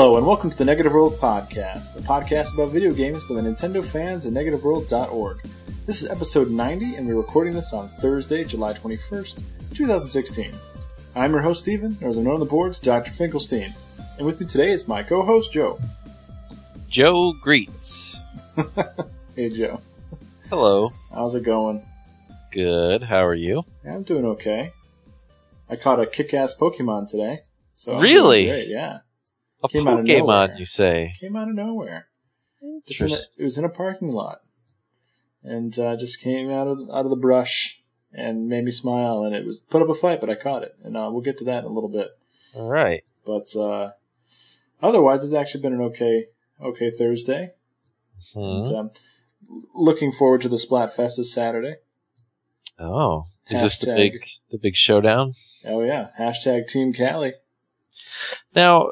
Hello, and welcome to the Negative World Podcast, a podcast about video games by the Nintendo fans at NegativeWorld.org. This is episode 90, and we're recording this on Thursday, July 21st, 2016. I'm your host, Steven, or as I'm known on the boards, Dr. Finkelstein. And with me today is my co host, Joe. Joe Greets. Hey, Joe. Hello. How's it going? Good. How are you? Yeah, I'm doing okay. I caught a kick ass Pokemon today. So I'm Really? great, yeah. A Came out of nowhere. Pokemon, you say? Came out of nowhere. Just a, it was in a parking lot, and uh, just came out of out of the brush and made me smile. And it was put up a fight, but I caught it, and uh, we'll get to that in a little bit. All right. But uh, otherwise, it's actually been an okay okay Thursday. Hmm. And, um, looking forward to the Splatfest this Saturday. Oh, is this the big the big showdown? Oh yeah, hashtag Team Cali. Now,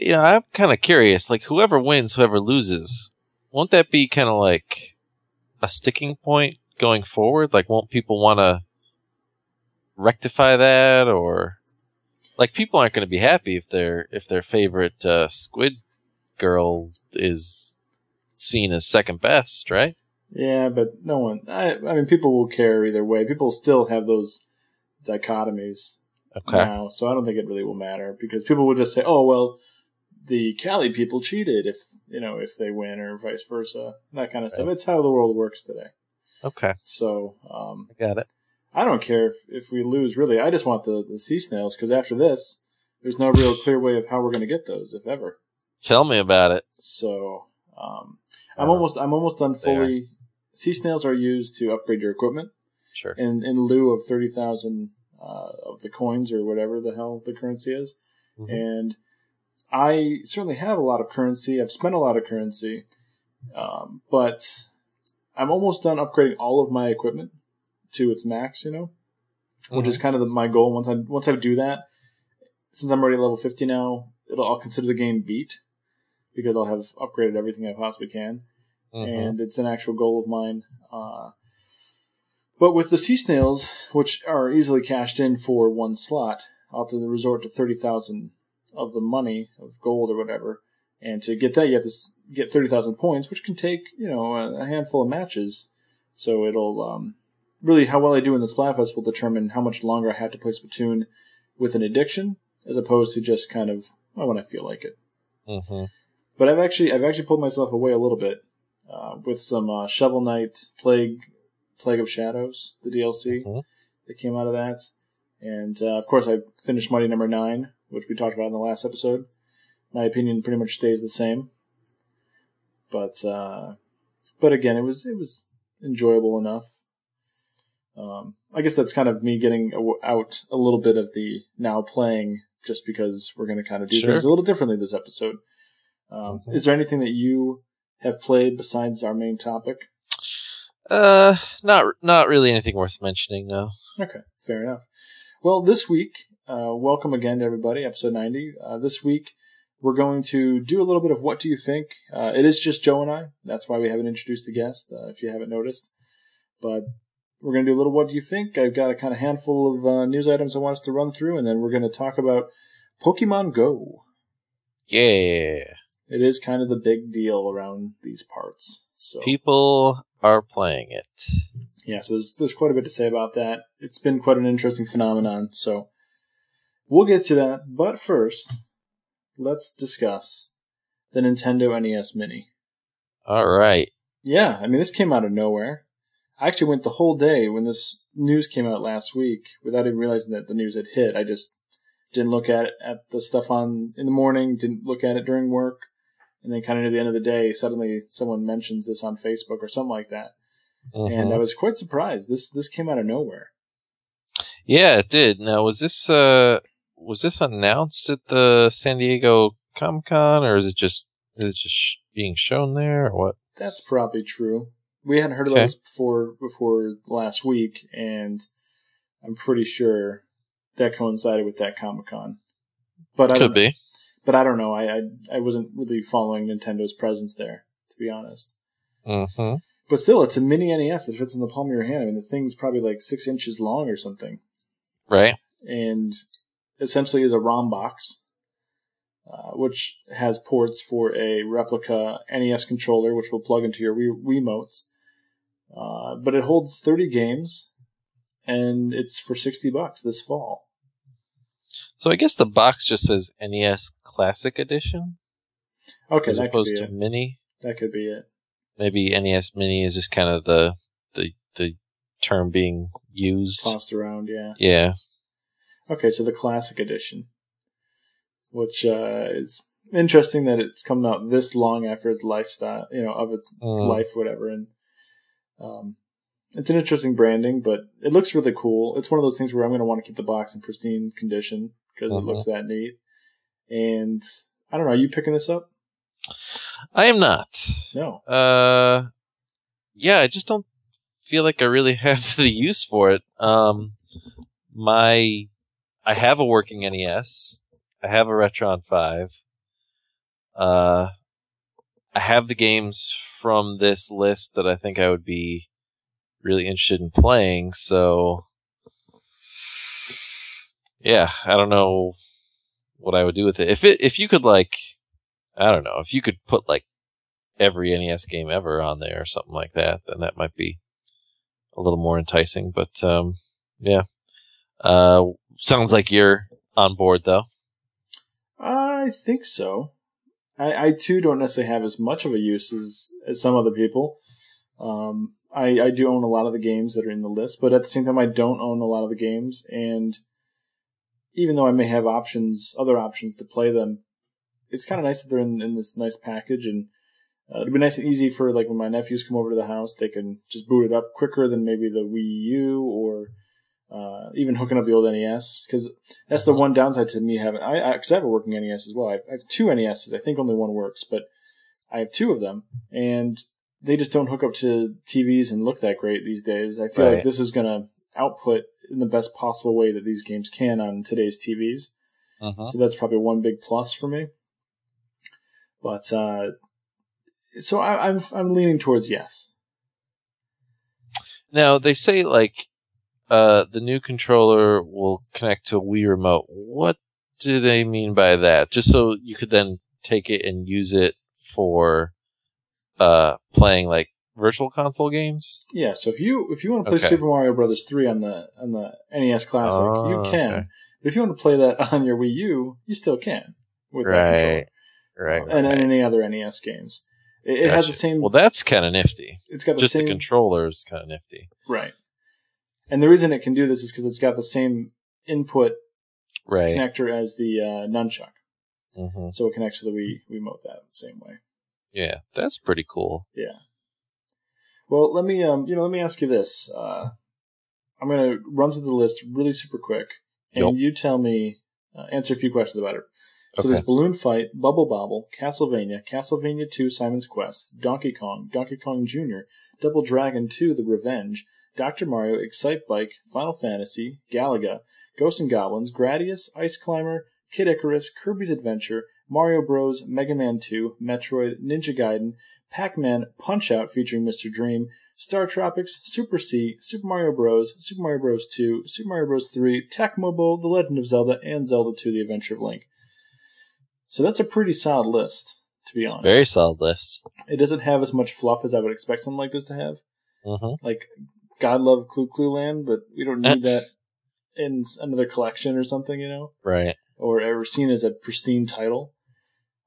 you know, I'm kind of curious. Like, whoever wins, whoever loses, won't that be kind of like a sticking point going forward? Like, won't people want to rectify that, or like people aren't going to be happy if their if their favorite uh, Squid Girl is seen as second best, right? Yeah, but no one. I, I mean, people will care either way. People still have those dichotomies Okay. now, so I don't think it really will matter because people will just say, "Oh, well, the Cali people cheated if you know if they win or vice versa, that kind of stuff." Right. It's how the world works today. Okay. So um, I got it. I don't care if, if we lose. Really, I just want the the sea snails because after this, there's no real clear way of how we're going to get those, if ever. Tell me about it. So um, I'm Uh, almost I'm almost done fully. Sea snails are used to upgrade your equipment Sure. in in lieu of thirty thousand uh, of the coins or whatever the hell the currency is. Mhm. And I certainly have a lot of currency. I've spent a lot of currency, um, but I'm almost done upgrading all of my equipment to its max. You know, which is kind of the, my goal. Once I once I do that, since I'm already level 50 now, it'll I'll consider the game beat because I'll have upgraded everything I possibly can Mhm. and it's an actual goal of mine. Uh, but with the sea snails, which are easily cashed in for one slot, I'll have to resort to thirty thousand of the money of gold or whatever, and to get that, you have to get thirty thousand points, which can take you know a, handful of matches. So it'll um, really how well I do in the Splatfest will determine how much longer I have to play Splatoon with an addiction, as opposed to just kind of well, when I feel like it. Mhm. But I've actually I've actually pulled myself away a little bit uh, with some uh, Shovel Knight Plague Plague of Shadows, the DLC Mhm. that came out of that, and uh, of course I finished Mighty Number Nine, which we talked about in the last episode. My opinion pretty much stays the same, but uh, but again, it was it was enjoyable enough. Um, I guess that's kind of me getting out a little bit of the now playing, just because we're going to kind of do Sure. things a little differently this episode. Um, Mhm. Is there anything that you have played besides our main topic? Uh, not not really anything worth mentioning. No. Okay, fair enough. Well, this week, uh, welcome again to everybody, episode 90. Uh, this week, we're going to do a little bit of what do you think. Uh, it is just Joe and I. That's why we haven't introduced a guest, uh, if you haven't noticed. But we're going to do a little what do you think. I've got a kind of handful of uh, news items I want us to run through, and then we're going to talk about Pokemon Go. Yeah. It is kind of the big deal around these parts. So People are playing it. yeah, so there's there's quite a bit to say about that. It's been quite an interesting phenomenon, so we'll get to that. But first, let's discuss the Nintendo NES Mini. All right. Yeah, I mean this came out of nowhere. I actually went the whole day when this news came out last week without even realizing that the news had hit. I just didn't look at it at the stuff on in the morning, didn't look at it during work, and then kind of near the end of the day, suddenly someone mentions this on Facebook or something like that and. I was quite surprised. This this came out of nowhere. yeah, it did. Now, was this uh was this announced at the San Diego Comic Con, or is it just is it just sh- being shown there, or what? That's probably true. We hadn't heard about Okay. this before before last week, and I'm pretty sure that coincided with that Comic Con. But I Could be. But I don't know. I, I I wasn't really following Nintendo's presence there, to be honest. Mm-hmm. But still, it's a mini NES that fits in the palm of your hand. I mean, the thing's probably like six inches long or something, Right. and essentially is a ROM box. uh, which has ports for a replica NES controller, which will plug into your Wii Wiimotes. Uh, but it holds 30 games, and it's for 60 bucks this fall. So I guess the box just says NES Classic Edition. Okay, as that could opposed be to it. Mini. That could be it. Maybe NES Mini is just kind of the the the term being used. Tossed around, yeah. Yeah. Okay, so the classic edition, which uh, is interesting that it's coming out this long after its lifestyle, you know, of its Mm. life, whatever. And um, it's an interesting branding, but it looks really cool. It's one of those things where I'm going to want to keep the box in pristine condition because Mhm. it looks that neat. And I don't know, are you picking this up? I am not. No. Uh, yeah, I just don't feel like I really have the use for it. Um, my, I have a working NES. I have a Retron 5. Uh, I have the games from this list that I think I would be really interested in playing, so, yeah, I don't know what I would do with it. If it, if you could like, I don't know, if you could put like every NES game ever on there or something like that, then that might be a little more enticing. But um, yeah, uh, sounds like you're on board though. I think so. I, I too don't necessarily have as much of a use as, as some other people. Um, I, I do own a lot of the games that are in the list, but at the same time, I don't own a lot of the games. And even though I may have options, other options to play them, it's kind of nice that they're in, in this nice package. And uh, it'd be nice and easy for like when my nephews come over to the house, they can just boot it up quicker than maybe the Wii U or uh, even hooking up the old NES. Because that's the one downside to me having I because I, have a working NES as well. I have, I have two NESs. I think only one works, but I have two of them, and they just don't hook up to TVs and look that great these days. I feel Right. like this is going to output in the best possible way that these games can on today's TVs. Uh-huh. So that's probably one big plus for me. But uh, so I, I'm I'm leaning towards yes. Now they say like uh, the new controller will connect to a Wii remote. What do they mean by that? Just so you could then take it and use it for uh, playing like virtual console games. Yeah, so if you if you want to play Okay. Super Mario Brothers three on the on the NES Classic, Oh, you can. okay. But if you want to play that on your Wii U, you still can with that controller. Right, right, right. and right. any other NES games. It, it has the same. Well, that's kind of nifty. it's got the Just same the controller is kind of nifty. right. And the reason it can do this is because it's got the same input Right. connector as the uh, nunchuck, hmm so it connects to the Wii Wiimote that the same way. Yeah, that's pretty cool. Yeah. Well, let me um, you know, let me ask you this. Uh, I'm gonna run through the list really super quick, and you tell me, uh, answer a few questions about it. So Okay. there's Balloon Fight, Bubble Bobble, Castlevania, Castlevania 2, Simon's Quest, Donkey Kong, Donkey Kong Jr., Double Dragon 2, The Revenge, Dr. Mario, Excitebike, Final Fantasy, Galaga, Ghosts and Goblins, Gradius, Ice Climber, Kid Icarus, Kirby's Adventure, Mario Bros, Mega Man 2, Metroid, Ninja Gaiden, Pac-Man, Punch Out featuring Mr. Dream, Star Tropics, Super C, Super Mario Bros, Super Mario Bros 2, Super Mario Bros 3, Tecmo Bowl, The Legend of Zelda, and Zelda 2: The Adventure of Link. So that's a pretty solid list, to be honest. Very solid list. It doesn't have as much fluff as I would expect something like this to have. hmm Like, God love Clu Clu Land, but we don't need that in another collection or something, you know, Right. or ever seen as a pristine title.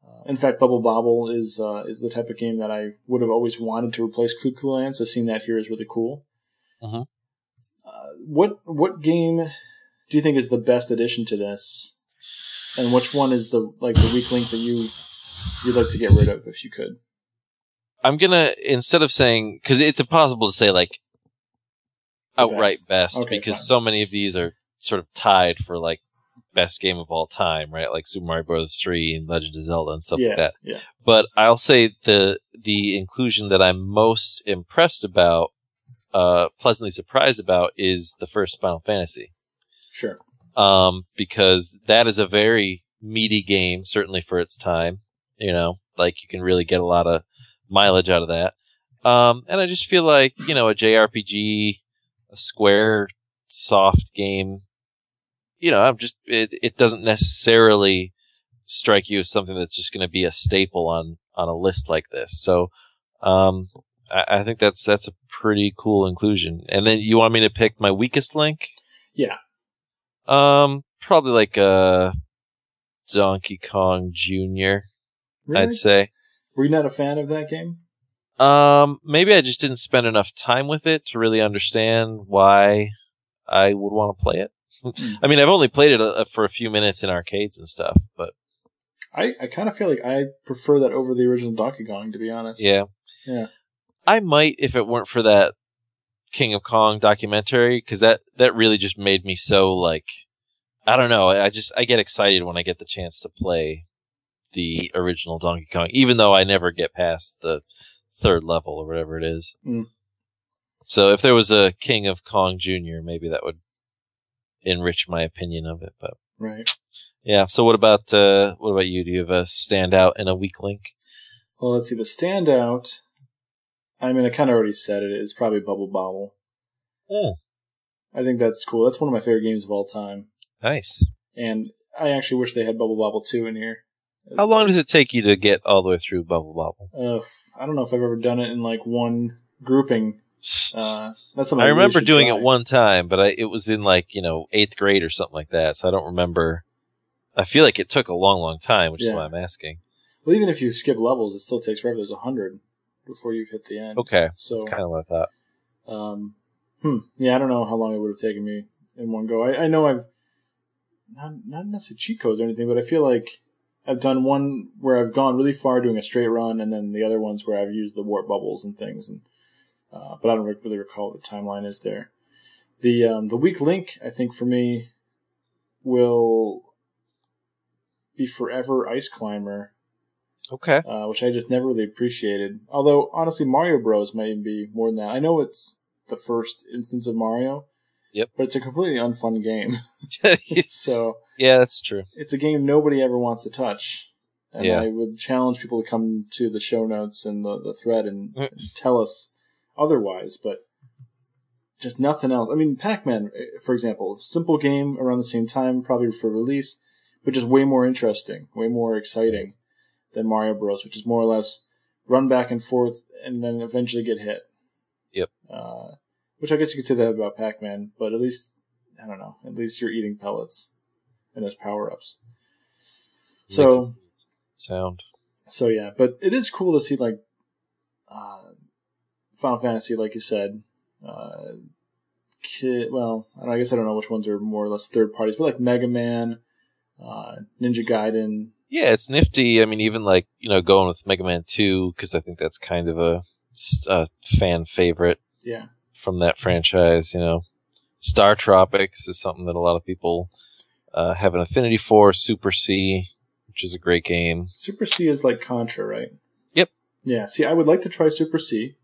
Uh, in fact, Bubble Bobble is uh, is the type of game that I would have always wanted to replace Clu Clu Land. So seeing that here is really cool. Mhm. Uh, what what game do you think is the best addition to this, and which one is the like the weak link that you you'd like to get rid of if you could? I'm gonna instead of saying because it's impossible to say like outright best. best, Okay, because fine. so many of these are sort of tied for like best game of all time, right? Like Super Mario Bros. Three and Legend of Zelda and stuff yeah, like that. yeah. But I'll say the the inclusion that I'm most impressed about, uh, pleasantly surprised about, is the first Final Fantasy. Sure. um, because that is a very meaty game, certainly for its time. You know, like you can really get a lot of mileage out of that. Um, and I just feel like you know a JRPG, a Square soft game. You know, I'm just it. It doesn't necessarily strike you as something that's just going to be a staple on on a list like this. So, um, I, I think that's that's a pretty cool inclusion. And then you want me to pick my weakest link? Yeah. Um, probably like a Donkey Kong Jr. Really? I'd say. Were you not a fan of that game? Um, maybe I just didn't spend enough time with it to really understand why I would want to play it. Hmm. I mean, I've only played it uh for a few minutes in arcades and stuff, but I, I kind of feel like I prefer that over the original Donkey Kong, to be honest. yeah. Yeah. I might if it weren't for that King of Kong documentary, because that, that really just made me so like, I don't know. I just, I get excited when I get the chance to play the original Donkey Kong, even though I never get past the third level or whatever it is. Mm. So if there was a King of Kong Jr., maybe that would enrich my opinion of it. But Right. yeah. So what about uh, what about you? Do you have a standout and a weak link? Well, let's see. The standout, I mean, I kind of already said it. it, is probably Bubble Bobble. Oh, I think that's cool. That's one of my favorite games of all time. nice. And I actually wish they had Bubble Bobble 2 in here. How long does it take you to get all the way through Bubble Bobble? Uh, I don't know if I've ever done it in like one grouping. Uh, that's something I remember doing try. it one time, but I, it was in like you know eighth grade or something like that, so I don't remember. I feel like it took a long, long time, which is why I'm asking. Well, even if you skip levels, it still takes forever. There's a hundred before you've hit the end. Okay, So, kind of what I thought. um, hmm, yeah, I don't know how long it would have taken me in one go. I, I know I've not not necessarily cheat codes or anything, but I feel like I've done one where I've gone really far doing a straight run, and then the other ones where I've used the warp bubbles and things. And uh, but I don't really recall what the timeline is there. The um, the weak link, I think, for me, will be forever Ice Climber Okay, uh, which I just never really appreciated. Although honestly, Mario Bros might even be more than that. I know it's the first instance of Mario. Yep. But it's a completely unfun game. so yeah, that's true. it's a game nobody ever wants to touch. And Yeah. I would challenge people to come to the show notes and the, the thread and, Mm. and tell us otherwise. But just nothing else. I mean, Pac-Man, eh, for example, simple game around the same time, probably for release, but just way more interesting, way more exciting than Mario Bros, which is more or less run back and forth and then eventually get hit. Yep. Uh, which I guess you could say that about Pac-Man, but at least I don't know. At least you're eating pellets and there's power-ups. So Sound. so yeah, but it is cool to see like uh, Final Fantasy, like you said. Uh, kid, well, I, I guess I don't know which ones are more or less third parties, but like Mega Man, uh, Ninja Gaiden. Yeah, it's nifty. I mean, even like you know going with Mega Man Two because I think that's kind of a fan favorite Yeah, from that franchise. You know, Star Tropics is something that a lot of people uh, have an affinity for. Super C, which is a great game. Super C is like Contra, right? Yep. Yeah. See, I would like to try Super C.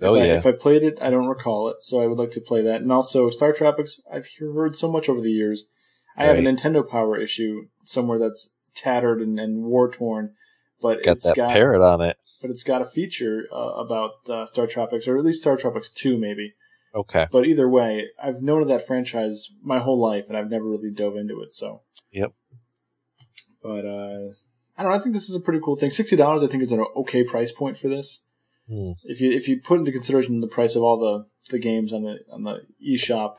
Oh if I, yeah, If I played it, I don't recall it, so I would like to play that. And also Star Tropics, I've heard so much over the years. I have a Nintendo Power issue somewhere that's tattered and, and war torn, but got it's that got parrot on it. but it's got a feature uh, about uh, Star Tropics, or at least Star Tropics Two, maybe. Okay. But either way, I've known of that franchise my whole life, and I've never really dove into it. So, Yep. But uh, I don't know. I think this is a pretty cool thing. Sixty dollars, I think, is an okay price point for this. Hmm. If you if you put into consideration the price of all the, the games on the on the eShop,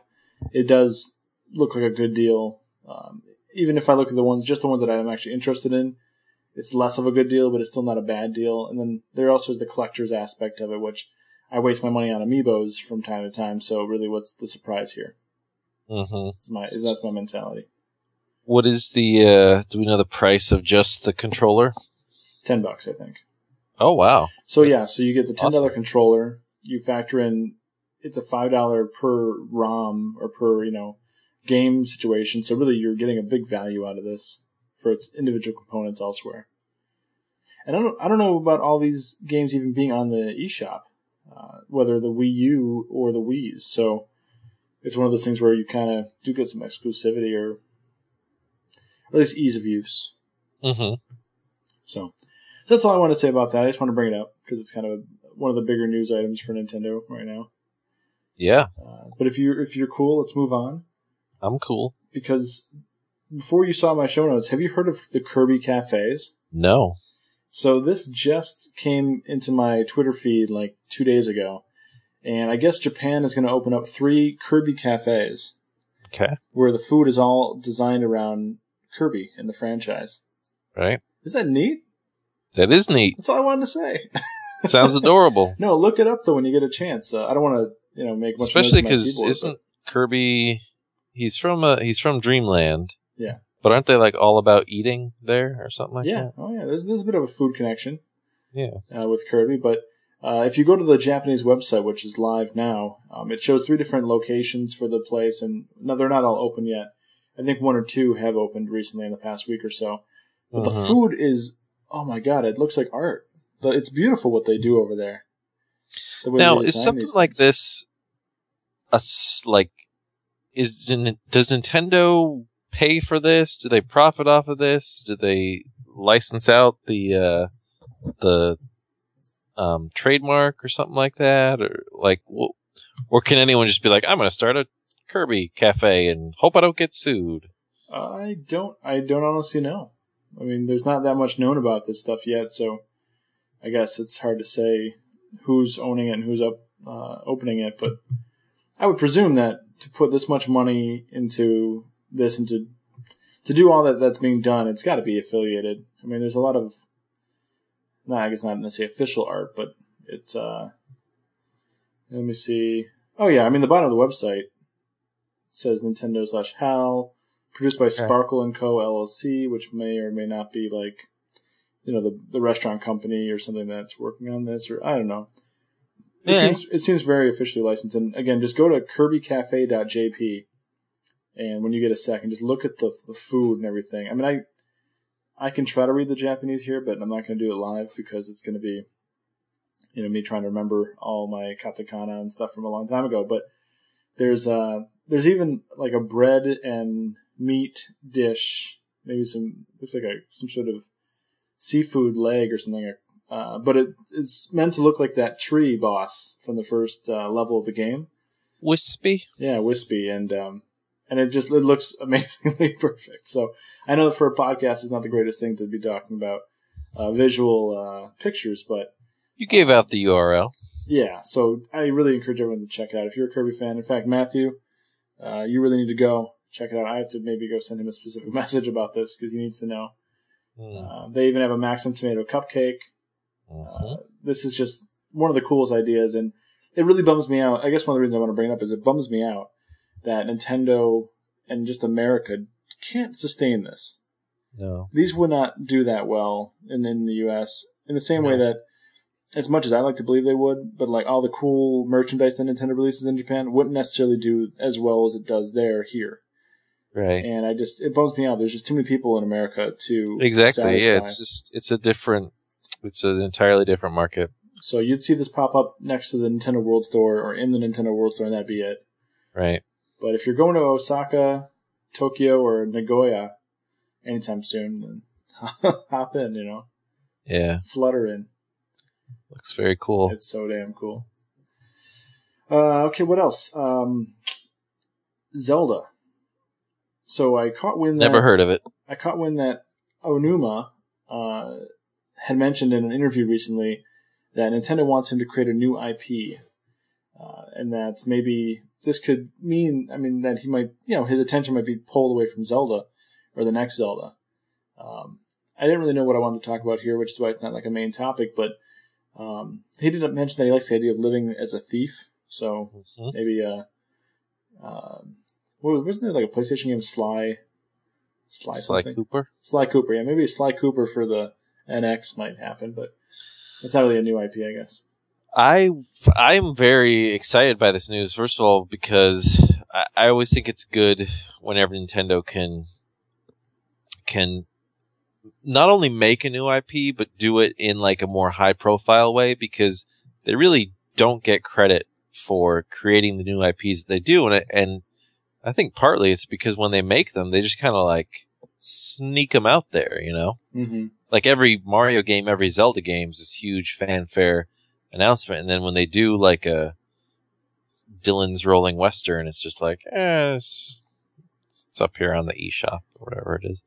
it does look like a good deal. Um, even if I look at the ones, just the ones that I'm actually interested in, it's less of a good deal, but it's still not a bad deal. And then there also is the collector's aspect of it, which I waste my money on amiibos from time to time. So really, what's the surprise here? hmm Is my that's my mentality. What is the? uh Do we know the price of just the controller? Ten bucks, I think. Oh wow. So yeah, so you get the ten dollar awesome. controller. You factor in it's a five dollar per ROM or per you know game situation. So really, you're getting a big value out of this for its individual components elsewhere. And I don't I don't know about all these games even being on the eShop, uh, whether the Wii U or the Wii's. So it's one of those things where you kind of do get some exclusivity or, or at least ease of use. hmm So, so that's all I want to say about that. I just want to bring it up because it's kind of one of the bigger news items for Nintendo right now. Yeah, Uh, but if you're if you're cool, let's move on I'm cool. because before you saw my show notes, have you heard of the Kirby cafes? No. So this just came into my Twitter feed like two days ago, and I guess Japan is going to open up three Kirby cafes Okay. where the food is all designed around Kirby and the franchise. Right. Is that neat? That is neat. That's all I wanted to say. Sounds adorable. no, look it up though when you get a chance. Uh, I don't want to, you know, make much Especially because isn't Kirby? He's from uh, he's from Dreamland. Yeah. But aren't they like all about eating there or something like yeah, that? Yeah. Oh yeah. There's there's a bit of a food connection. Yeah. uh, with Kirby. But uh, if you go to the Japanese website, which is live now, um, it shows three different locations for the place, and no, they're not all open yet. I think one or two have opened recently in the past week or so. But the Mhm. food is, oh my god, it looks like art. The, it's beautiful what they do over there. The Now, is something like things. this a s- like is does Nintendo pay for this? Do they profit off of this? Do they license out the uh, the um, trademark or something like that, or like, or can anyone just be like, I'm going to start a Kirby cafe and hope I don't get sued? I don't. I don't honestly know. I mean, there's not that much known about this stuff yet, so I guess it's hard to say who's owning it and who's up uh, opening it. But I would presume that to put this much money into this and to to do all that that's being done, it's got to be affiliated. I mean, there's a lot of no, I guess not necessarily official art, but it's. Uh, let me see. Oh yeah, I mean the bottom of the website says Nintendo slash HAL produced by Sparkle and Co. LLC, which may or may not be like, you know, the the restaurant company or something that's working on this, or I don't know. It Yeah. seems it seems very officially licensed. And again, just go to KirbyCafe.jp, and when you get a second, just look at the the food and everything. I mean, I I can try to read the Japanese here, but I'm not going to do it live because it's going to be, you know, me trying to remember all my katakana and stuff from a long time ago. But there's uh there's even like a bread and meat dish, maybe some looks like a some sort of seafood leg or something. Uh, but it it's meant to look like that tree boss from the first uh, level of the game. Whispy? Yeah, Whispy and um and it just it looks amazingly perfect. So I know for a podcast it's not the greatest thing to be talking about uh, visual uh, pictures, but You gave out the URL. yeah. So I really encourage everyone to check it out if you're a Kirby fan. In fact, Matthew, uh, you really need to go check it out. I have to maybe go send him a specific message about this because he needs to know. Uh, they even have a Maxim tomato cupcake. Mhm. Uh, this is just one of the coolest ideas, and it really bums me out. I guess one of the reasons I want to bring it up is it bums me out that Nintendo and just America can't sustain this. no. These would not do that well in, in the U.S. in the same way that, as much as I like to believe they would, but like all the cool merchandise that Nintendo releases in Japan wouldn't necessarily do as well as it does there here. Right. And I just it bums me out. There's just too many people in America to Exactly. Yeah, it's just it's a different it's an entirely different market. So you'd see this pop up next to the Nintendo World Store or in the Nintendo World Store, and that'd be it. Right. But if you're going to Osaka, Tokyo, or Nagoya anytime soon, then hop in, you know, Yeah. flutter in. Looks very cool. It's so damn cool. Uh, okay, what else? Um, Zelda. So I caught wind. Never heard of it. I caught wind that Aonuma uh, had mentioned in an interview recently that Nintendo wants him to create a new IP, uh, and that maybe this could mean, I mean, that he might, you know, his attention might be pulled away from Zelda or the next Zelda. Um, I didn't really know what I wanted to talk about here, which is why it's not like a main topic, but um, he did mention that he likes the idea of living as a thief. So Mhm. maybe, uh, um, what, wasn't there like a PlayStation game, Sly? Sly Sly something? Cooper. Sly Cooper, yeah, maybe a Sly Cooper for the NX might happen, but it's not really a new IP, I guess. I I'm very excited by this news. First of all, because I, I always think it's good whenever Nintendo can can not only make a new IP but do it in like a more high profile way because they really don't get credit for creating the new IPs that they do and and I think partly it's because when they make them they just kind of like sneak them out there, you know? Mm-hmm. like every Mario game, every Zelda game is this huge fanfare announcement, and then when they do like a Dillon's Rolling Western, it's just like, eh, it's, It's up here on the eShop or whatever it is.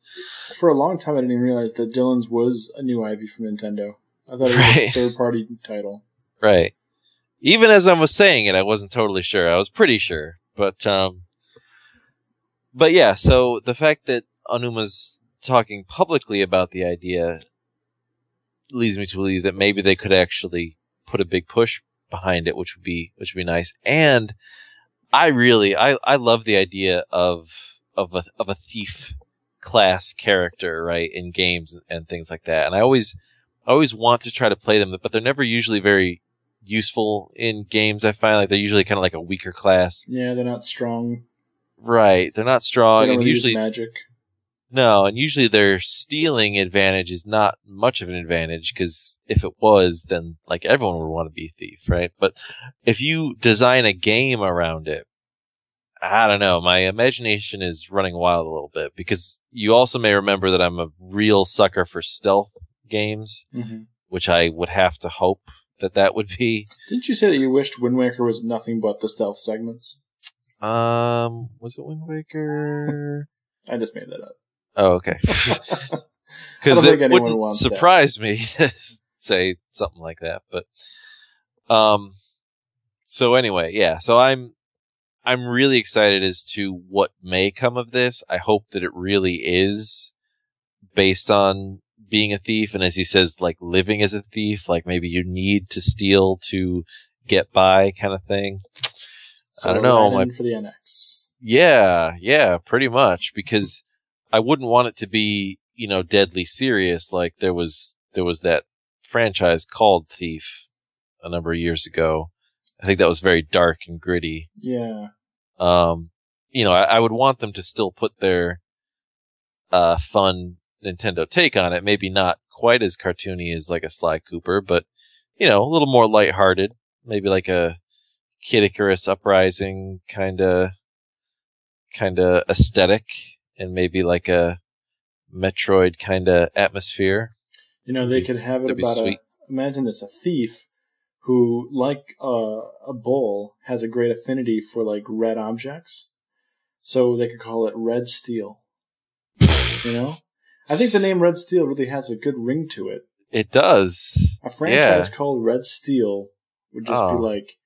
For a long time, I didn't even realize that Dillon's was a new IP from Nintendo. I thought it was a third party title. Right. Even as I was saying it, I wasn't totally sure. I was pretty sure, but um, but yeah. So the fact that Aonuma's talking publicly about the idea leads me to believe that maybe they could actually put a big push behind it, which would be which would be nice. And I really I I love the idea of of a of a thief class character, right, in games and, and things like that. And I always I always want to try to play them, but they're never usually very useful in games. I find like they're usually kind of like a weaker class. Yeah, they're not strong. Right. They're not They strong don't and really usually use magic. No, and usually their stealing advantage is not much of an advantage because if it was, then like everyone would want to be a thief, right? But if you design a game around it, I don't know. My imagination is running wild a little bit because you also may remember that I'm a real sucker for stealth games, hmm which I would have to hope that that would be. Didn't you say that you wished Wind Waker was nothing but the stealth segments? Um, was it Wind Waker? I just made that up. Oh, okay. Because it wouldn't wants that. surprise me to say something like that. But um, so anyway, yeah. So I'm I'm really excited as to what may come of this. I hope that it really is based on being a thief, and as he says, like living as a thief. Like maybe you need to steal to get by, kind of thing. So I don't know, my- for the NX. Yeah, yeah, pretty much because I wouldn't want it to be, you know, deadly serious like there was there was that franchise called Thief a number of years ago. I think that was very dark and gritty. Yeah. Um, you know, I, I would want them to still put their uh fun Nintendo take on it, maybe not quite as cartoony as like a Sly Cooper, but you know, a little more lighthearted, maybe like a Kid Icarus Uprising kind of kind of aesthetic and maybe like a Metroid kind of atmosphere. You know, they could have it That'd about a. Imagine this: a thief who, like uh, a bull, has a great affinity for like red objects. So they could call it Red Steel. You know, I think the name Red Steel really has a good ring to it. It does. A franchise called Red Steel would just Oh. be like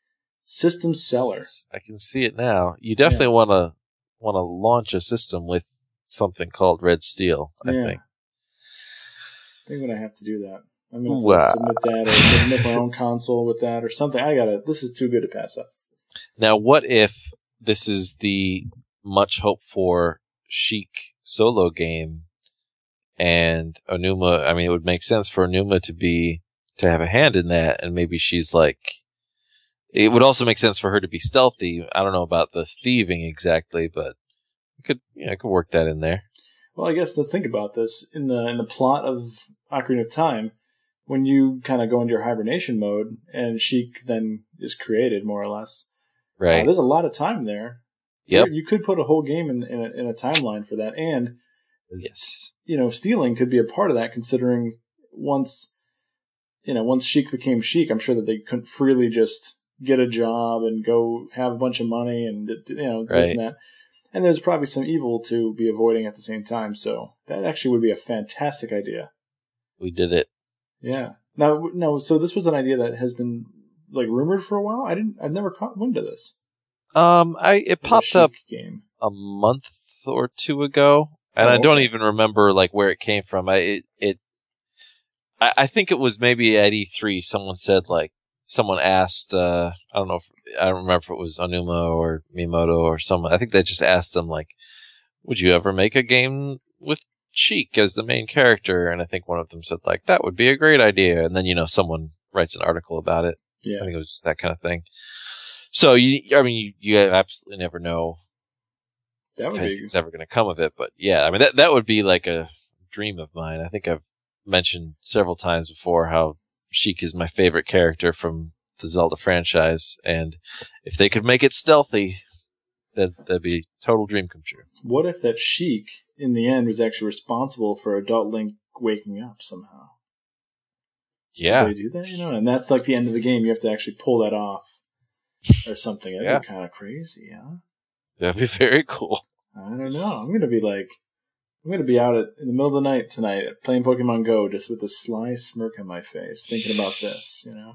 system seller. I can see it now. You definitely want to want to launch a system with something called Red Steel. I yeah. think. I think I'm gonna have to do that. I'm gonna Wow. submit that or make my own console with that or something. I gotta. This is too good to pass up. Now, what if this is the much hoped for Sheik solo game, and Aonuma? I mean, it would make sense for Aonuma to be to have a hand in that, and maybe she's like. It would also make sense for her to be stealthy. I don't know about the thieving exactly, but could, you know, I could work that in there. Well, I guess let's think about this in the in the plot of Ocarina of Time. When you kind of go into your hibernation mode, and Sheik then is created more or less. uh, Right. there's a lot of time there. yep. You could put a whole game in in a, in a timeline for that, and Yes. you know, stealing could be a part of that. Considering once, you know, once Sheik became Sheik, I'm sure that they couldn't freely just get a job and go have a bunch of money and you know this Right. and that. And there's probably some evil to be avoiding at the same time. So that actually would be a fantastic idea. We did it. Yeah. Now, no. So this was an idea that has been like rumored for a while. I didn't. I've never caught wind of this. Um, I it popped up game. a month or two ago, and Oh, I don't okay. even remember like where it came from. I it, it I, I think it was maybe at E3. Someone said like someone asked. uh I don't know. If, I don't remember if it was Aonuma or Miyamoto or someone. I think they just asked them like, "Would you ever make a game with Sheik as the main character?" And I think one of them said like, "That would be a great idea." And then you know someone writes an article about it. Yeah. I think it was just that kind of thing. So you, I mean, you, you absolutely never know That would if be. anything's ever going to come of it. But yeah, I mean that that would be like a dream of mine. I think I've mentioned several times before how Sheik is my favorite character from the Zelda franchise, and if they could make it stealthy, that that'd be a total dream come true. What if that Sheik in the end was actually responsible for adult Link waking up somehow? Yeah, They do that, you know, and that's like the end of the game. You have to actually pull that off or something. That'd Yeah. be kind of crazy, huh? that'd be very cool. I don't know. I'm gonna be like, I'm gonna be out at, in the middle of the night tonight playing Pokemon Go, just with a sly smirk on my face, thinking about this. You know.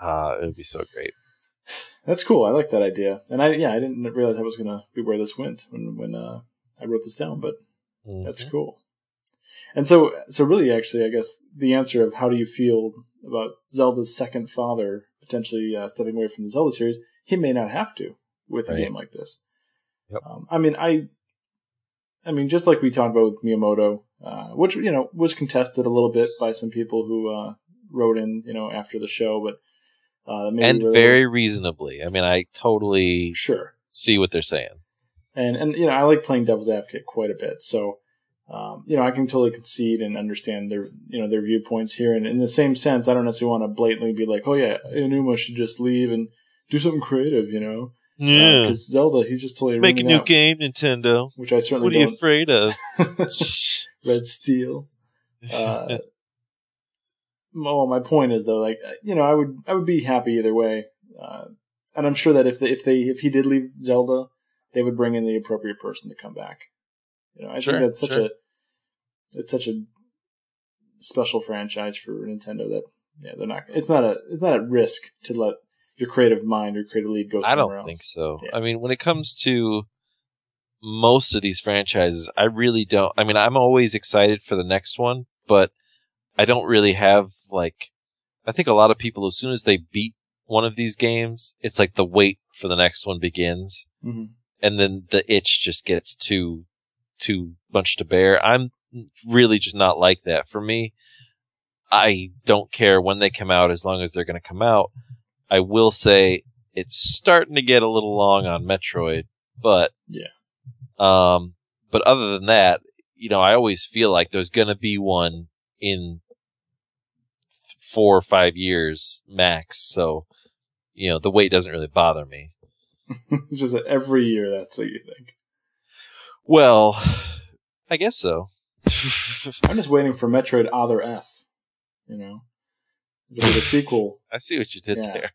Ah, it would be so great. That's cool. I like that idea. And I yeah, I didn't realize that was gonna be where this went when when uh, I wrote this down, but Mhm. that's cool. And so so really, actually, I guess the answer of how do you feel about Zelda's second father potentially uh, stepping away from the Zelda series, he may not have to with a game like this. Yep. Um, I mean, I, I mean, just like we talked about with Miyamoto, uh, which you know was contested a little bit by some people who uh, wrote in, you know, after the show, but uh, and really- very reasonably. I mean, I totally sure. see what they're saying. and and you know I like playing devil's advocate quite a bit. So um, you know I can totally concede and understand their you know their viewpoints here. And in the same sense, I don't necessarily want to blatantly be like, oh yeah, Aonuma should just leave and do something creative, you know? Yeah, Because Zelda, he's just totally make a new out, game, Nintendo. which I certainly What are you afraid of? Red Steel. Uh, oh, my point is though, like you know, I would I would be happy either way, uh, and I'm sure that if they, if they if he did leave Zelda, they would bring in the appropriate person to come back. You know, I Sure, think that's such sure. a it's such a special franchise for Nintendo that yeah they're not it's not a it's not at risk to let your creative mind or creative lead go I don't else. think so. Yeah. I mean, when it comes to most of these franchises, I really don't. I mean, I'm always excited for the next one, but I don't really have like. I think a lot of people, as soon as they beat one of these games, it's like the wait for the next one begins, hmm and then the itch just gets too too much to bear. I'm really just not like that. For me, I don't care when they come out as long as they're going to come out. I will say it's starting to get a little long on Metroid, but Yeah. Um, but other than that, you know, I always feel like there's going to be one in four or five years max. So, you know, the wait doesn't really bother me. it's just that every year that's what you think. Well, I guess so. I'm just waiting for Metroid Other F. You know, it'll be the sequel. I see what you did Yeah. there.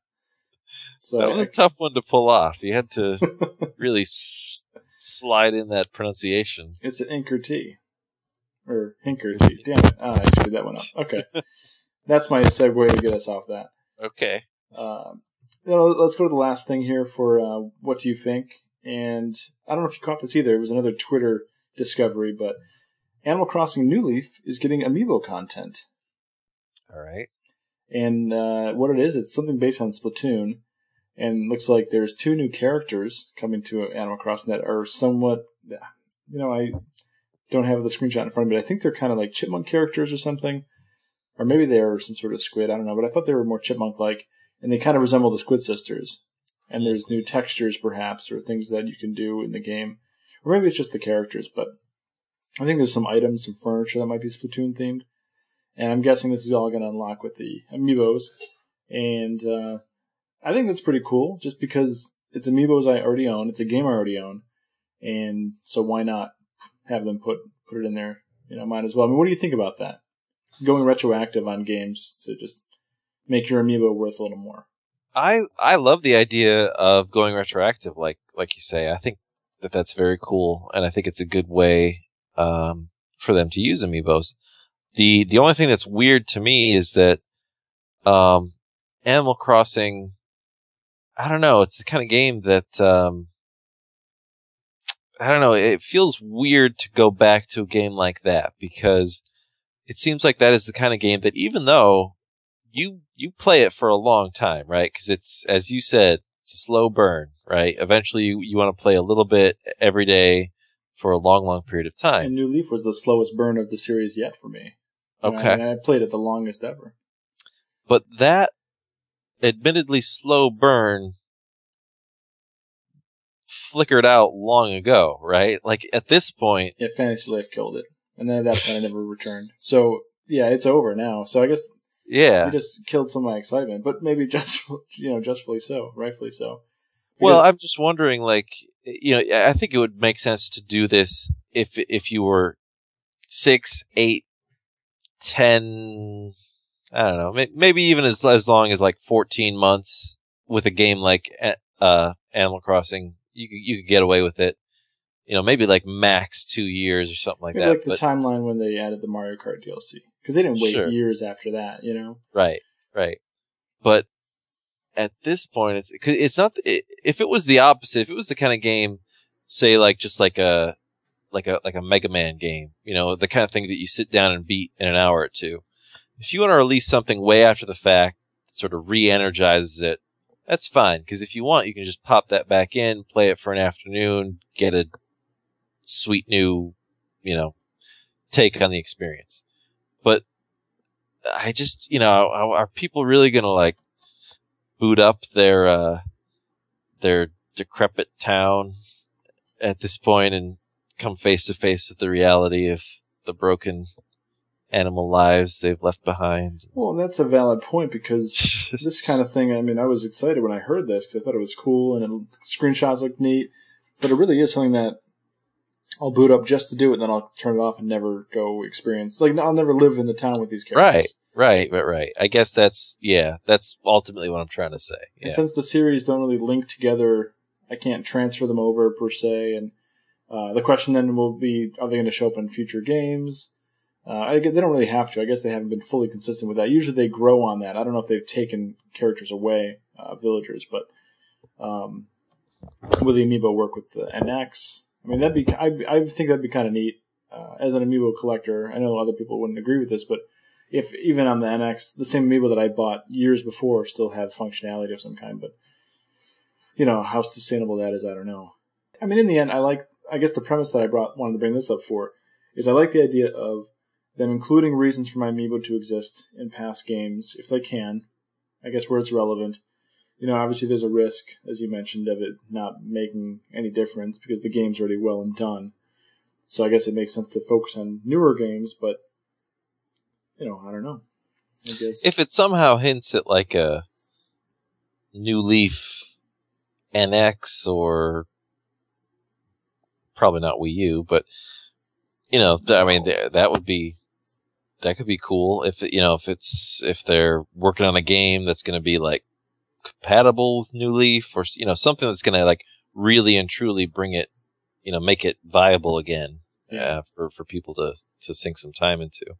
So that was a tough one to pull off. You had to really s- slide in that pronunciation. it's an Inker T. Or Hinker T. Damn it. Oh, I screwed that one up. Okay. That's my segue to get us off that. Okay. Um, you know, let's go to the last thing here for uh, what do you think? And I don't know if you caught this either. It was another Twitter discovery, but Animal Crossing New Leaf is getting amiibo content. All right. And uh, what it is, it's something based on Splatoon. And looks like there's two new characters coming to Animal Crossing that are somewhat, you know, I don't have the screenshot in front of me, but I think they're kind of like chipmunk characters or something. Or maybe they're some sort of squid, I don't know, but I thought they were more chipmunk like. And they kind of resemble the Squid Sisters. And there's new textures, perhaps, or things that you can do in the game. Or maybe it's just the characters, but I think there's some items, some furniture that might be Splatoon themed. And I'm guessing this is all going to unlock with the amiibos. And uh, I think that's pretty cool, just because it's amiibos I already own. It's a game I already own. And so why not have them put put it in there? You know, might as well. I mean, what do you think about that? Going retroactive on games to just make your amiibo worth a little more. I I love the idea of going retroactive, like like you say. I think that that's very cool, and I think it's a good way um, for them to use amiibos. the The only thing that's weird to me is that um, Animal Crossing. I don't know. It's the kind of game that um, I don't know. It feels weird to go back to a game like that because it seems like that is the kind of game that even though you you play it for a long time, right? Because it's as you said, it's a slow burn, right? Eventually, you, you want to play a little bit every day for a long, long period of time. And New Leaf was the slowest burn of the series yet for me. And I- Okay, and I played it the longest ever. but that admittedly slow burn flickered out long ago, right? Like at this point, Yeah, Fantasy Life killed it. And then at that point, I never returned. So, yeah, it's over now. So I guess yeah. you just killed some of my excitement, but maybe just, you know, justfully so, rightfully so. Well, I'm just wondering, like, you know, I think it would make sense to do this if if you were six, eight, ten, I don't know, maybe even as as long as like 14 months with a game like uh Animal Crossing, you could you could get away with it. You know, maybe like max two years or something like Maybe that. like the but- timeline when they added the Mario Kart DLC because they didn't wait Sure. years after that. You know. Right, right. But at this point, it's it's not. It, if it was the opposite, if it was the kind of game, say like just like a like a like a Mega Man game, you know, the kind of thing that you sit down and beat in an hour or two. If you want to release something way after the fact, that sort of re-energizes it, that's fine. Because if you want, you can just pop that back in, play it for an afternoon, get a sweet new, you know, take on the experience. But I just, you know, are, are people really gonna like boot up their uh their decrepit town at this point and come face to face with the reality of the broken animal lives they've left behind? Well, that's a valid point because this kind of thing. I mean, I was excited when I heard this because I thought it was cool and it, screenshots looked neat, but it really is something that I'll boot up just to do it, then I'll turn it off and never go experience. Like I'll never live in the town with these characters. Right, right, right, right. I guess that's yeah, that's ultimately what I'm trying to say. Yeah. And since the series don't really link together, I can't transfer them over per se. And uh, the question then will be: Are they going to show up in future games? Uh, I they don't really have to. I guess they haven't been fully consistent with that. Usually they grow on that. I don't know if they've taken characters away, uh, villagers, but um, will the amiibo work with the NX? I mean, that'd be. I, I think that'd be kind of neat. Uh, as an amiibo collector, I know other people wouldn't agree with this, but if even on the NX, the same amiibo that I bought years before still have functionality of some kind, but you know how sustainable that is, I don't know. I mean, in the end, I like. I guess the premise that I brought wanted to bring this up for is I like the idea of them including reasons for my amiibo to exist in past games if they can. I guess where it's relevant. You know, obviously there's a risk, as you mentioned, of it not making any difference because the game's already well and done. So I guess it makes sense to focus on newer games, but you know, I don't know. I guess if it somehow hints at like a New Leaf NX or probably not Wii U, but you know, th- I mean, th- that would be that could be cool if you know if it's if they're working on a game that's going to be like compatible with New Leaf or you know something that's going to like really and truly bring it, you know, make it viable again Yeah. uh, for for people to to sink some time into.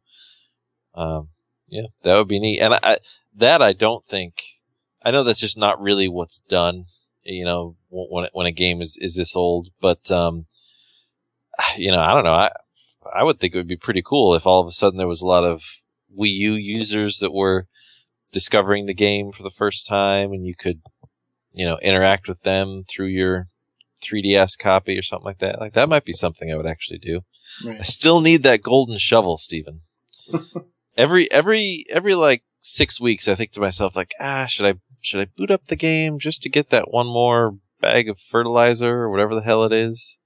Um, yeah, that would be neat. And I, I that I don't think I know that's just not really what's done. You know, when when a game is is this old, but um, you know, I don't know. I I would think it would be pretty cool if all of a sudden there was a lot of Wii U users that were discovering the game for the first time, and you could, you know, interact with them through your 3DS copy or something like that. Like that might be something I would actually do. I still need that golden shovel, Steven. every every every like six weeks, I think to myself like, ah, should I should I boot up the game just to get that one more bag of fertilizer or whatever the hell it is?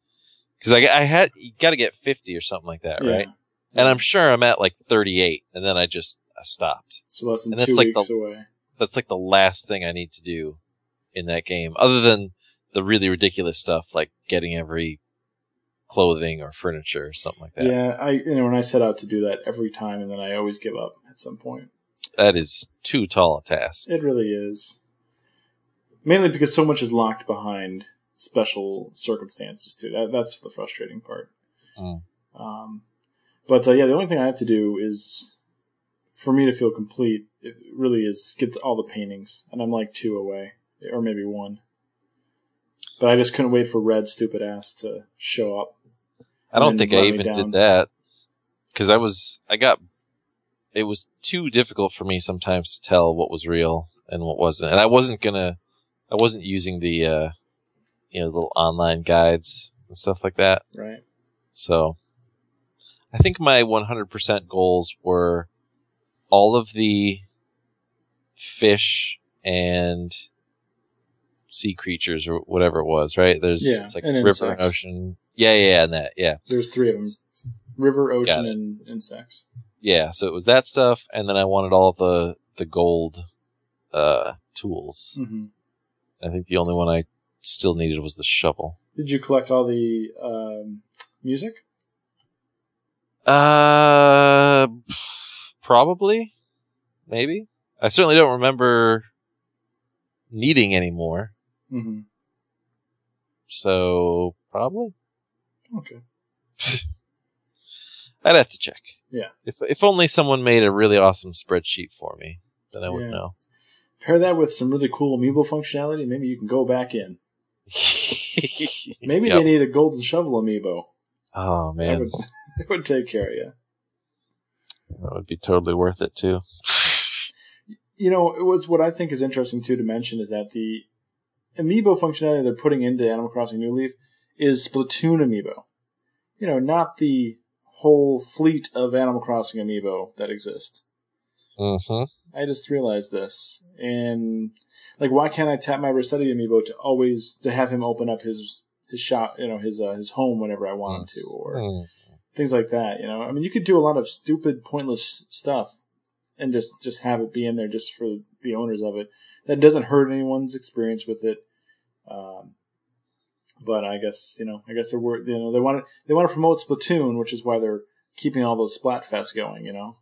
Because I, I had you got to get fifty or something like that, Yeah. right? And I'm sure I'm at like thirty eight, and then I just stopped. so less than and that's two like weeks the- away. That's like the last thing I need to do in that game, other than the really ridiculous stuff like getting every clothing or furniture or something like that. Yeah, I you know when I set out to do that every time, and then I always give up at some point. That is too tall a task. It really is. Mainly because so much is locked behind special circumstances too. That that's the frustrating part. Mm. Um, but uh, yeah, the only thing I have to do is for me to feel complete. It really is get all the paintings, and I'm like two away, or maybe one. But I just couldn't wait for Red stupid ass to show up. I don't think I even did that because I was I got it was too difficult for me sometimes to tell what was real and what wasn't, and I wasn't gonna I wasn't using the uh, you know little online guides and stuff like that. Right. So I think my 100% goals were all of the fish and sea creatures or whatever it was, right? There's Yeah, it's like and river insects. and ocean. Yeah, yeah, yeah, and that, yeah. There's three of them: river, ocean, and insects. Yeah, so it was that stuff and then I wanted all the the gold uh tools. hmm I think the only one I still needed was the shovel. Did you collect all the um, music? Uh, probably, maybe. I certainly don't remember needing any more. Mm-hmm. So probably. Okay. I'd have to check. Yeah. If if only someone made a really awesome spreadsheet for me, then I would Yeah. know. Pair that with some really cool amiibo functionality, maybe you can go back in. Maybe Yep. they need a golden shovel amiibo. Oh That man, would, that would take care of you. That would be totally worth it too. You know, it was what I think is interesting too to mention is that the amiibo functionality they're putting into Animal Crossing New Leaf is Splatoon amiibo. You know, not the whole fleet of Animal Crossing amiibo that exist. hmm I just realized this, and like, why can't I tap my Resetti amiibo to always to have him open up his his shop, you know, his uh, his home whenever I want him to, or Hmm. Things like that. You know, I mean, you could do a lot of stupid, pointless stuff, and just just have it be in there just for the owners of it. That doesn't hurt anyone's experience with it. Um, but I guess you know, I guess they're you know they want to they want to promote Splatoon, which is why they're keeping all those Splatfests going. You know,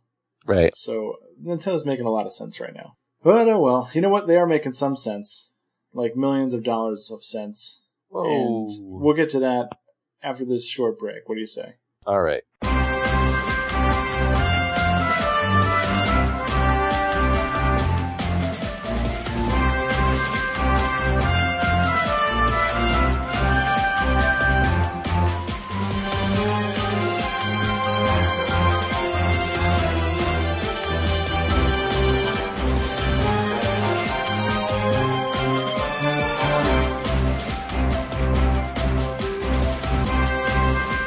Right. so Nintendo's making a lot of sense right now. But oh well, you know what? They are making some sense, like millions of dollars of sense. And we'll get to that after this short break. What do you say? All right.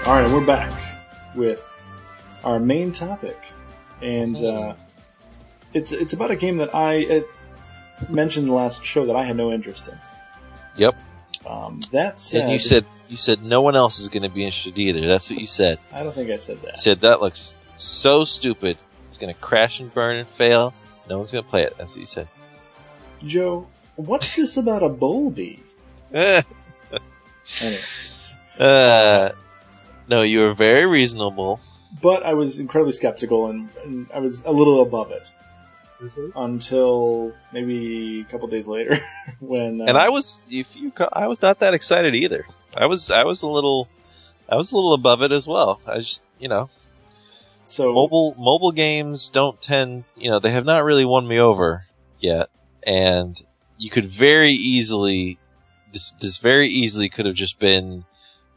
All right, we're back with our main topic, and uh, it's it's about a game that I uh, mentioned the last show that I had no interest in. Yep. Um, that said, And you said you said no one else is going to be interested either. That's what you said. I don't think I said You that. said that looks so stupid. It's going to crash and burn and fail. No one's going to play it. That's what you said. Joe, what's this about a Bulby? Eh. Anyway, uh, no, you were very reasonable. but I was incredibly skeptical, and, and I was a little above it until maybe a couple days later when. Uh, And I was, if you, I was not that excited either. I was, I was a little, I was a little above it as well. I just, you know, so mobile mobile games don't tend, you know, they have not really won me over yet, and you could very easily, this this very easily could have just been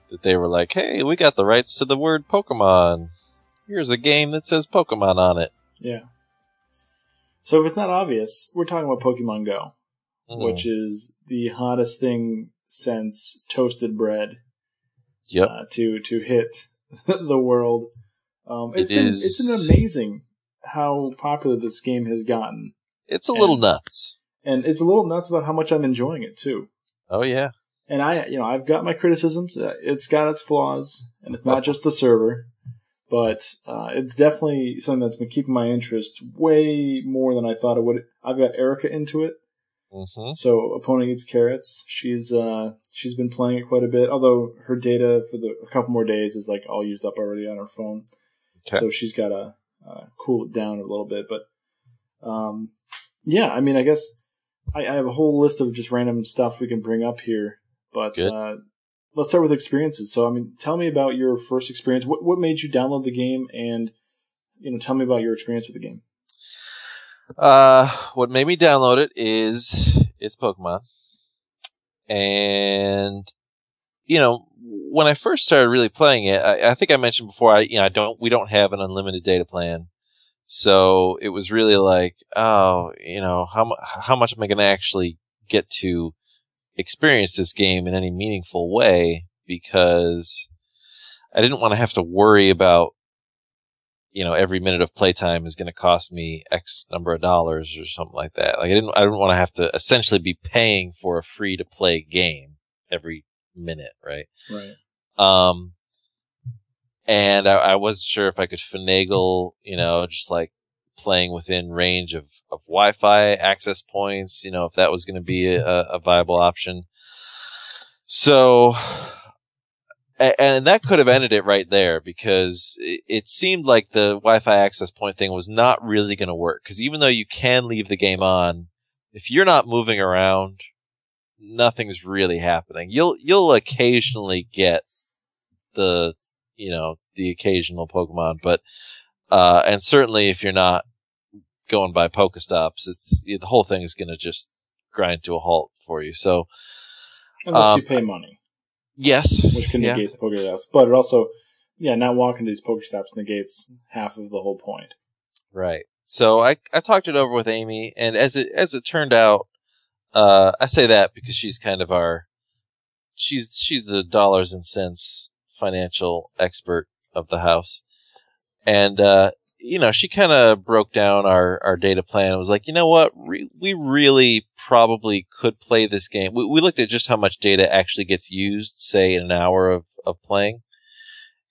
that they were like, hey, we got the rights to the word Pokemon. Here's a game that says Pokemon on it. yeah. So if it's not obvious, we're talking about Pokemon Go. Mhm. which is the hottest thing since toasted bread yep, uh, to to hit the world. Um, it's It been is- it's been amazing how popular this game has gotten, it's a little nuts. and it's a little nuts about how much I'm enjoying it too. Oh yeah, And I, you know, I've got my criticisms. Uh, It's got its flaws, and it's not just the server, but uh, it's definitely something that's been keeping my interest way more than I thought it would. I've got Erica into it. hmm So opponent eats carrots. She's uh she's been playing it quite a bit. Although her data for the a couple more days is like all used up already on her phone. Okay. So she's got to uh, cool it down a little bit. But um yeah, I mean, I guess I, I have a whole list of just random stuff we can bring up here. But uh, let's start with experiences. So I mean, tell me about your first experience. What what made you download the game, and you know, tell me about your experience with the game. Uh, what made me download it is it's Pokemon, and you know when I first started really playing it, I, I think I mentioned before. I you know I don't we don't have an unlimited data plan, so it was really like oh you know how how much am I going to actually get to experience this game in any meaningful way because I didn't want to have to worry about you know every minute of playtime is going to cost me X number of dollars or something like that. Like I didn't I didn't want to have to essentially be paying for a free to play game every minute, right? Right. Um, and I, I wasn't sure if I could finagle, you know, just like playing within range of, of Wi-Fi access points, you know, if that was going to be a, a viable option. So, and that could have ended it right there because it, it seemed like the Wi-Fi access point thing was not really going to work. Because even though you can leave the game on, if you're not moving around, nothing's really happening. You'll you'll occasionally get the you know the occasional Pokemon, but uh, and certainly if you're not going by Pokestops, it's the whole thing is going to just grind to a halt for you. So Unless Um, you pay money, yes, which can yeah. negate the Pokestops. But it also, yeah, not walking to these Pokestops negates half of the whole point. Right. So I I talked it over with Amy, and as it as it turned out, uh, I say that because she's kind of our she's she's the dollars and cents financial expert of the house, and uh, you know she kind of broke down our our data plan. and was like, you know what, Re- we really probably could play this game. We we looked at just how much data actually gets used, say in an hour of of playing,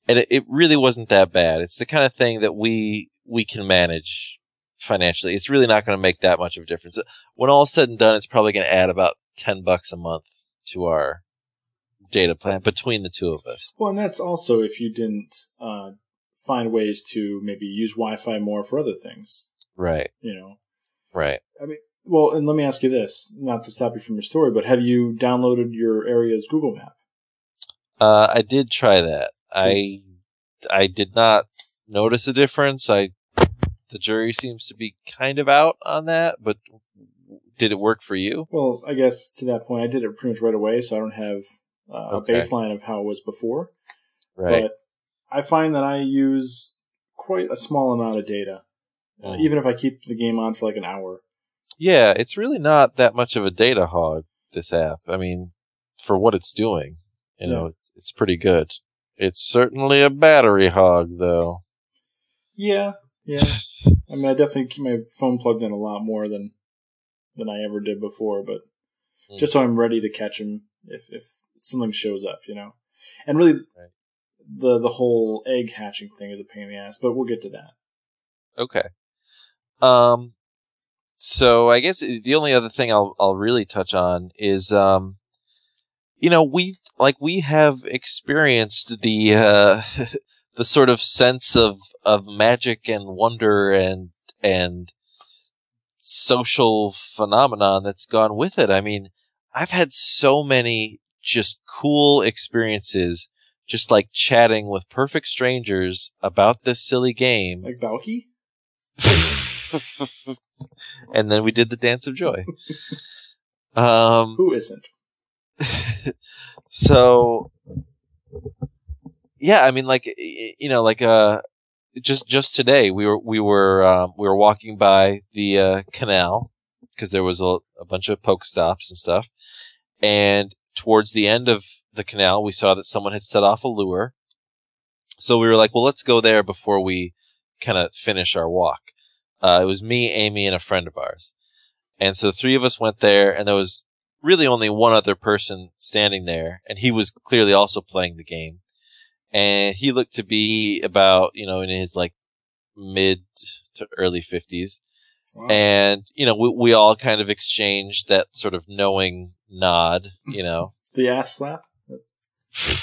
and it, it really wasn't that bad. It's the kind of thing that we we can manage financially. It's really not going to make that much of a difference. When all said and done, it's probably going to add about ten bucks a month to our data plan between the two of us. Well, and that's also if you didn't uh, find ways to maybe use Wi-Fi more for other things. Right. You know, Right. I mean, well, and let me ask you this: not to stop you from your story, but have you downloaded your area's Google Map? Uh, I did try that. I I did not notice a difference. I the jury seems to be kind of out on that, but did it work for you? Well, I guess to that point, I did it pretty much right away, so I don't have uh, Okay. a baseline of how it was before. Right. But I find that I use quite a small amount of data, uh, Mm. even if I keep the game on for like an hour. Yeah, it's really not that much of a data hog. This app. I mean, for what it's doing, you know, it's it's pretty good. It's certainly a battery hog, though. Yeah, yeah. I mean, I definitely keep my phone plugged in a lot more than than I ever did before, but Mm. just so I'm ready to catch him if if something shows up, you know. And really, Right. The the whole egg hatching thing is a pain in the ass, but we'll get to that. Okay. Um. So I guess the only other thing I'll I'll really touch on is um, you know, we like we have experienced the uh the sort of sense of of magic and wonder and and social phenomenon that's gone with it. I mean, I've had so many just cool experiences just like chatting with perfect strangers about this silly game. Like Valky? and then we did the dance of joy. Um, Who isn't? so yeah, I mean, like you know, like uh, just just today we were we were um, we were walking by the uh, canal because there was a, a bunch of Pokestops and stuff, and towards the end of the canal we saw that someone had set off a lure. So we were like, well, let's go there before we kind of finish our walk. Uh, it was me, Amy, and a friend of ours. And so the three of us went there, and there was really only one other person standing there, and he was clearly also playing the game. And he looked to be about, you know, in his like mid to early 50s. Wow. And, you know, we, we all kind of exchanged that sort of knowing nod, you know. the ass slap?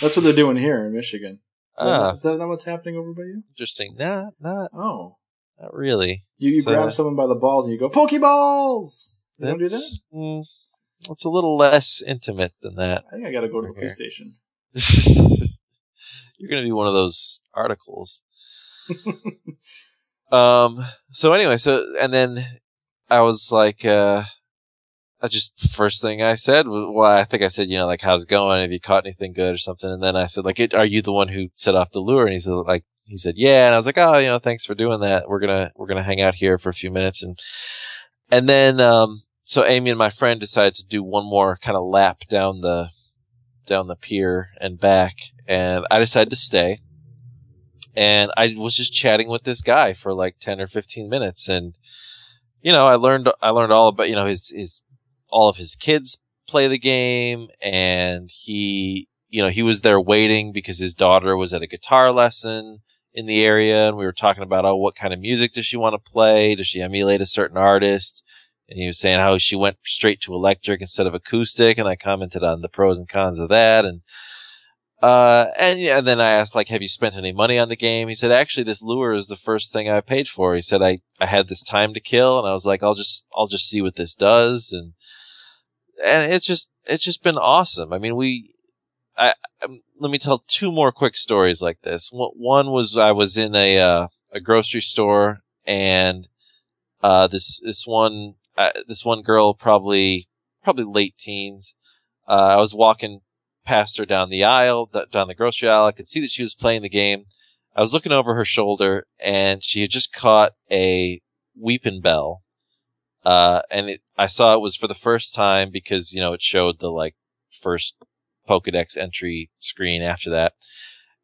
That's, what they're doing here in Michigan. Is that, ah, not, that not what's happening over by you? interesting. Nah, not, Oh. not really. You, you So- grab someone by the balls and you go, Pokeballs! You don't do that? Mm, it's a little less intimate than that. I think I gotta go to the police station. You're gonna be one of those articles. um. So anyway, so and then I was like, uh, I just first thing I said was, well, I think I said, you know, like, how's it going? Have you caught anything good or something? And then I said, like, are you the one who set off the lure? And he said, like, he said, yeah. And I was like, oh, you know, thanks for doing that. We're gonna we're gonna hang out here for a few minutes and and then um, so Amy and my friend decided to do one more kind of lap down the down the pier and back, and I decided to stay. And I was just chatting with this guy for like ten or fifteen minutes, and you know, I learned I learned all about you know his his all of his kids play the game, and he you know he was there waiting because his daughter was at a guitar lesson in the area, and we were talking about oh what kind of music does she want to play? Does she emulate a certain artist? And he was saying how she went straight to electric instead of acoustic, and I commented on the pros and cons of that, and uh, and yeah, and then I asked like, have you spent any money on the game? He said, actually, this lure is the first thing I paid for. He said, I, I had this time to kill, and I was like, I'll just, I'll just see what this does, and and it's just, it's just been awesome. I mean, we, I, um, let me tell two more quick stories like this. One was I was in a uh, a grocery store and uh, this this one uh, this one girl probably probably late teens. Uh, I was walking past her down the aisle, down the grocery aisle. I could see that she was playing the game. I was looking over her shoulder, and she had just caught a Weepinbell. Uh, and it, I saw it was for the first time because, you know, it showed the, like, first Pokedex entry screen after that.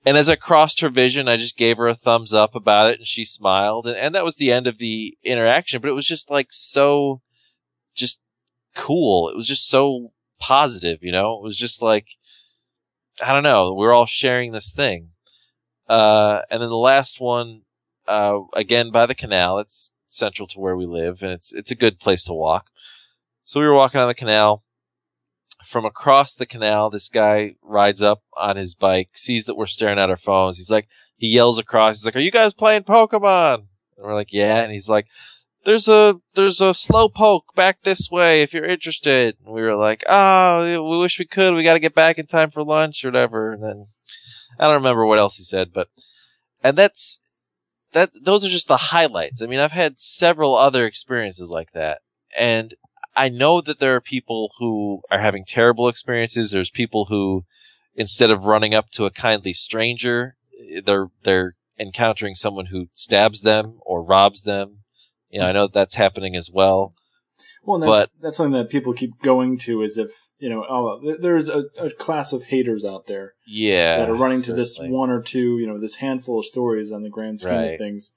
And as I crossed her vision, I just gave her a thumbs up about it and she smiled. And, and that was the end of the interaction, but it was just like so, just cool. It was just so positive, you know? It was just like, I don't know. We're all sharing this thing. Uh, and then the last one, uh, again by the canal. It's central to where we live, and it's it's a good place to walk. So we were walking on the canal. From across the canal, this guy rides up on his bike, sees that we're staring at our phones. He's like, he yells across. He's like, "Are you guys playing Pokemon?" And we're like, "Yeah." And he's like, "There's a there's a Slowpoke back this way if you're interested." And we were like, "Oh, we wish we could. We got to get back in time for lunch or whatever." And then I don't remember what else he said, but and that's that. Those are just the highlights. I mean, I've had several other experiences like that, and I know that there are people who are having terrible experiences. There's people who, instead of running up to a kindly stranger, they're they're encountering someone who stabs them or robs them. You know, I know that's happening as well. Well, that's, but, that's something that people keep going to is if, you know, oh, there's a, a class of haters out there. Yeah. That are running certainly. to this one or two, you know, this handful of stories on the grand scheme right. of things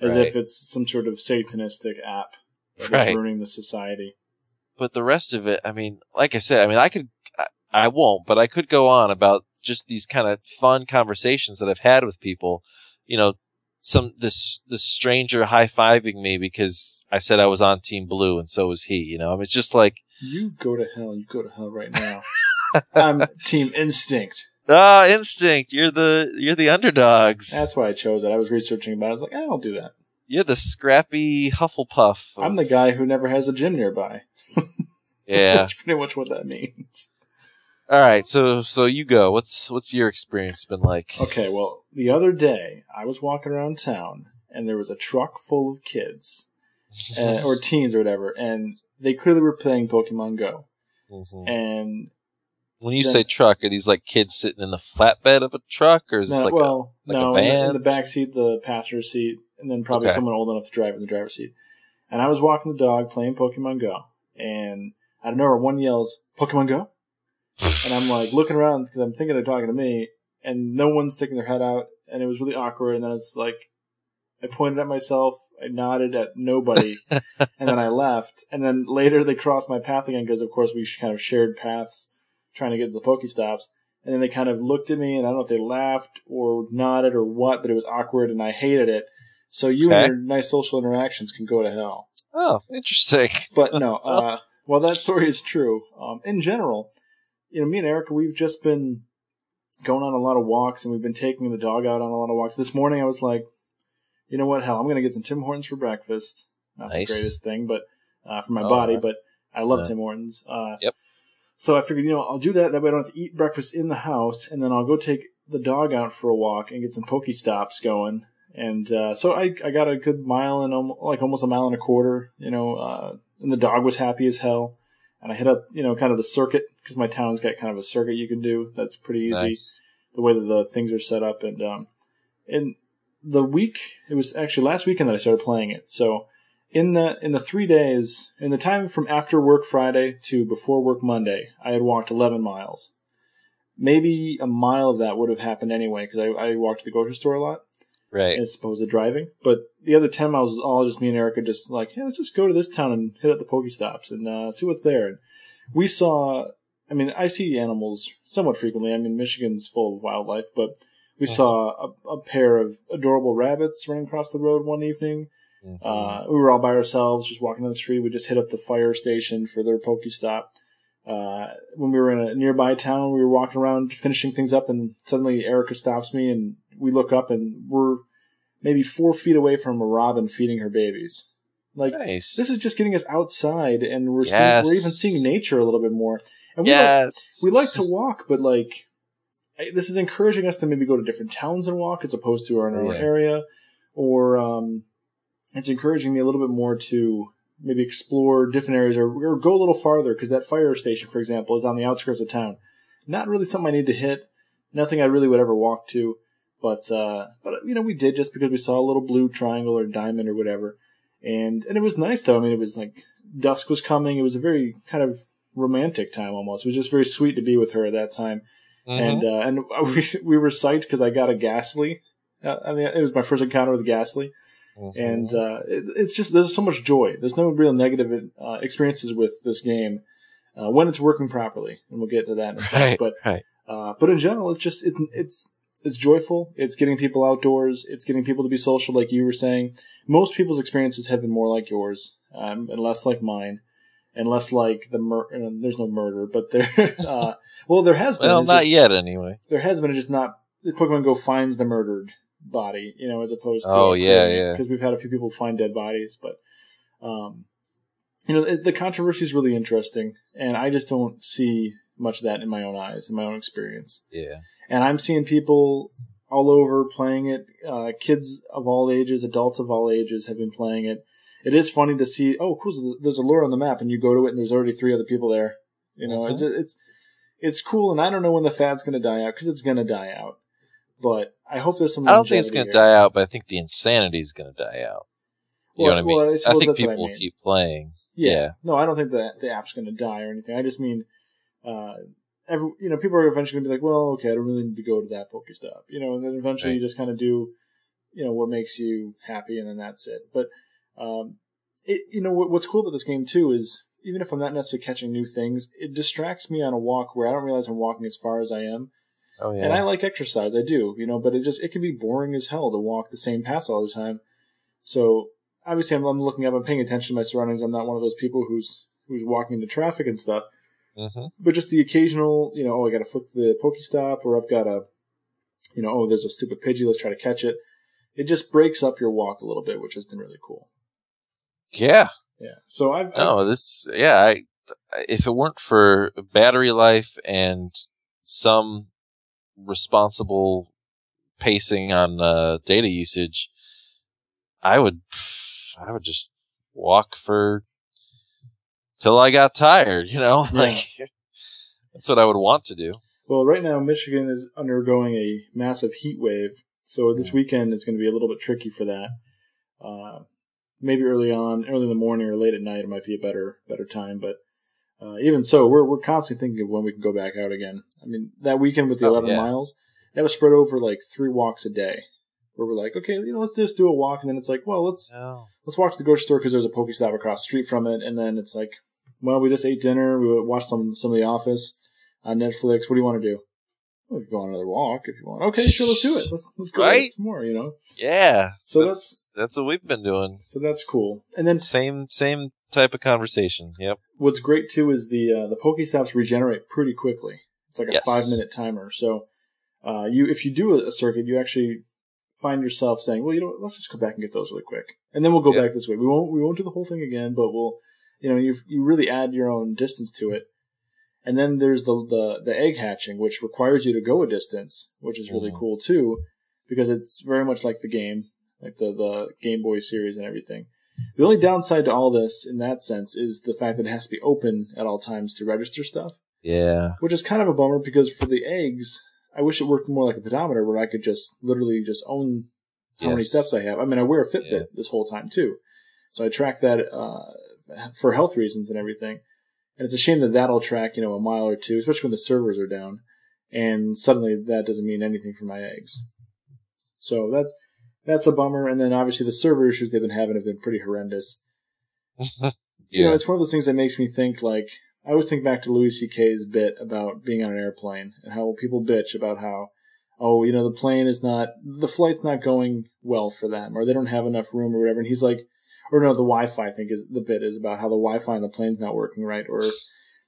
as right. if it's some sort of satanistic app that right. is ruining the society. But the rest of it, I mean, like I said, I mean, I could, I, I won't, but I could go on about just these kind of fun conversations that I've had with people, you know, some this this stranger high fiving me because I said I was on Team Blue and so was he. You know, I mean, it's just like you go to hell. You go to hell right now. I'm Team Instinct. Ah, Instinct. You're the you're the underdogs. That's why I chose it. I was researching about. it. I was like, I don't do that. You're the scrappy Hufflepuff. Of... I'm the guy who never has a gym nearby. yeah, that's pretty much what that means. All right, so so you go. What's what's your experience been like? Okay, well, the other day I was walking around town and there was a truck full of kids uh, or teens or whatever, and they clearly were playing Pokemon Go. Mm-hmm. And when you then, say truck, are these like kids sitting in the flatbed of a truck, or is no, this like well, a, like no, a van? In the, in the back seat, the passenger seat, and then probably okay. someone old enough to drive in the driver's seat. And I was walking the dog playing Pokemon Go, and out of nowhere, one yells, "Pokemon Go!" and I'm like looking around because I'm thinking they're talking to me, and no one's sticking their head out, and it was really awkward. And then it's like, I pointed at myself, I nodded at nobody, and then I left. And then later they crossed my path again because, of course, we kind of shared paths trying to get to the Pokestops. And then they kind of looked at me, and I don't know if they laughed or nodded or what, but it was awkward, and I hated it. So you okay. and your nice social interactions can go to hell. Oh, interesting. But no, uh, well, that story is true. Um, in general, you know, me and Erica, we've just been going on a lot of walks and we've been taking the dog out on a lot of walks. This morning I was like, you know what, hell, I'm going to get some Tim Hortons for breakfast. Not nice. the greatest thing, but uh, for my oh, body, right. but I love yeah. Tim Hortons. Uh, yep. So I figured, you know, I'll do that. That way I don't have to eat breakfast in the house, and then I'll go take the dog out for a walk and get some pokey stops going. And uh, so I, I got a good mile and like almost a mile and a quarter, you know, uh, and the dog was happy as hell and I hit up, you know, kind of the circuit because my town's got kind of a circuit you can do. That's pretty easy, nice. the way that the things are set up. And um, in the week, it was actually last weekend that I started playing it. So in the in the three days, in the time from after work Friday to before work Monday, I had walked 11 miles. Maybe a mile of that would have happened anyway because I, I walked to the grocery store a lot right? As opposed to driving. But the other ten miles was all just me and Erica, just like, hey, let's just go to this town and hit up the Pokestops and uh, see what's there. And we saw. I mean, I see animals somewhat frequently. I mean, Michigan's full of wildlife, but we uh-huh. saw a, a, pair of adorable rabbits running across the road one evening. Uh, we were all by ourselves, just walking down the street. We just hit up the fire station for their Pokestop. Uh, when we were in a nearby town, we were walking around finishing things up, and suddenly Erica stops me and we look up and we're maybe four feet away from a robin feeding her babies. Like nice. this is just getting us outside, and we're yes. seeing, we're even seeing nature a little bit more. And we yes, like, we like to walk, but like this is encouraging us to maybe go to different towns and walk as opposed to our our Yeah. area, or um, it's encouraging me a little bit more to maybe explore different areas or, or go a little farther because that fire station, for example, is on the outskirts of town. Not really something I need to hit. Nothing I really would ever walk to, but uh, but you know we did just because we saw a little blue triangle or diamond or whatever, and and it was nice though. I mean, it was like dusk was coming. It was a very kind of romantic time almost. It was just very sweet to be with her at that time Mhm. and uh, and we we were psyched because I got a Gastly. Uh, I mean, it was my first encounter with Gastly, Mhm. and uh, it, it's just there's so much joy. There's no real negative uh, experiences with this game uh, when it's working properly, and we'll get to that in a second. right, But right. uh, but in general, it's just it's it's it's joyful. It's getting people outdoors. It's getting people to be social, like you were saying. Most people's experiences have been more like yours, um, and less like mine, and less like the mur- uh, There's no murder, but there. Uh, well, there has been. Well, It's not just- yet, anyway. there has been, it's just not. The Pokemon Go finds the murdered body, you know, as opposed to. Oh, yeah, yeah. Because we've had a few people find dead bodies, but, um, you know, the controversy is really interesting, and I just don't see much of that in my own eyes, in my own experience. Yeah. And I'm seeing people all over playing it. Uh, kids of all ages, adults of all ages have been playing it. It is funny to see. Oh, cool! There's a lure on the map, and you go to it, and there's already three other people there. You know, it's it's it's cool, and I don't know when the fad's going to die out because it's going to die out. But I hope there's some. I don't think it's going to die out, but I think the insanity is going to die out. You Well- know what I mean? well, I I, think what I people will keep playing. Yeah. Yeah. No, I don't think that the app's going to die or anything. I just mean, uh, every you know, people are eventually going to be like, well, okay, I don't really need to go to that Pokestop, you know, and then eventually you just kind of do, you know, what makes you happy, and then that's it. But, um, it you know what's cool about this game too is even if I'm not necessarily catching new things, it distracts me on a walk where I don't realize I'm walking as far as I am. Oh yeah. And I like exercise, I do, you know, but it just it can be boring as hell to walk the same paths all the time. So obviously, I'm, I'm looking up, I'm paying attention to my surroundings. I'm not one of those people who's who's walking into traffic and stuff. hmm But just the occasional, you know, oh, I got to flip the Pokestop, or I've got a, you know, oh, there's a stupid Pidgey, let's try to catch it. It just breaks up your walk a little bit, which has been really cool. Yeah. Yeah. So I've, I've No, this. Yeah. I. If it weren't for battery life and some responsible pacing on uh, data usage, I would. I would just walk for till I got tired. You know, Yeah. like that's what I would want to do. Well, right now Michigan is undergoing a massive heat wave, so this weekend is going to be a little bit tricky for that. Uh, maybe early on, early in the morning or late at night, it might be a better better time. But uh, even so, we're we're constantly thinking of when we can go back out again. I mean, that weekend with the Oh, 11 yeah. miles, that was spread over like three walks a day. Where we're like, okay, you know, let's just do a walk, and then it's like, well, let's No. let's walk to the grocery store because there's a Pokestop across the street from it, and then it's like, well, we just ate dinner, we watched some some of The Office on Netflix. What do you want to do? Well, we can go on another walk if you want. Okay, sure, let's do it. Let's let's go Right? more. You know, Yeah. so that's that's what we've been doing. so that's cool. And then Same same type of conversation. Yep. what's great too is the uh, the Pokestops regenerate pretty quickly. It's like a Yes. five minute timer. So uh, you if you do a, circuit, you actually find yourself saying, well, you know, what, let's just go back and get those really quick, and then we'll go Yeah. back this way. We won't we won't do the whole thing again, but we'll you know you you really add your own distance to it. And then there's the, the the egg hatching, which requires you to go a distance, which is really Mhm. cool too, because it's very much like the game, like the the Game Boy series and everything. The only downside to all this, in that sense, is the fact that it has to be open at all times to register stuff, Yeah. which is kind of a bummer because for the eggs, I wish it worked more like a pedometer where I could just literally just own how many steps I have. I mean, I wear a Fitbit Yeah. this whole time too, so I track that uh, for health reasons and everything. And it's a shame that that'll track, you know, a mile or two, especially when the servers are down. And suddenly that doesn't mean anything for my eggs. So that's that's a bummer. And then obviously the server issues they've been having have been pretty horrendous. yeah. You know, it's one of those things that makes me think like I always think back to Louis C.K.'s bit about being on an airplane and how people bitch about how, oh, you know, the plane is not, the flight's not going well for them, or they don't have enough room, or whatever. And he's like, or no, the Wi-Fi I think is the bit is about how the Wi-Fi on the plane's not working right, or,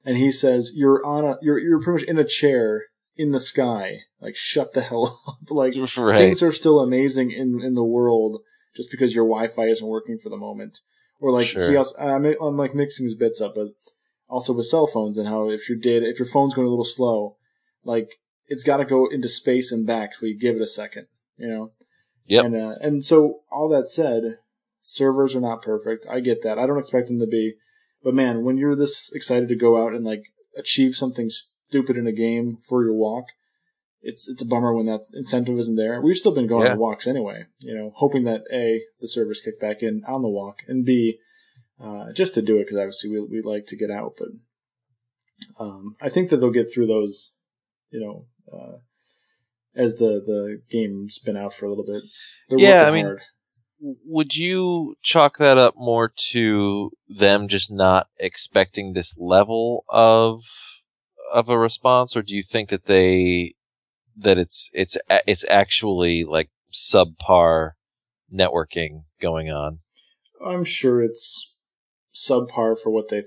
and he says you're on a, you're you're pretty much in a chair in the sky, like shut the hell up, like right. things are still amazing in in the world just because your Wi-Fi isn't working for the moment. Or like Sure. he also, I'm, I'm like mixing his bits up, but also with cell phones and how if your data, if your phone's going a little slow, like it's got to go into space and back. So you give it a second, you know. Yeah. And uh, and so all that said, servers are not perfect. I get that. I don't expect them to be, but man, when you're this excited to go out and like achieve something stupid in a game for your walk, it's it's a bummer when that incentive isn't there. We've still been going Yeah. on walks anyway, you know, hoping that a the servers kick back in on the walk, and b uh, just to do it because obviously we we like to get out, but um, I think that they'll get through those, you know, uh, as the the game's been out for a little bit. They're Yeah, I mean, hard. Would you chalk that up more to them just not expecting this level of of a response, or do you think that they that it's it's it's actually like subpar networking going on? I'm sure it's subpar for what they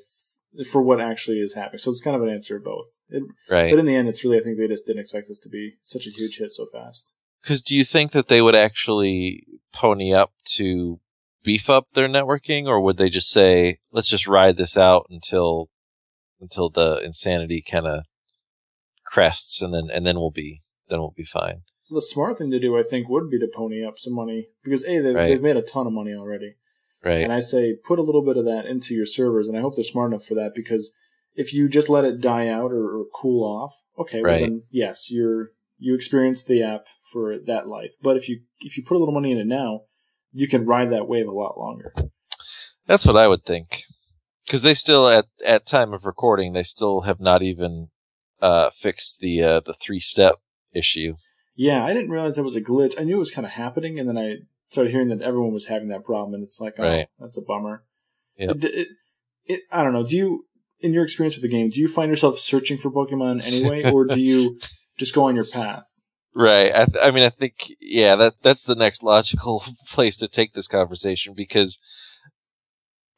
th- for what actually is happening. So it's kind of an answer of both. It, Right. But in the end, it's really I think they just didn't expect this to be such a huge hit so fast. Because do you think that they would actually pony up to beef up their networking, or would they just say, "Let's just ride this out until until the insanity kind of crests, and then and then we'll be then we'll be fine." The smart thing to do, I think, would be to pony up some money because a they, Right. they've made a ton of money already, Right. and I say put a little bit of that into your servers, and I hope they're smart enough for that because if you just let it die out or, or cool off, okay, well Right. then yes, you're you experience the app for that life. But if you if you put a little money in it now, you can ride that wave a lot longer. That's what I would think. Because they still, at at time of recording, they still have not even uh, fixed the uh, the three step issue. Yeah, I didn't realize that was a glitch. I knew it was kind of happening, and then I started hearing that everyone was having that problem, and it's like, oh, Right. that's a bummer. Yep. It, it, it, I don't know. Do you, in your experience with the game, do you find yourself searching for Pokemon anyway, or do you just go on your path? Right. I, th- I mean, I think yeah, that that's the next logical place to take this conversation because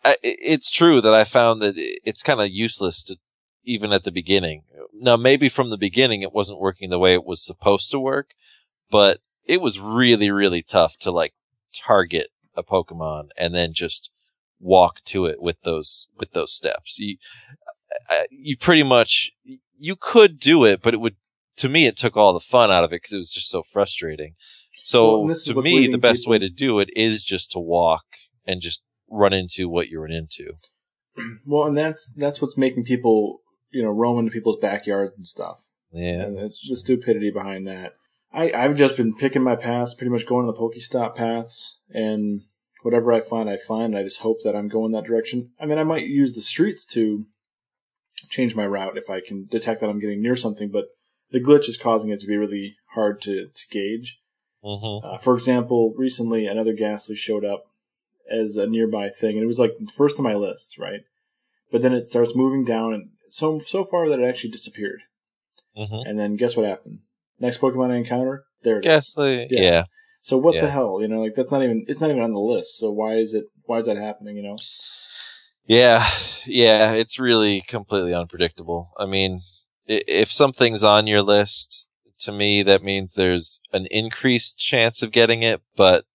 I, it's true that I found that it's kind of useless to even at the beginning. Now, maybe from the beginning it wasn't working the way it was supposed to work, but it was really, really tough to like target a Pokemon and then just walk to it with those with those steps. You you pretty much you could do it, but it would to me it took all the fun out of it because it was just so frustrating. So Well, and this is to me, the best people- way to do it is just to walk and just run into what you run into. Well, and that's that's what's making people, you know, roam into people's backyards and stuff. Yeah, and the, the stupidity behind that. I, I've just been picking my paths, pretty much going on the Pokestop paths, and whatever I find, I find. I just hope that I'm going that direction. I mean, I might use the streets to change my route if I can detect that I'm getting near something, but the glitch is causing it to be really hard to, to gauge. hmm Uh, for example, recently another Gastly showed up as a nearby thing, and it was like first on my list, right? But then it starts moving down, and so so far that it actually disappeared. hmm And then guess what happened? Next Pokemon I encounter, there it Yeah. yeah. So what Yeah. the hell? You know, like that's not even it's not even on the list. So why is it why is that happening? You know? Yeah, yeah, it's really completely unpredictable. I mean, if something's on your list, to me, that means there's an increased chance of getting it, but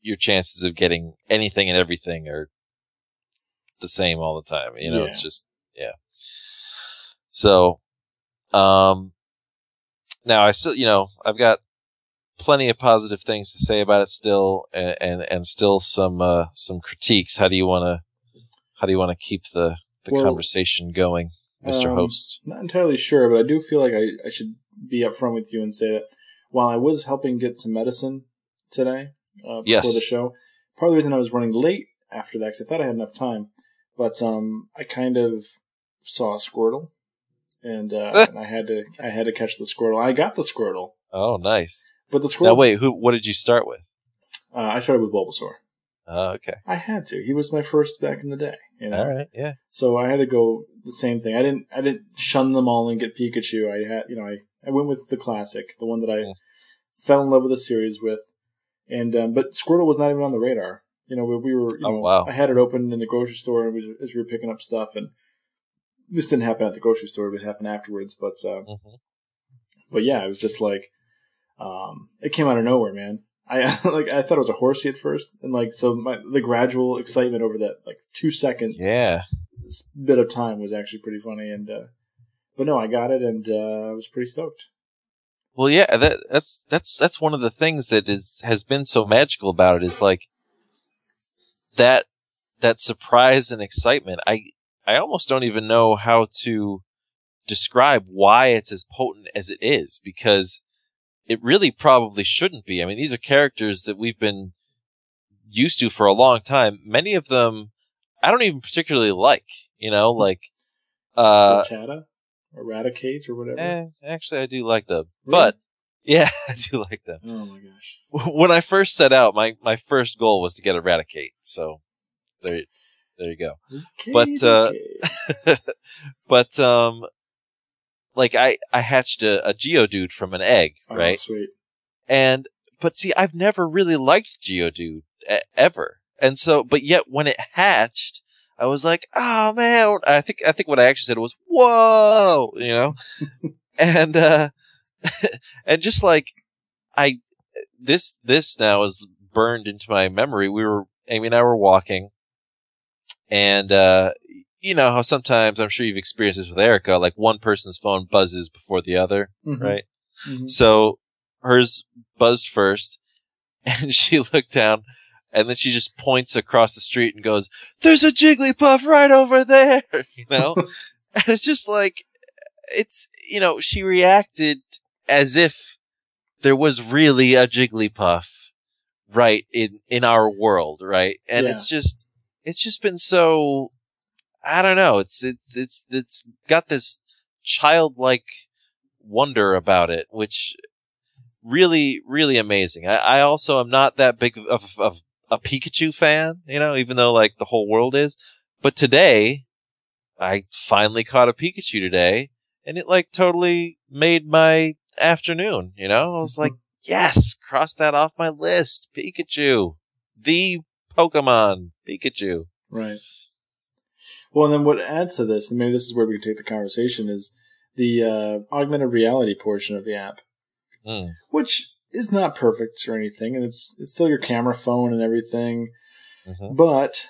your chances of getting anything and everything are the same all the time. You know, Yeah. it's just, yeah. So, um, now I still, you know, I've got plenty of positive things to say about it still, and, and, and still some, uh, some critiques. How do you want to, how do you want to keep the, the Well, conversation going, Mr. um, Host? Not entirely sure, but I do feel like I, I should be upfront with you and say that while I was helping get some medicine today uh, before Yes. the show, part of the reason I was running late after that because I thought I had enough time, but um, I kind of saw a Squirtle, and, uh, and I had to I had to catch the Squirtle. I got the Squirtle, Oh, nice. but the Squirtle. Now wait, who, what did you start with? Uh, I started with Bulbasaur. Oh, okay. I had to. He was my first back in the day. You know? All right. Yeah. So I had to go the same thing. I didn't I didn't shun them all and get Pikachu. I had you know I, I went with the classic, the one that I Yeah. fell in love with the series with. And um, but Squirtle was not even on the radar. You know we, we were you Oh, know wow. I had it open in the grocery store and we, as we were picking up stuff and this didn't happen at the grocery store. It happened afterwards. But uh, hmm but yeah, it was just like um, it came out of nowhere, man. I like I thought it was a Horsea at first, and like so my the gradual excitement over that like two second Yeah. bit of time was actually pretty funny and uh but no i got it and uh i was pretty stoked Well, yeah, that, that's that's that's one of the things that is has been so magical about it is like that that surprise and excitement. I I almost don't even know how to describe why it's as potent as it is because it really probably shouldn't be. I mean, these are characters that we've been used to for a long time. Many of them I don't even particularly like, you know, like uh? Eradicate or whatever. eh, actually I do like them. Really? But yeah, I do like them. Oh my gosh. when I first set out, my, my first goal was to get a Raticate. So there, there you go. Okay, But, uh, but, um, like I, I hatched a, a Geodude from an egg, Oh, right? sweet. And, but see, I've never really liked Geodude ever. And so, but yet when it hatched, I was like, oh man, I think, I think what I actually said was, whoa, you know? and, uh, and just like, I, this, this now is burned into my memory. We were, Amy and I were walking and, uh, you know how sometimes I'm sure you've experienced this with Erica, like one person's phone buzzes before the other, Mhm, right? mhm. So hers buzzed first and she looked down and then she just points across the street and goes, there's a Jigglypuff right over there, you know? and it's just like, it's, you know, she reacted as if there was really a Jigglypuff right in, in our world, right? And Yeah. it's just, it's just been so, I don't know, it's, it, it's, it's got this childlike wonder about it, which really, really amazing. I, I also am not that big of, of, of a Pikachu fan, you know, even though like the whole world is. But today, I finally caught a Pikachu today, and it like totally made my afternoon, you know? I was like, yes, cross that off my list. Pikachu. The Pokemon. Pikachu. Right. Well, and then what adds to this, and maybe this is where we can take the conversation, is the uh, augmented reality portion of the app, Mm. which is not perfect or anything, and it's it's still your camera phone and everything. Mhm. But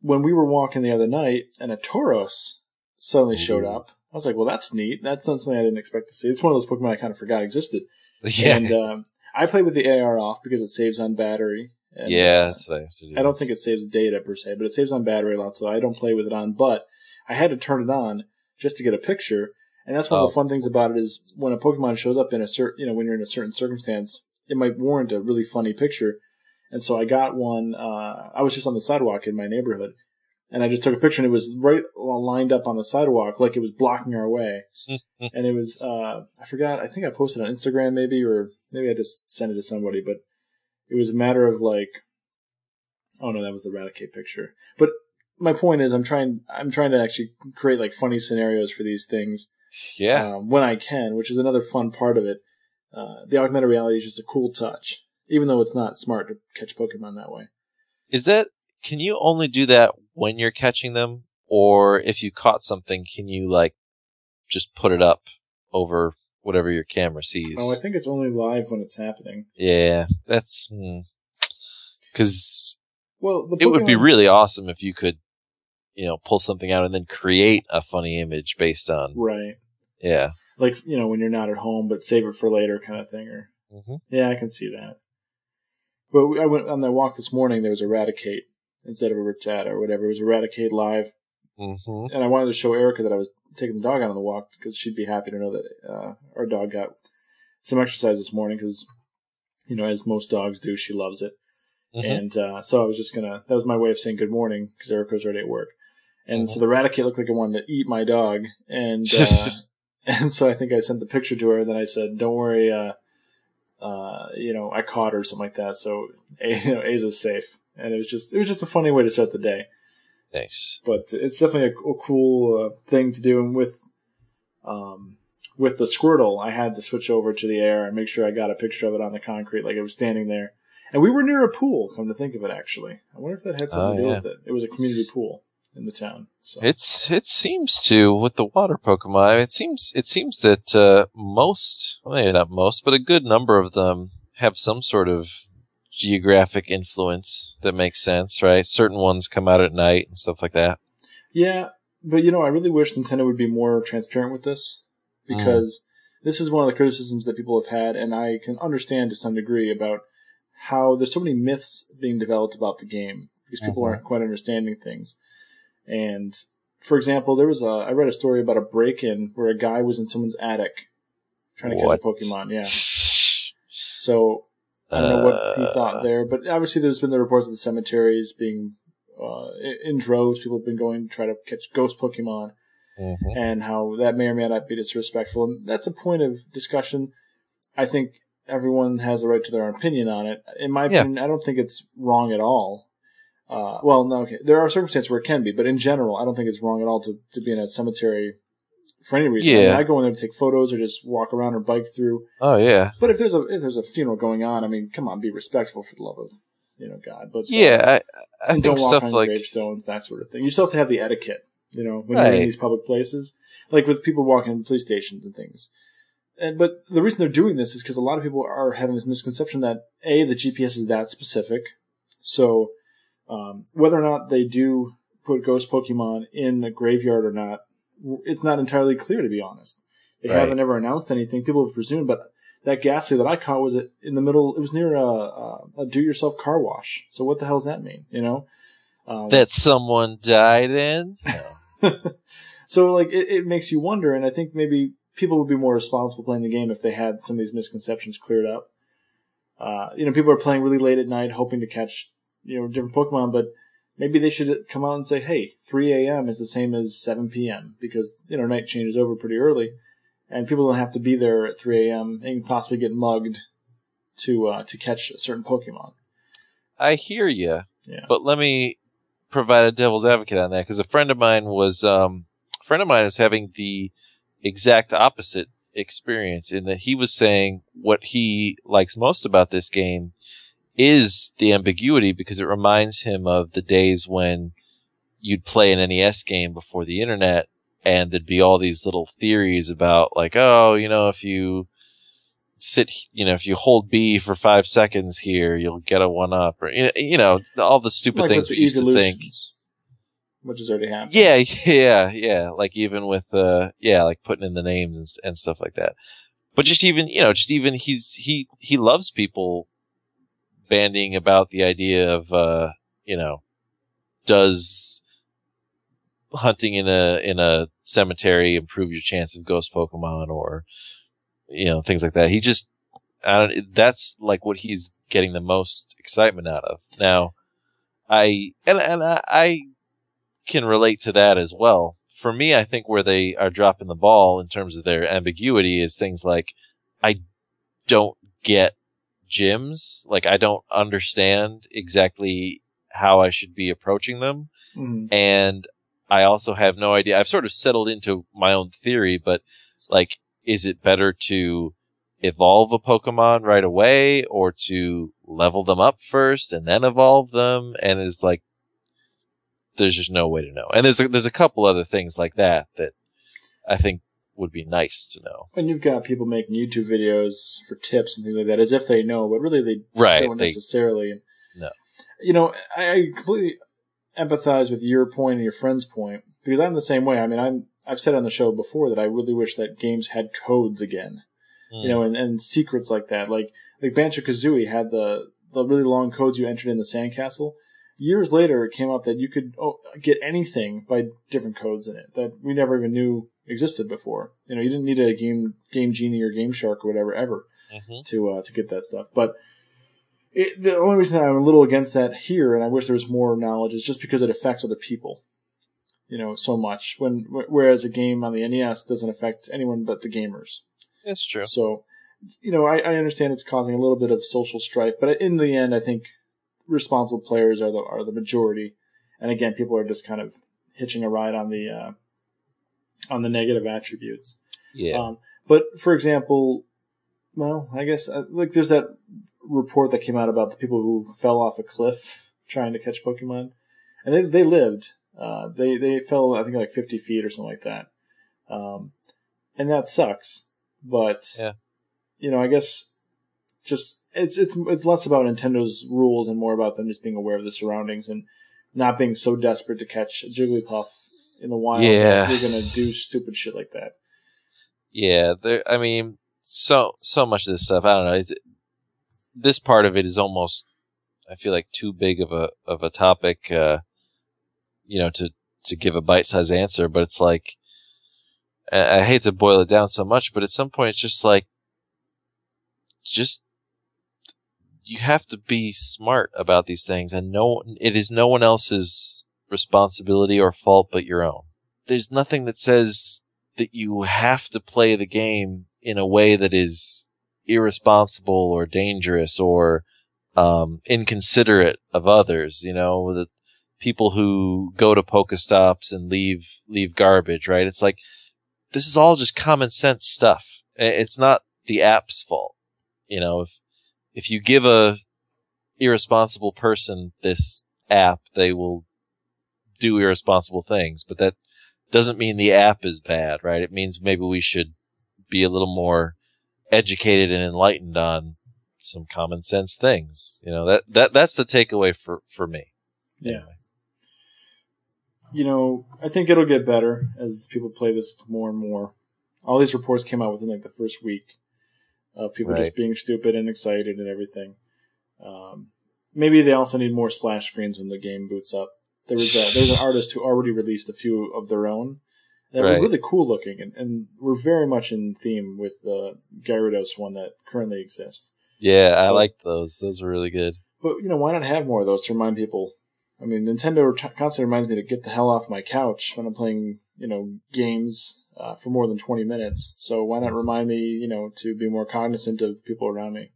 when we were walking the other night, and a Tauros suddenly showed up, I was like, "Well, that's neat. That's not something I didn't expect to see. It's one of those Pokemon I kind of forgot existed." Yeah. And um, I played with the AR off because it saves on battery. And, yeah, uh, that's what I have to do. I don't think it saves data per se, but it saves on battery a lot, so I don't play with it on. But I had to turn it on just to get a picture, and that's one Oh. of the fun things about it is when a Pokemon shows up in a certain, you know, when you're in a certain circumstance, it might warrant a really funny picture. And so I got one. Uh, I was just on the sidewalk in my neighborhood, and I just took a picture, and it was right lined up on the sidewalk, like it was blocking our way. and it was uh, I forgot. I think I posted on Instagram maybe, or maybe I just sent it to somebody, but it was a matter of like, oh no, that was the Raticate picture. But my point is, I'm trying, I'm trying to actually create like funny scenarios for these things yeah. um, when I can, which is another fun part of it. Uh, the augmented reality is just a cool touch, even though it's not smart to catch Pokemon that way. Is that can you only do that when you're catching them, or if you caught something, can you like just put it up over whatever your camera sees? Oh, I think it's only live when it's happening. yeah, that's because Well, the it would be really awesome if you could, you know, pull something out and then create a funny image based on. right, Yeah. like you know when you're not at home, but save it for later, kind of thing, or hmm Yeah, I can see that. But I went on that walk this morning. There was a Raticate instead of a Rattata or whatever. It was a Raticate live, hmm and I wanted to show Erica that I was taking the dog out on the walk because she'd be happy to know that uh, our dog got some exercise this morning. Because you know, as most dogs do, she loves it. hmm And uh, so I was just gonna. That was my way of saying good morning because Erica was already at work. And Mhm. so the Raticate looked like it wanted to eat my dog, and uh, and so I think I sent the picture to her. And then I said, "Don't worry, uh, uh, you know, I caught her or something like that. So you know, Aza's safe." And it was just it was just a funny way to start the day. Nice. But it's definitely a, a cool uh, thing to do. And with um, with the Squirtle, I had to switch over to the AR and make sure I got a picture of it on the concrete, like it was standing there. And we were near a pool. Come to think of it, actually, I wonder if that had something Oh, to do yeah. with it. It was a community pool in the town. So It's it seems to with the water Pokemon. It seems it seems that uh, most, well, maybe not most, but a good number of them have some sort of geographic influence that makes sense, right? Certain ones come out at night and stuff like that. Yeah, but you know, I really wish Nintendo would be more transparent with this because this is one of the criticisms that people have had, and I can understand to some degree about how there's so many myths being developed about the game because people Mhm. aren't quite understanding things. And for example, there was a I read a story about a break-in where a guy was in someone's attic trying to What? catch a Pokemon. Yeah. So I don't know what he Uh, thought there, but obviously there's been the reports of the cemeteries being uh, in droves. People have been going to try to catch ghost Pokemon, mhm. and how that may or may not be disrespectful. And that's a point of discussion. I think everyone has the right to their own opinion on it. In my Yeah. opinion, I don't think it's wrong at all. Uh, well, no, okay. There are circumstances where it can be, but in general, I don't think it's wrong at all to, to be in a cemetery for any reason. I, mean, Yeah. I go in there to take photos or just walk around or bike through. Oh yeah, But if there's a if there's a funeral going on, I mean, come on, be respectful for the love of you know God. But uh, yeah. I, I and think don't walk stuff on like gravestones, that sort of thing. You still have to have the etiquette, you know, when you're in these public places, like with people walking in police stations and things. And but the reason they're doing this is because a lot of people are having this misconception that a the GPS is that specific. So um, whether or not they do put ghost Pokemon in the graveyard or not, it's not entirely clear to be honest. They Right. haven't ever announced anything. People have presumed, but that Gastly that I caught was in the middle. It was near a, a, a do-yourself car wash. So what the hell does that mean? You know, um, that someone died in. so like it, it makes you wonder, and I think maybe people would be more responsible playing the game if they had some of these misconceptions cleared up. Uh, you know, people are playing really late at night, hoping to catch you know different Pokemon, but maybe they should come out and say, "Hey, 3 a.m. is the same as 7 p.m." because you know night changes over pretty early, and people don't have to be there at 3 a.m. and possibly get mugged to uh, to catch a certain Pokemon. I hear you, Yeah. but let me provide a devil's advocate on that because a friend of mine was um, a friend of mine was having the exact opposite experience in that he was saying what he likes most about this game is the ambiguity because it reminds him of the days when you'd play an NES game before the internet and there'd be all these little theories about like, oh, you know, if you sit, you know, if you hold B for five seconds here, you'll get a one up or, you know, all the stupid Like things we used to think. which has already happened. Yeah, yeah, yeah. Like even with uh yeah, like putting in the names and, and stuff like that. But just even, you know, just even he's he he loves people bandying about the idea of uh, you know, does hunting in a in a cemetery improve your chance of ghost Pokemon or you know, things like that. He just that's like what he's getting the most excitement out of. Now, I and and I, I can relate to that as well. For me, I think where they are dropping the ball in terms of their ambiguity is things like I don't get gyms. Like I don't understand exactly how I should be approaching them. Mhm. And I also have no idea. I've sort of settled into my own theory, but like, is it better to evolve a Pokemon right away or to level them up first and then evolve them? And is like, there's just no way to know. And there's a, there's a couple other things like that that I think would be nice to know. And you've got people making YouTube videos for tips and things like that, as if they know, but really they Right. don't They, necessarily. No. You know, I, completely empathize with your point and your friend's point because I'm the same way. I mean, I'm I've said on the show before that I really wish that games had codes again. Mm. You know, and, and secrets like that. Like like Banjo Kazooie had the the really long codes you entered in the sandcastle. Years later, it came up that you could oh, get anything by different codes in it that we never even knew existed before. You know, you didn't need a game Game Genie or Game Shark or whatever ever Mhm. to uh, to get that stuff. But it, the only reason I'm a little against that here, and I wish there was more knowledge, is just because it affects other people. You know, so much. When whereas a game on the NES doesn't affect anyone but the gamers. That's true. So, you know, I, I understand it's causing a little bit of social strife, but in the end, I think responsible players are the are the majority. And again, people are just kind of hitching a ride on the uh, on the negative attributes. Yeah. Um, but for example, well, I guess uh, like there's that report that came out about the people who fell off a cliff trying to catch Pokemon, and they they lived. Uh, they they fell I think like 50 feet or something like that, um, and that sucks. But Yeah. you know, I guess just it's it's it's less about Nintendo's rules and more about them just being aware of the surroundings and not being so desperate to catch a Jigglypuff in the wild yeah. you're gonna do stupid shit like that. Yeah, there. I mean, so so much of this stuff. I don't know. It's, this part of it is almost. I feel like too big of a of a topic, uh, you know, to to give a bite sized answer. But it's like, I, I hate to boil it down so much, but at some point it's just like, just you have to be smart about these things, and no, it is no one else's responsibility or fault but your own. There's nothing that says that you have to play the game in a way that is irresponsible or dangerous or um, inconsiderate of others. You know, the people who go to Pokestops and leave leave garbage. Right? It's like this is all just common sense stuff. It's not the app's fault. You know, if if you give a irresponsible person this app, they will do irresponsible things. But that doesn't mean the app is bad, right? It means maybe we should be a little more educated and enlightened on some common sense things. You know, that, that, that's the takeaway for, for me. Yeah. Anyway. You know, I think it'll get better as people play this more and more. All these reports came out within like the first week of people right. just being stupid and excited and everything. Um, maybe they also need more splash screens when the game boots up. There was a, there was an artist who already released a few of their own that right. were really cool looking and, and were very much in theme with the Gyarados one that currently exists. Yeah, I but, like those. Those are really good. But you know, why not have more of those to remind people? I mean, Nintendo constantly reminds me to get the hell off my couch when I'm playing, you know, games uh, for more than 20 minutes. So why not remind me, you know, to be more cognizant of people around me?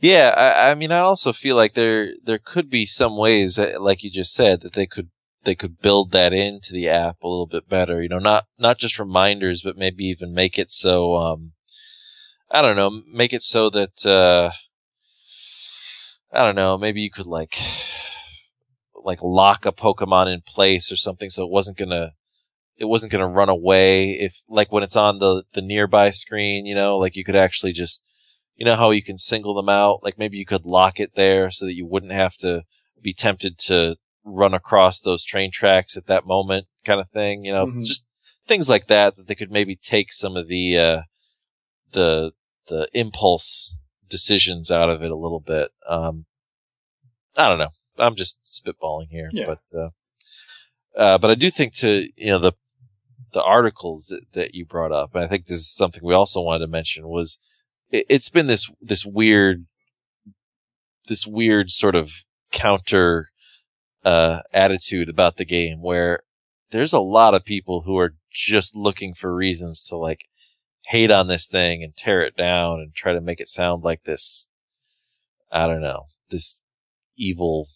Yeah, I, I mean, I also feel like there there could be some ways, that, like you just said, that they could they could build that into the app a little bit better. You know, not not just reminders, but maybe even make it so. Um, I don't know, make it so that uh, I don't know, maybe you could like like lock a Pokemon in place or something, so it wasn't gonna it wasn't gonna run away if like when it's on the the nearby screen. You know, like you could actually just you know how you can single them out? Like maybe you could lock it there so that you wouldn't have to be tempted to run across those train tracks at that moment kind of thing. You know, mm-hmm. just things like that that they could maybe take some of the, uh, the, the impulse decisions out of it a little bit. Um, I don't know. I'm just spitballing here, yeah. but, uh, uh, but I do think to, you know, the, the articles that, that you brought up, and I think this is something we also wanted to mention was, it, it's been this this weird this weird sort of counter uh, attitude about the game where there's a lot of people who are just looking for reasons to like hate on this thing and tear it down and try to make it sound like this I don't know this evil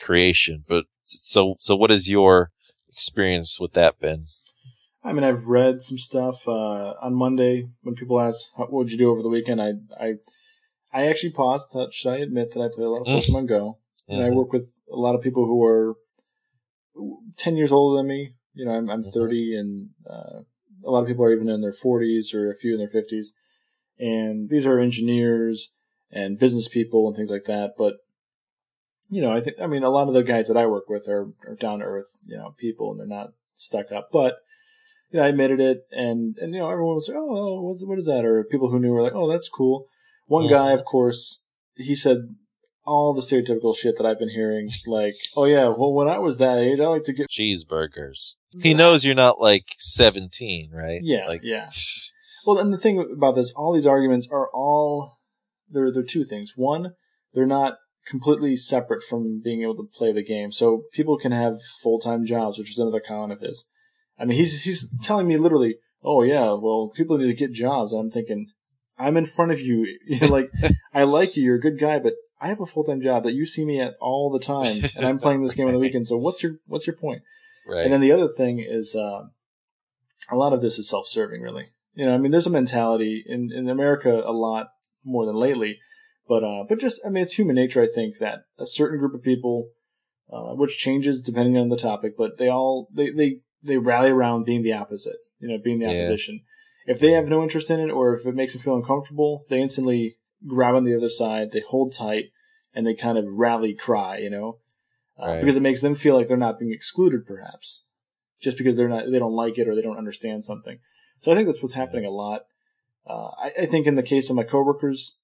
creation. But so so what is your experience with that been I mean, I've read some stuff uh, on Monday when people ask, "What would you do over the weekend?" I I I actually paused. Thought, should I admit that I play a lot of mm. Pokemon Go, and I mm-hmm. work with a lot of people who are ten years older than me. You know, I'm I'm mm-hmm. thirty, and uh, a lot of people are even in their forties or a few in their fifties, and these are engineers and business people and things like that. But you know, I think I mean a lot of the guys that I work with are, are down to earth, you know, people, and they're not stuck up. But you know, I admitted it, and and you know, everyone was like, "Oh, what's, what is that?" Or people who knew were like, "Oh, that's cool." One mm-hmm. guy, of course, he said all the stereotypical shit that I've been hearing, like, "Oh yeah, well, when I was that age, I like to get cheeseburgers." He knows you're not like 17, right? Yeah, like, yeah. Well, and the thing about this, all these arguments are all they're they're two things. One, they're not completely separate from being able to play the game. So people can have full time jobs, which is another comment of his. I mean, he's he's telling me literally, "Oh yeah, well, people need to get jobs." And I'm thinking, I'm in front of you. like, I like you. You're a good guy, but I have a full time job that you see me at all the time, and I'm playing this game on the weekend. So what's your what's your point? Right. And then the other thing is, uh, a lot of this is self serving. Really, you know, I mean, there's a mentality in in America a lot more than lately, but uh, but just I mean, it's human nature. I think that a certain group of people. Uh, which changes depending on the topic, but they all they, they they rally around being the opposite, you know, being the yeah. opposition. If they have no interest in it or if it makes them feel uncomfortable, they instantly grab on the other side, they hold tight, and they kind of rally cry, you know, uh, right. because it makes them feel like they're not being excluded, perhaps, just because they're not they don't like it or they don't understand something. So I think that's what's happening a lot. Uh, I, I think in the case of my coworker's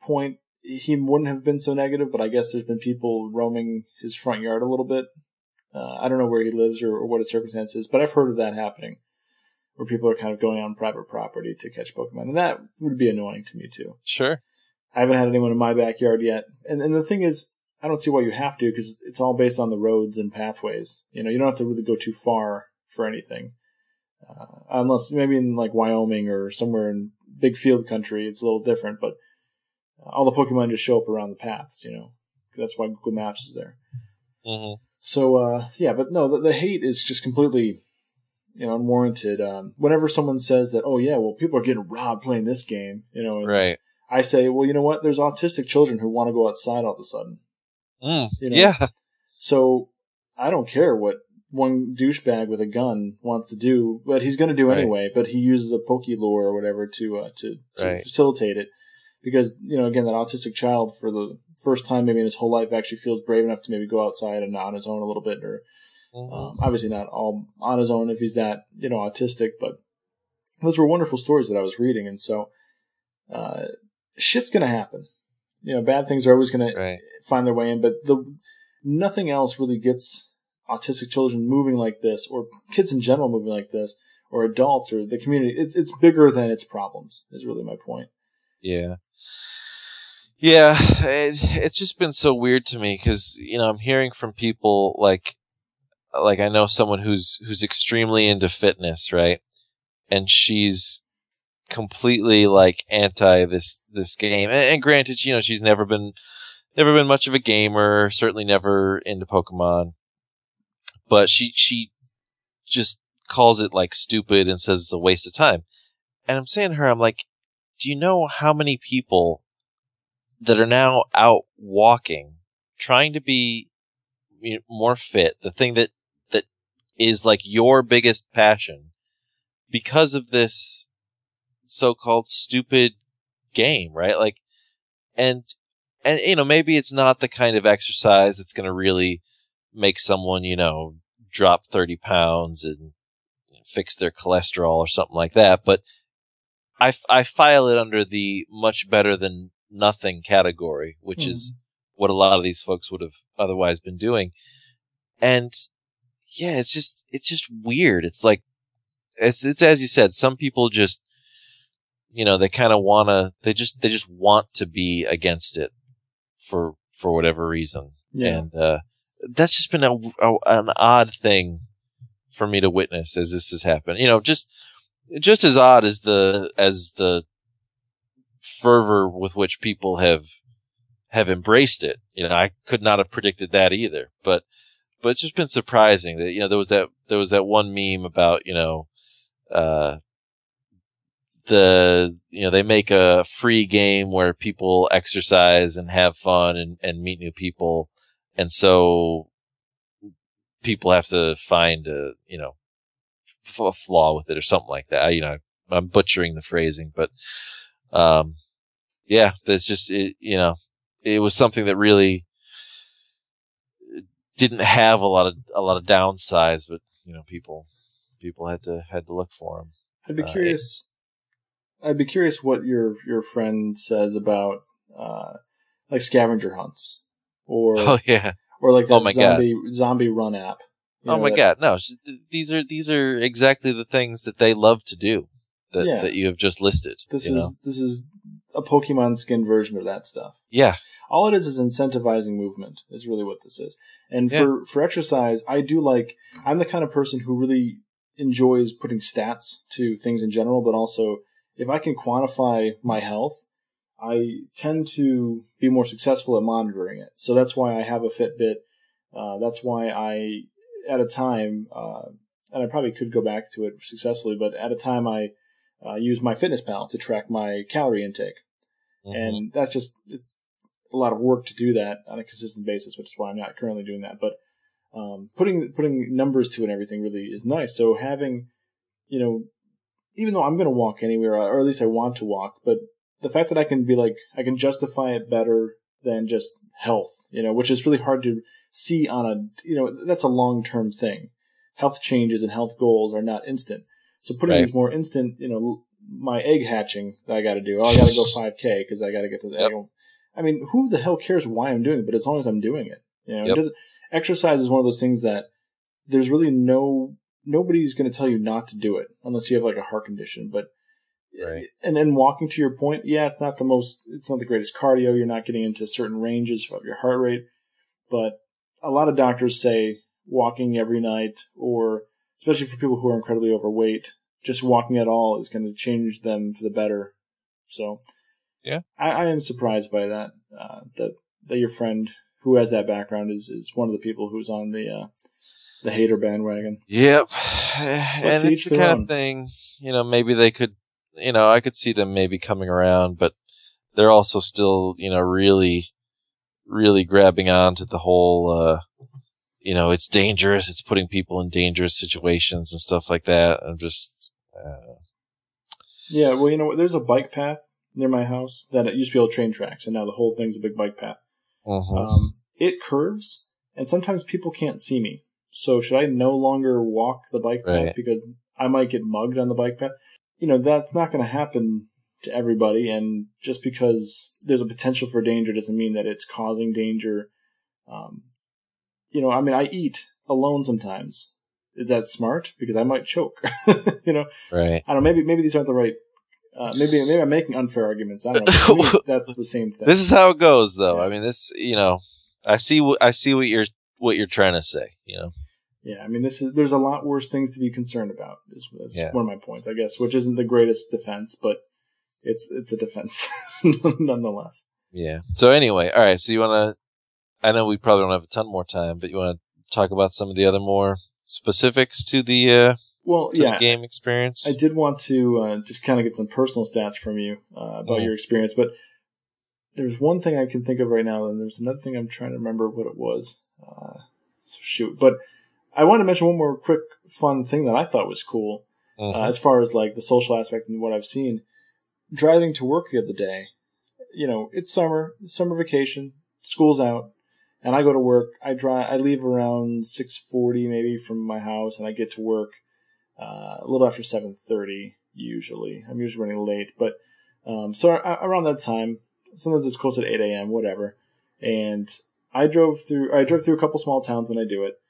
point, he wouldn't have been so negative, but I guess there's been people roaming his front yard a little bit. Uh, I don't know where he lives or, or what his circumstances, but I've heard of that happening, where people are kind of going on private property to catch Pokemon, and that would be annoying to me too. Sure. I haven't had anyone in my backyard yet, and and the thing is, I don't see why you have to because it's all based on the roads and pathways. You know, you don't have to really go too far for anything, uh, unless maybe in like Wyoming or somewhere in big field country, it's a little different. But all the Pokemon just show up around the paths. You know, that's why Google Maps is there. Mm-hmm. So uh, yeah, but no, the, the, hate is just completely you know unwarranted. Um, whenever someone says that, oh yeah, well people are getting robbed playing this game, you know, right? I say, well, you know what? There's autistic children who want to go outside all of a sudden. Mm, you know? Yeah. So I don't care what one douchebag with a gun wants to do, but he's going to do right. anyway. But he uses a Pokélure or whatever to uh, to, to right. facilitate it because you know again that autistic child for the first time maybe in his whole life actually feels brave enough to maybe go outside and on his own a little bit or mm-hmm. um, obviously not all on his own if he's that you know autistic but those were wonderful stories that i was reading. And so uh, shit's gonna happen. You know bad things are always gonna right. find their way in but the nothing else really gets autistic children moving like this or kids in general moving like this or adults or the community. It's it's bigger than its problems is really my point. Yeah yeah, it, it's just been so weird to me because you know I'm hearing from people like, like I know someone who's who's extremely into fitness, right? And she's completely like anti this this game. And, and granted, you know she's never been never been much of a gamer, certainly never into Pokemon, but she she just calls it like stupid and says it's a waste of time. And I'm saying to her, I'm like, do you know how many people that are now out walking, trying to be more fit, the thing that, that is like your biggest passion because of this so-called stupid game, right? Like, and, and, you know, maybe it's not the kind of exercise that's going to really make someone, you know, drop 30 pounds and fix their cholesterol or something like that, but I, I file it under the much better than nothing category, which mm. is what a lot of these folks would have otherwise been doing. And yeah, it's just, it's just weird. It's like, it's, it's as you said, some people just, you know, they kind of want to, they just, they just want to be against it for, for whatever reason. Yeah. And, uh, that's just been a, a, an odd thing for me to witness as this has happened. You know, just, just as odd as the, as the fervor with which people have have embraced it. You know, I could not have predicted that either. But but it's just been surprising that you know there was that there was that one meme about you know uh the you know they make a free game where people exercise and have fun and and meet new people and so people have to find a you know a flaw with it or something like that. You know, I'm butchering the phrasing, but um, yeah, that's just it, you know, it was something that really didn't have a lot of a lot of downsides, but you know, people people had to had to look for them. I'd be uh, curious. It, I'd be curious what your your friend says about uh, like scavenger hunts or oh yeah or like that oh zombie God. zombie run app. You oh my that, god, no! These are these are exactly the things that they love to do that, yeah. that you have just listed. This is know? this is a Pokemon skin version of that stuff. Yeah. All it is is incentivizing movement is really what this is. And yeah. for for exercise, I do like I'm the kind of person who really enjoys putting stats to things in general, but also if I can quantify my health, I tend to be more successful at monitoring it. So that's why I have a Fitbit. Uh, that's why I, at a time, uh, and I probably could go back to it successfully, but at a time I uh, use MyFitnessPal to track my calorie intake. Mm-hmm. And that's just, it's a lot of work to do that on a consistent basis, which is why I'm not currently doing that. But um, putting putting numbers to it and everything really is nice. So having, you know, even though I'm going to walk anywhere, or at least I want to walk, but the fact that I can be like, I can justify it better than just health, you know, which is really hard to see on a, you know, that's a long term thing. Health changes and health goals are not instant. So putting Right. these more instant, you know, my egg hatching that I got to do. Oh, I got to go 5K because I got to get this Yep. egg. I mean, who the hell cares why I'm doing it? But as long as I'm doing it, you know, Yep. doesn't. Exercise is one of those things that there's really no nobody's going to tell you not to do it unless you have like a heart condition. But eh, Right. Eh, and then walking to your point, yeah, it's not the most, it's not the greatest cardio. You're not getting into certain ranges of your heart rate, but a lot of doctors say walking every night, or especially for people who are incredibly overweight, just walking at all is going to change them for the better. So, Yeah. I, I am surprised by that. Uh, that that your friend who has that background is is one of the people who's on the uh, the hater bandwagon. Yep. and it's the kind own. of thing, you know, maybe they could, you know, I could see them maybe coming around, but they're also still, you know, really, really grabbing on to the whole, uh, you know, it's dangerous. It's putting people in dangerous situations and stuff like that. I'm just, uh, Yeah, well, you know? There's a bike path near my house that it used to be old train tracks, and now the whole thing's a big bike path. mhm. Um, it curves, and sometimes people can't see me. So should I no longer walk the bike path Right. because I might get mugged on the bike path? You know, that's not going to happen to everybody, and just because there's a potential for danger doesn't mean that it's causing danger. Um, you know, I mean, I eat alone sometimes. Is that smart? Because I might choke. you know, right. I don't know. Maybe maybe these aren't the right. Uh, maybe maybe I'm making unfair arguments. I don't know. That's the same thing. This is how it goes, though. Yeah. I mean, this, you know, I see what I see what you're what you're trying to say. You know, Yeah, I mean, this is there's a lot worse things to be concerned about. Is, is Yeah. one of my points, I guess, which isn't the greatest defense, but it's it's a defense nonetheless. yeah. So anyway, all right. So you want to? I know we probably don't have a ton more time, but you want to talk about some of the other more specifics to the uh, Well, to yeah, the game experience. I did want to uh, just kind of get some personal stats from you uh, about Mm. your experience, but there's one thing I can think of right now, and there's another thing I'm trying to remember what it was. Uh, so shoot, but I want to mention one more quick fun thing that I thought was cool. Uh, as far as like the social aspect and what I've seen. Driving to work the other day, you know, it's summer, summer vacation, school's out, and I go to work. I drive, I leave around six forty maybe from my house, and I get to work uh, a little after seven thirty usually. I'm usually running late, but um, so a- around that time, sometimes it's close to eight a.m. Whatever, and I drove through. I drove through a couple small towns when I do it,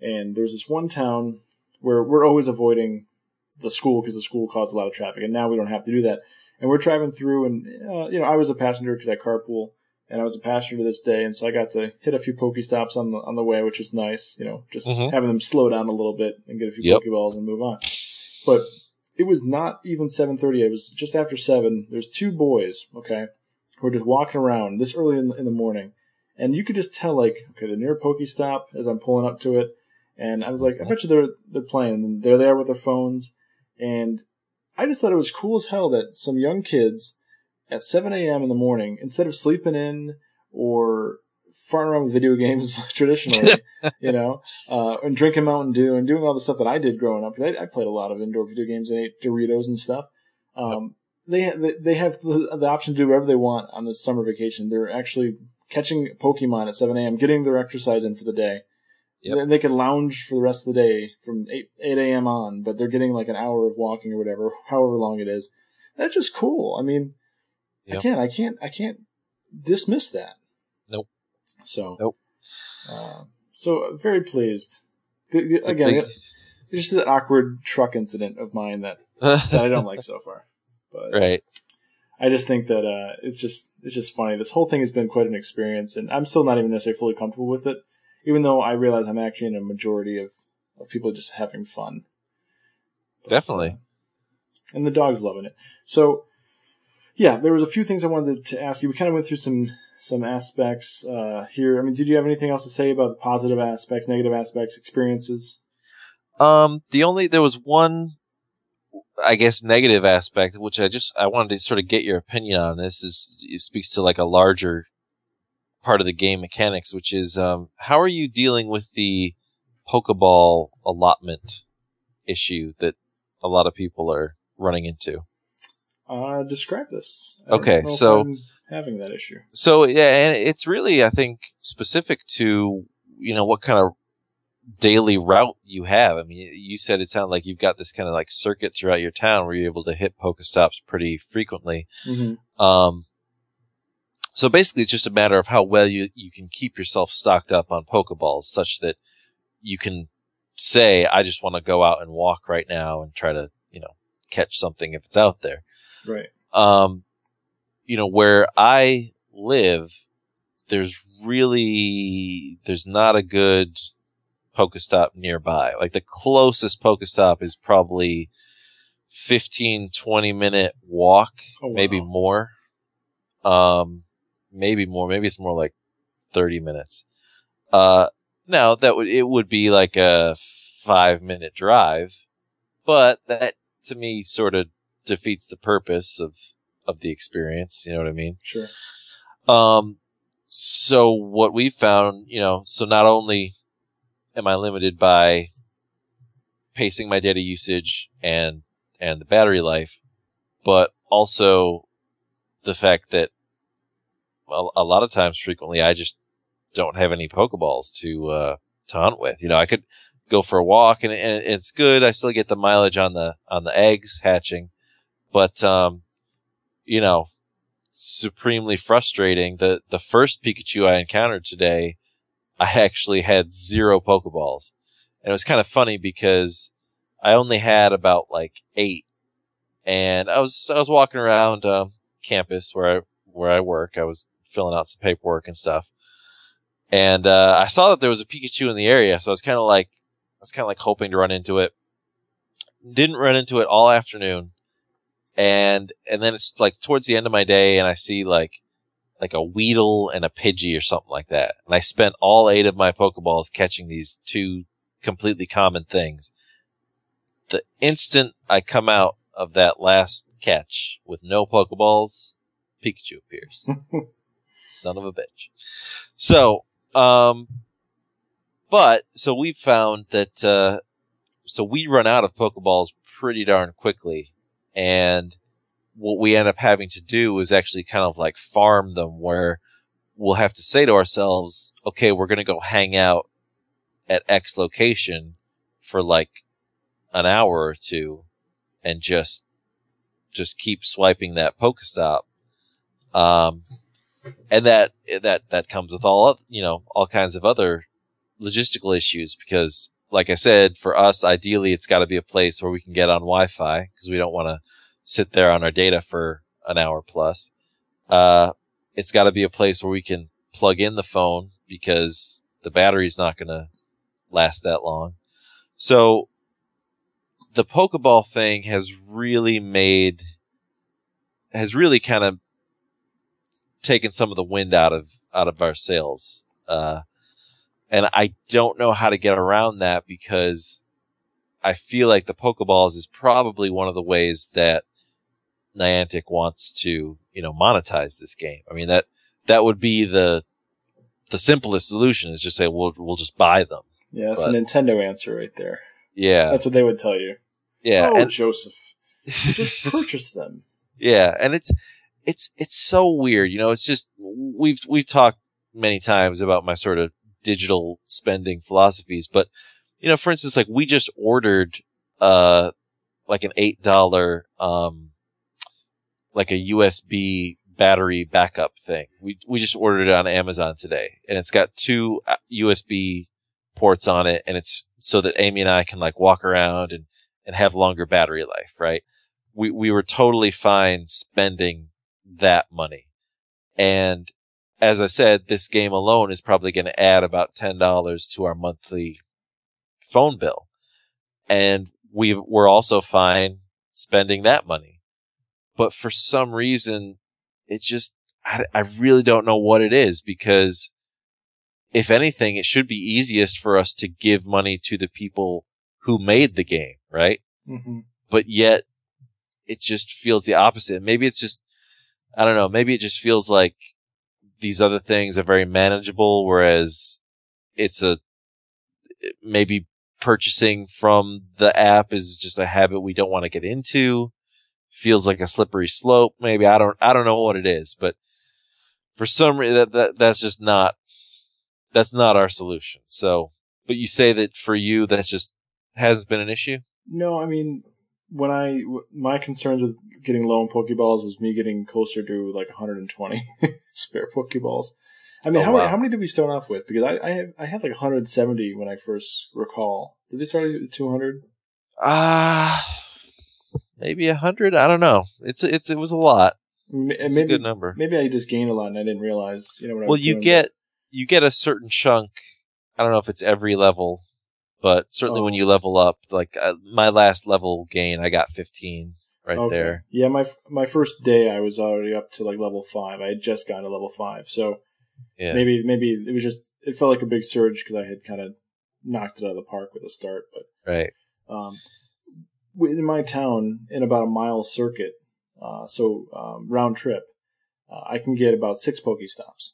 and there's this one town where we're always avoiding the school because the school caused a lot of traffic, and now we don't have to do that. And we're driving through, and uh, you know, I was a passenger because I carpool, and I was a passenger to this day, and so I got to hit a few Pokestops on the on the way, which is nice. You know, just Mhm. having them slow down a little bit and get a few Yep. pokeballs and move on. But it was not even seven thirty. It was just after seven. There's two boys, okay, who are just walking around this early in, in the morning, and you could just tell, like, okay, they're near a Pokestop as I'm pulling up to it, and I was like, I bet you they're they're playing. And they're there with their phones, and I just thought it was cool as hell that some young kids at 7 a.m. in the morning, instead of sleeping in or farting around with video games traditionally, you know, uh, and drinking Mountain Dew and doing all the stuff that I did growing up. I, I played a lot of indoor video games and ate Doritos and stuff. Um, they ha- they- they have the, the option to do whatever they want on this summer vacation. They're actually catching Pokemon at 7 a.m., getting their exercise in for the day. Yep. Then they can lounge for the rest of the day from 8, 8 a.m. on, but they're getting like an hour of walking or whatever, however long it is. That's just cool. I mean, Yep. again, I can't, I can't dismiss that. Nope. So, Nope. Uh, so very pleased. The- the- again, big- it's just an awkward truck incident of mine that, that I don't like so far. But right. I just think that uh, it's just it's just funny. This whole thing has been quite an experience, and I'm still not even necessarily fully comfortable with it, even though I realize I'm actually in a majority of, of people just having fun. But, Definitely. uh, and the dog's loving it. So, yeah, there was a few things I wanted to ask you. We kind of went through some some aspects uh, here. I mean, did you have anything else to say about the positive aspects, negative aspects, experiences? Um, the only there was one, I guess, negative aspect which I just I wanted to sort of get your opinion on. This is it speaks to like a larger part of the game mechanics, which is um, how are you dealing with the Pokeball allotment issue that a lot of people are running into? Uh, describe this. I Okay, so- I'm having that issue. So yeah, and it's really I think specific to you know what kind of daily route you have. I mean, you said it sounded like you've got this kind of like circuit throughout your town where you're able to hit Pokestops pretty frequently. Mm-hmm. Um, so basically, it's just a matter of how well you, you can keep yourself stocked up on Pokeballs such that you can say, I just want to go out and walk right now and try to, you know, catch something if it's out there. Right. Um, you know, where I live, there's really, there's not a good Pokestop nearby. Like the closest Pokestop is probably 15, 20 minute walk, Oh, wow. maybe more. Um, maybe more. Maybe it's more like 30 minutes. Uh, now that would, it would be like a five minute drive, but that to me sort of defeats the purpose of, of the experience. You know what I mean? Sure. Um, so what we found, you know, so not only am I limited by pacing my data usage and, and the battery life, but also the fact that a, a lot of times frequently I just don't have any Pokeballs to, uh, to hunt with. You know, I could go for a walk and, and it's good. I still get the mileage on the, on the eggs hatching, but, um, you know, supremely frustrating. The the first Pikachu I encountered today, I actually had zero Pokeballs. And it was kind of funny because I only had about like eight. And I was I was walking around um, campus where I where I work. I was filling out some paperwork and stuff. And uh, I saw that there was a Pikachu in the area, so I was kind of like I was kind of like hoping to run into it. Didn't run into it all afternoon and and then it's like towards the end of my day and I see like like a Weedle and a Pidgey or something like that. And I spent all eight of my Pokeballs catching these two completely common things. The instant I come out of that last catch with no Pokeballs, Pikachu appears. Son of a bitch. So, um, but, so we found that, uh, so we run out of Pokeballs pretty darn quickly and what we end up having to do is actually kind of like farm them where we'll have to say to ourselves, okay, we're going to go hang out at X location for like an hour or two and just, just keep swiping that Pokestop. Um, and that, that, that comes with all, you know, all kinds of other logistical issues because like I said, for us, ideally, it's got to be a place where we can get on Wi-Fi because we don't want to sit there on our data for an hour plus. Uh, it's got to be a place where we can plug in the phone because the battery's not going to last that long. So the Pokeball thing has really made, has really kind of taken some of the wind out of, out of our sails. Uh, and I don't know how to get around that because I feel like the Pokeballs is probably one of the ways that Niantic wants to, you know, monetize this game. I mean, that, that would be the, the simplest solution is just say, we'll, we'll just buy them. Yeah, that's But- the Nintendo answer right there. Yeah. That's what they would tell you. yeah. oh, and, Joseph, just purchase them. yeah. And it's, it's, it's so weird. You know, it's just, we've, we've talked many times about my sort of digital spending philosophies, but, you know, for instance, like we just ordered, uh, like an $8, um, like a USB battery backup thing. We, we just ordered it on Amazon today and it's got two uh, USB ports on it and it's so that Amy and I can like walk around and, and have longer battery life, right? We, we were totally fine spending that money. And as I said, this game alone is probably going to add about $10 to our monthly phone bill. And we we're also fine spending that money. But for some reason, it just, I, I really don't know what it is because if anything, it should be easiest for us to give money to the people who made the game, right? hmm but yet it just feels the opposite. Maybe it's just, I don't know, maybe it just feels like these other things are very manageable, whereas it's a, maybe purchasing from the app is just a habit we don't want to get into. Feels like a slippery slope. Maybe I don't, I don't know what it is, but for some reason that, that, that's just not, that's not our solution. So But you say that for you, that's just hasn't been an issue. No, I mean, when I my concerns with getting low in Pokeballs was me getting closer to like 120 spare Pokeballs. I mean, Oh, how wow. many how many did we start off with? Because I I, have, I had like 170 when I first recall. Did they start at 200? Ah, maybe a hundred. I don't know. It's it's it was a lot. M- It's and a good number. maybe I just gained a lot and I didn't realize. You know, Well, you doing get you get a certain chunk. I don't know if it's every level, but certainly when Oh. you level up, like uh, my last level gain, I got 15 right Okay. there. Yeah, my my first day I was already up to like level five. I had just gotten to level five, so Yeah. maybe maybe it was just it felt like a big surge because I had kind of knocked it out of the park with a start. But Right. um, in my town, in about a mile circuit, uh, so um, round trip, uh, I can get about six Pokestops.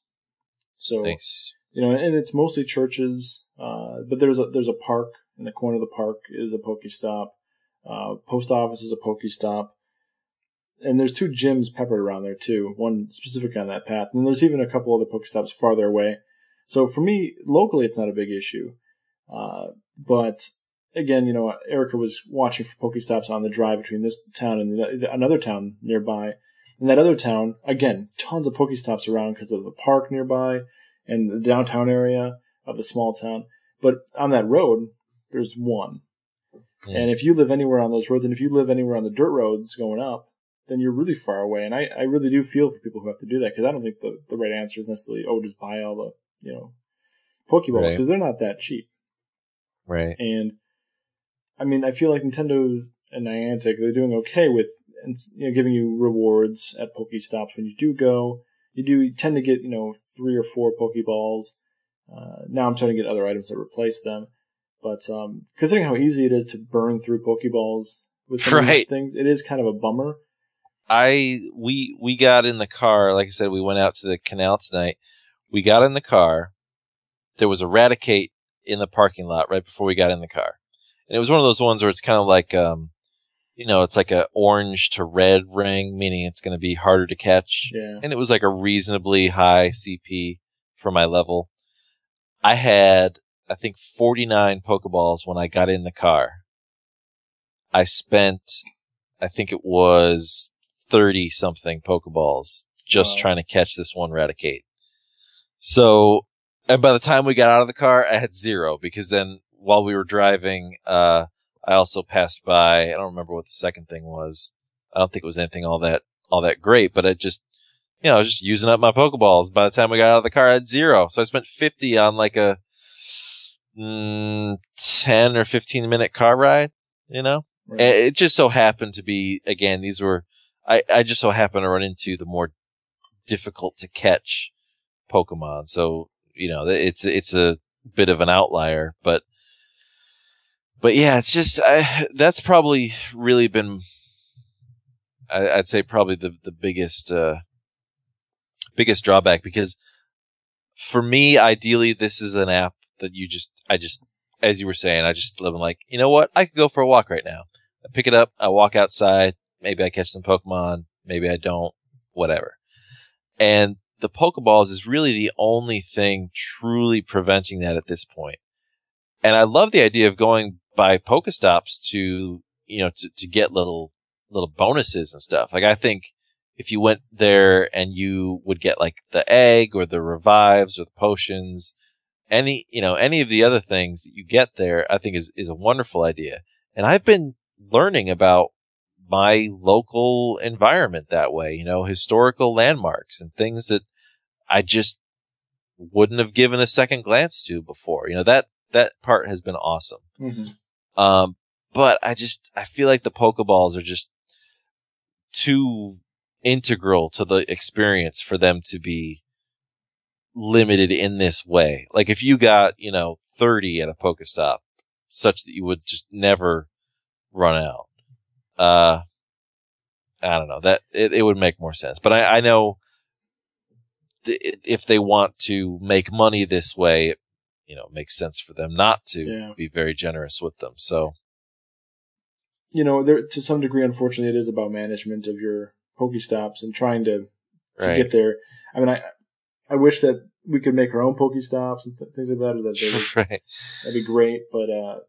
So Nice. You know, and it's mostly churches. Uh, but there's a there's a park in the corner of the park is a Pokestop. Uh, post office is a Pokestop, and there's two gyms peppered around there too. One specific on that path, and there's even a couple other Pokestops farther away. So for me, locally, it's not a big issue. Uh, but again, you know, Erica was watching for Pokestops on the drive between this town and the, another town nearby. And that other town, again, tons of Pokestops around because of the park nearby and the downtown area of the small town. But on that road, there's one. Yeah. And if you live anywhere on those roads, and if you live anywhere on the dirt roads going up, then you're really far away. And I, I really do feel for people who have to do that because I don't think the, the right answer is necessarily, oh, just buy all the, you know, Pokeballs Right. because they're not that cheap. Right. And I mean, I feel like Nintendo and Niantic they're doing okay with you know giving you rewards at Pokestops when you do go. You do tend to get you know three or four Pokeballs. Uh, now I'm trying to get other items that replace them, but um, considering how easy it is to burn through Pokeballs with some of these things, it is kind of a bummer. I we we got in the car. Like I said, we went out to the canal tonight. We got in the car. There was a Raticate in the parking lot right before we got in the car, and it was one of those ones where it's kind of like, um, you know, it's like a orange to red ring, meaning it's going to be harder to catch. Yeah, and it was like a reasonably high CP for my level. I had, I think, 49 Pokeballs when I got in the car. I spent, I think it was 30 something Pokeballs just Wow. trying to catch this one Raticate. So, and by the time we got out of the car, I had zero because then while we were driving, uh, I also passed by, I don't remember what the second thing was. I don't think it was anything all that, all that great, but I just, you know, I was just using up my Pokeballs. By the time we got out of the car, I had zero. So I spent 50 on like a, mm, 10 or 15 minute car ride, you know? right. And it just so happened to be, again, these were, I, I just so happened to run into the more difficult to catch Pokemon. So, you know, it's, it's a bit of an outlier, but, but yeah, it's just, I, that's probably really been, I, I'd say probably the, the biggest, uh, biggest drawback because for me, ideally, this is an app that you just, I just, as you were saying, I just live in like, you know what? I could go for a walk right now. I pick it up, I walk outside, maybe I catch some Pokemon, maybe I don't, whatever. And the Pokeballs is really the only thing truly preventing that at this point. And I love the idea of going by Pokestops to, you know, to, to get little, little bonuses and stuff. Like I think if you went there and you would get like the egg or the revives or the potions, any, you know, any of the other things that you get there, I think is, is a wonderful idea. And I've been learning about my local environment that way, you know, historical landmarks and things that I just wouldn't have given a second glance to before. You know, that, that part has been awesome. Mhm. Um, but I just, I feel like the Pokeballs are just too integral to the experience for them to be limited in this way. Like if you got, you know, 30 at a Pokestop, such that you would just never run out. Uh, I don't know that it, it would make more sense, but I, I know th- if they want to make money this way, it, you know, it makes sense for them not to Yeah. be very generous with them. So, You know, there to some degree, unfortunately, it is about management of your Pokestops and trying to to right. get there. I mean, I I wish that we could make our own Pokestops and th- things like that, or that they would, right. that'd be great. But uh,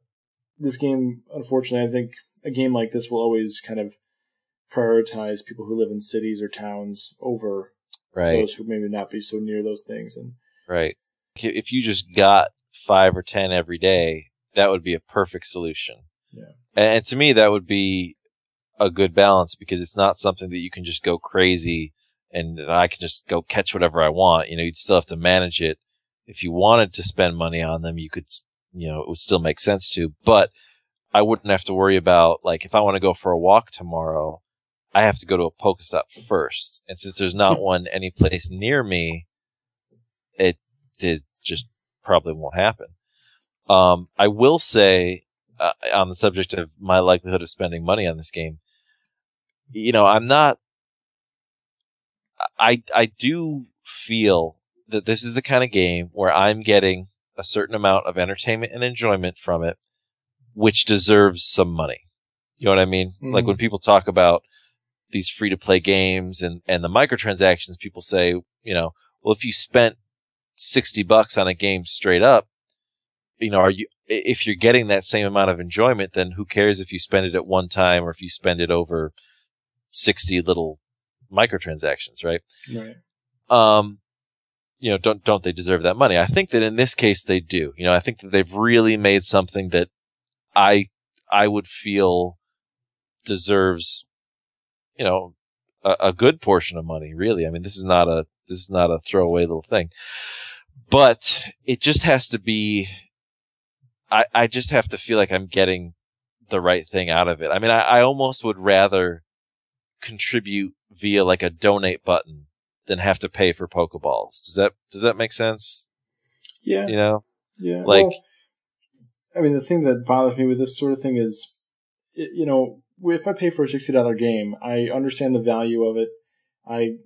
this game, unfortunately, I think a game like this will always kind of prioritize people who live in cities or towns over Right. those who maybe not be so near those things. And Right. If you just got five or ten every day, that would be a perfect solution. Yeah. And, and to me, that would be a good balance because it's not something that you can just go crazy and I can just go catch whatever I want. You know, you'd still have to manage it. If you wanted to spend money on them, you could, you know, it would still make sense to, but I wouldn't have to worry about, like, if I want to go for a walk tomorrow, I have to go to a Pokestop first. And since there's not one any place near me, it, it just probably won't happen. Um, I will say, uh, on the subject of my likelihood of spending money on this game, you know, I'm not, I, I do feel that this is the kind of game where I'm getting a certain amount of entertainment and enjoyment from it, which deserves some money. You know what I mean? Like Mhm. when people talk about these free to play games and, and the microtransactions, people say, you know, well, if you spent 60 bucks on a game straight up, you know, are you, if you're getting that same amount of enjoyment, then who cares if you spend it at one time or if you spend it over 60 little microtransactions, right? right, um, you know, don't don't they deserve that money? I think that in this case they do. You know, I think that they've really made something that I I would feel deserves, you know, a, a good portion of money. Really, I mean, this is not a this is not a throwaway little thing, but it just has to be. I I just have to feel like I'm getting the right thing out of it. I mean, I, I almost would rather contribute via like a donate button than have to pay for Pokeballs. Does that does that make sense? yeah, You know? Yeah, Like- well, I mean, the thing that bothers me with this sort of thing is, you know, if I pay for a sixty dollar game, I understand the value of it. I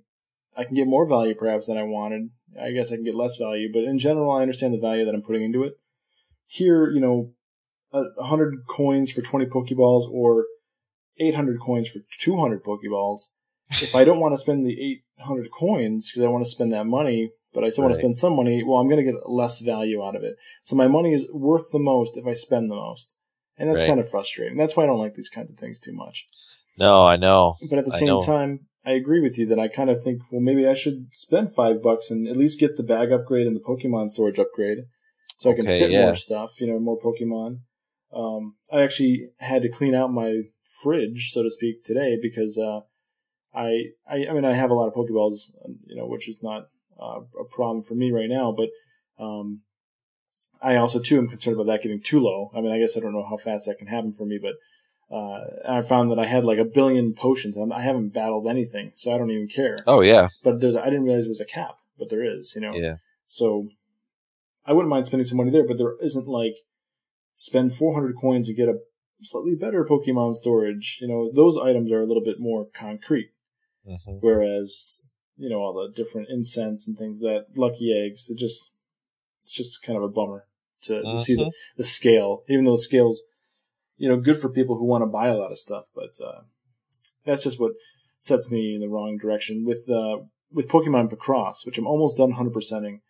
I can get more value perhaps than I wanted. I guess I can get less value, but in general, I understand the value that I'm putting into it. Here, you know, a a hundred coins for twenty Pokeballs or eight hundred coins for two hundred Pokeballs. If I don't want to spend the eight hundred coins because I want to spend that money, but I still want to spend some money, well, I'm going to get less value out of it. So my money is worth the most if I spend the most. And that's Right. kind of frustrating. That's why I don't like these kinds of things too much. No, I know. But at the same time, I agree with you that I kind of think, well, maybe I should spend five bucks and at least get the bag upgrade and the Pokemon storage upgrade so I can fit yeah. more stuff, you know, more Pokemon. Um, I actually had to clean out my fridge, so to speak, today because uh, I, I, I mean, I have a lot of Pokeballs, you know, which is not uh, a problem for me right now, but um, I also too am concerned about that getting too low. I mean, I guess I don't know how fast that can happen for me, but uh, I found that I had like a billion potions. I'm, I haven't battled anything, so I don't even care. Oh yeah, But there's, I didn't realize there was a cap, but there is, you know. yeah, So I wouldn't mind spending some money there, but there isn't like spend 400 coins to get a slightly better Pokemon storage. You know, those items are a little bit more concrete, hmm whereas you know all the different incense and things that lucky eggs. It just it's just kind of a bummer to, to see the, the scale, even though the scale's you know good for people who want to buy a lot of stuff, but uh, that's just what sets me in the wrong direction with uh, with Pokemon Picross, which I'm almost done 100%ing.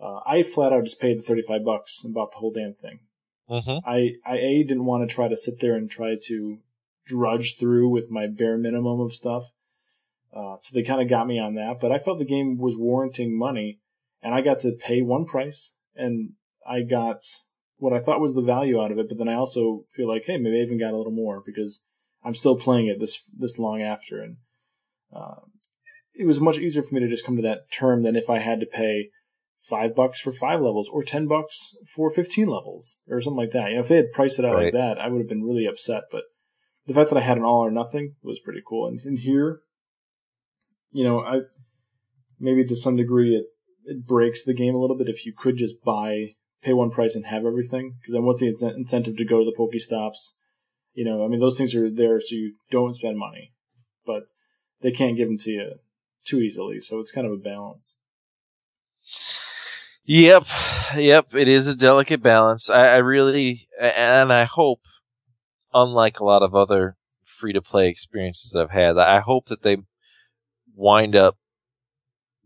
Uh, I flat out just paid the 35 bucks and bought the whole damn thing. hmm I, I A, didn't want to try to sit there and try to drudge through with my bare minimum of stuff. Uh, so they kind of got me on that, but I felt the game was warranting money and I got to pay one price and I got what I thought was the value out of it, but then I also feel like, hey, maybe I even got a little more because I'm still playing it this, this long after. And, uh, it was much easier for me to just come to that term than if I had to pay five bucks for five levels or ten bucks for fifteen levels or something like that. You know, if they had priced it out Right. like that, I would have been really upset. But the fact that I had an all or nothing was pretty cool. And, and here, you know, I maybe to some degree it it breaks the game a little bit if you could just buy pay one price and have everything because then what's the incentive to go to the Pokestops? You know, I mean those things are there so you don't spend money, but they can't give them to you too easily. So it's kind of a balance. Yep, yep. It is a delicate balance. I, I really, and I hope, unlike a lot of other free to play experiences that I've had, I hope that they wind up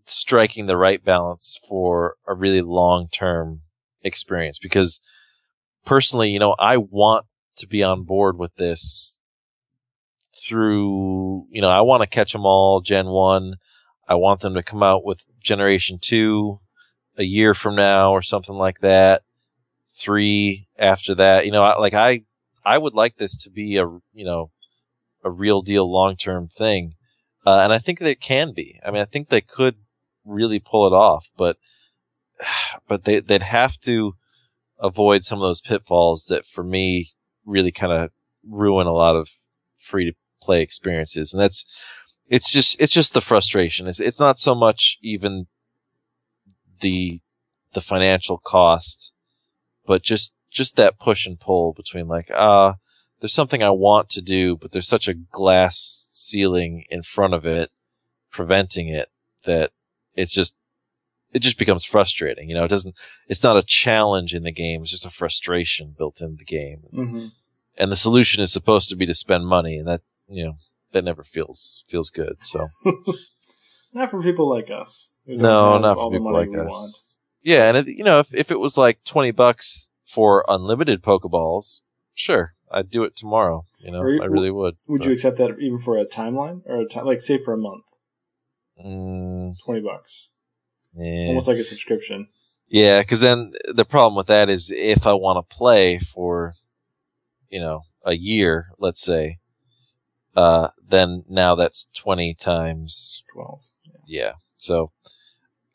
striking the right balance for a really long term experience because personally, you know, I want to be on board with this through, you know, I want to catch them all Gen 1. I want them to come out with Generation 2 a year from now or something like that. 3 after that. You know, I, like I I would like this to be a, you know, a real deal long-term thing. Uh, and I think that it can be. I mean, I think they could really pull it off, but but they they'd have to avoid some of those pitfalls that for me really kind of ruin a lot of free to play experiences. And that's it's just it's just the frustration. It's it's not so much even the the financial cost, but just just that push and pull between like ah uh, there's something I want to do, but there's such a glass ceiling in front of it preventing it that it's just it just becomes frustrating. You know, it doesn't. It's not a challenge in the game. It's just a frustration built into the game. Mm-hmm. And the solution is supposed to be to spend money, and that you know that never feels feels good. So not for people like us. No, not for people like us. Want. Yeah, and it, you know, if if it was like twenty bucks for unlimited Pokeballs, sure, I'd do it tomorrow. You know, you, I really would. Would but. you accept that even for a timeline or a time, like say for a month? Mm. Twenty bucks. Yeah. Almost like a subscription. Yeah, because then the problem with that is if I want to play for, you know, a year, let's say, uh, then now that's 20 times 12. Yeah. yeah. So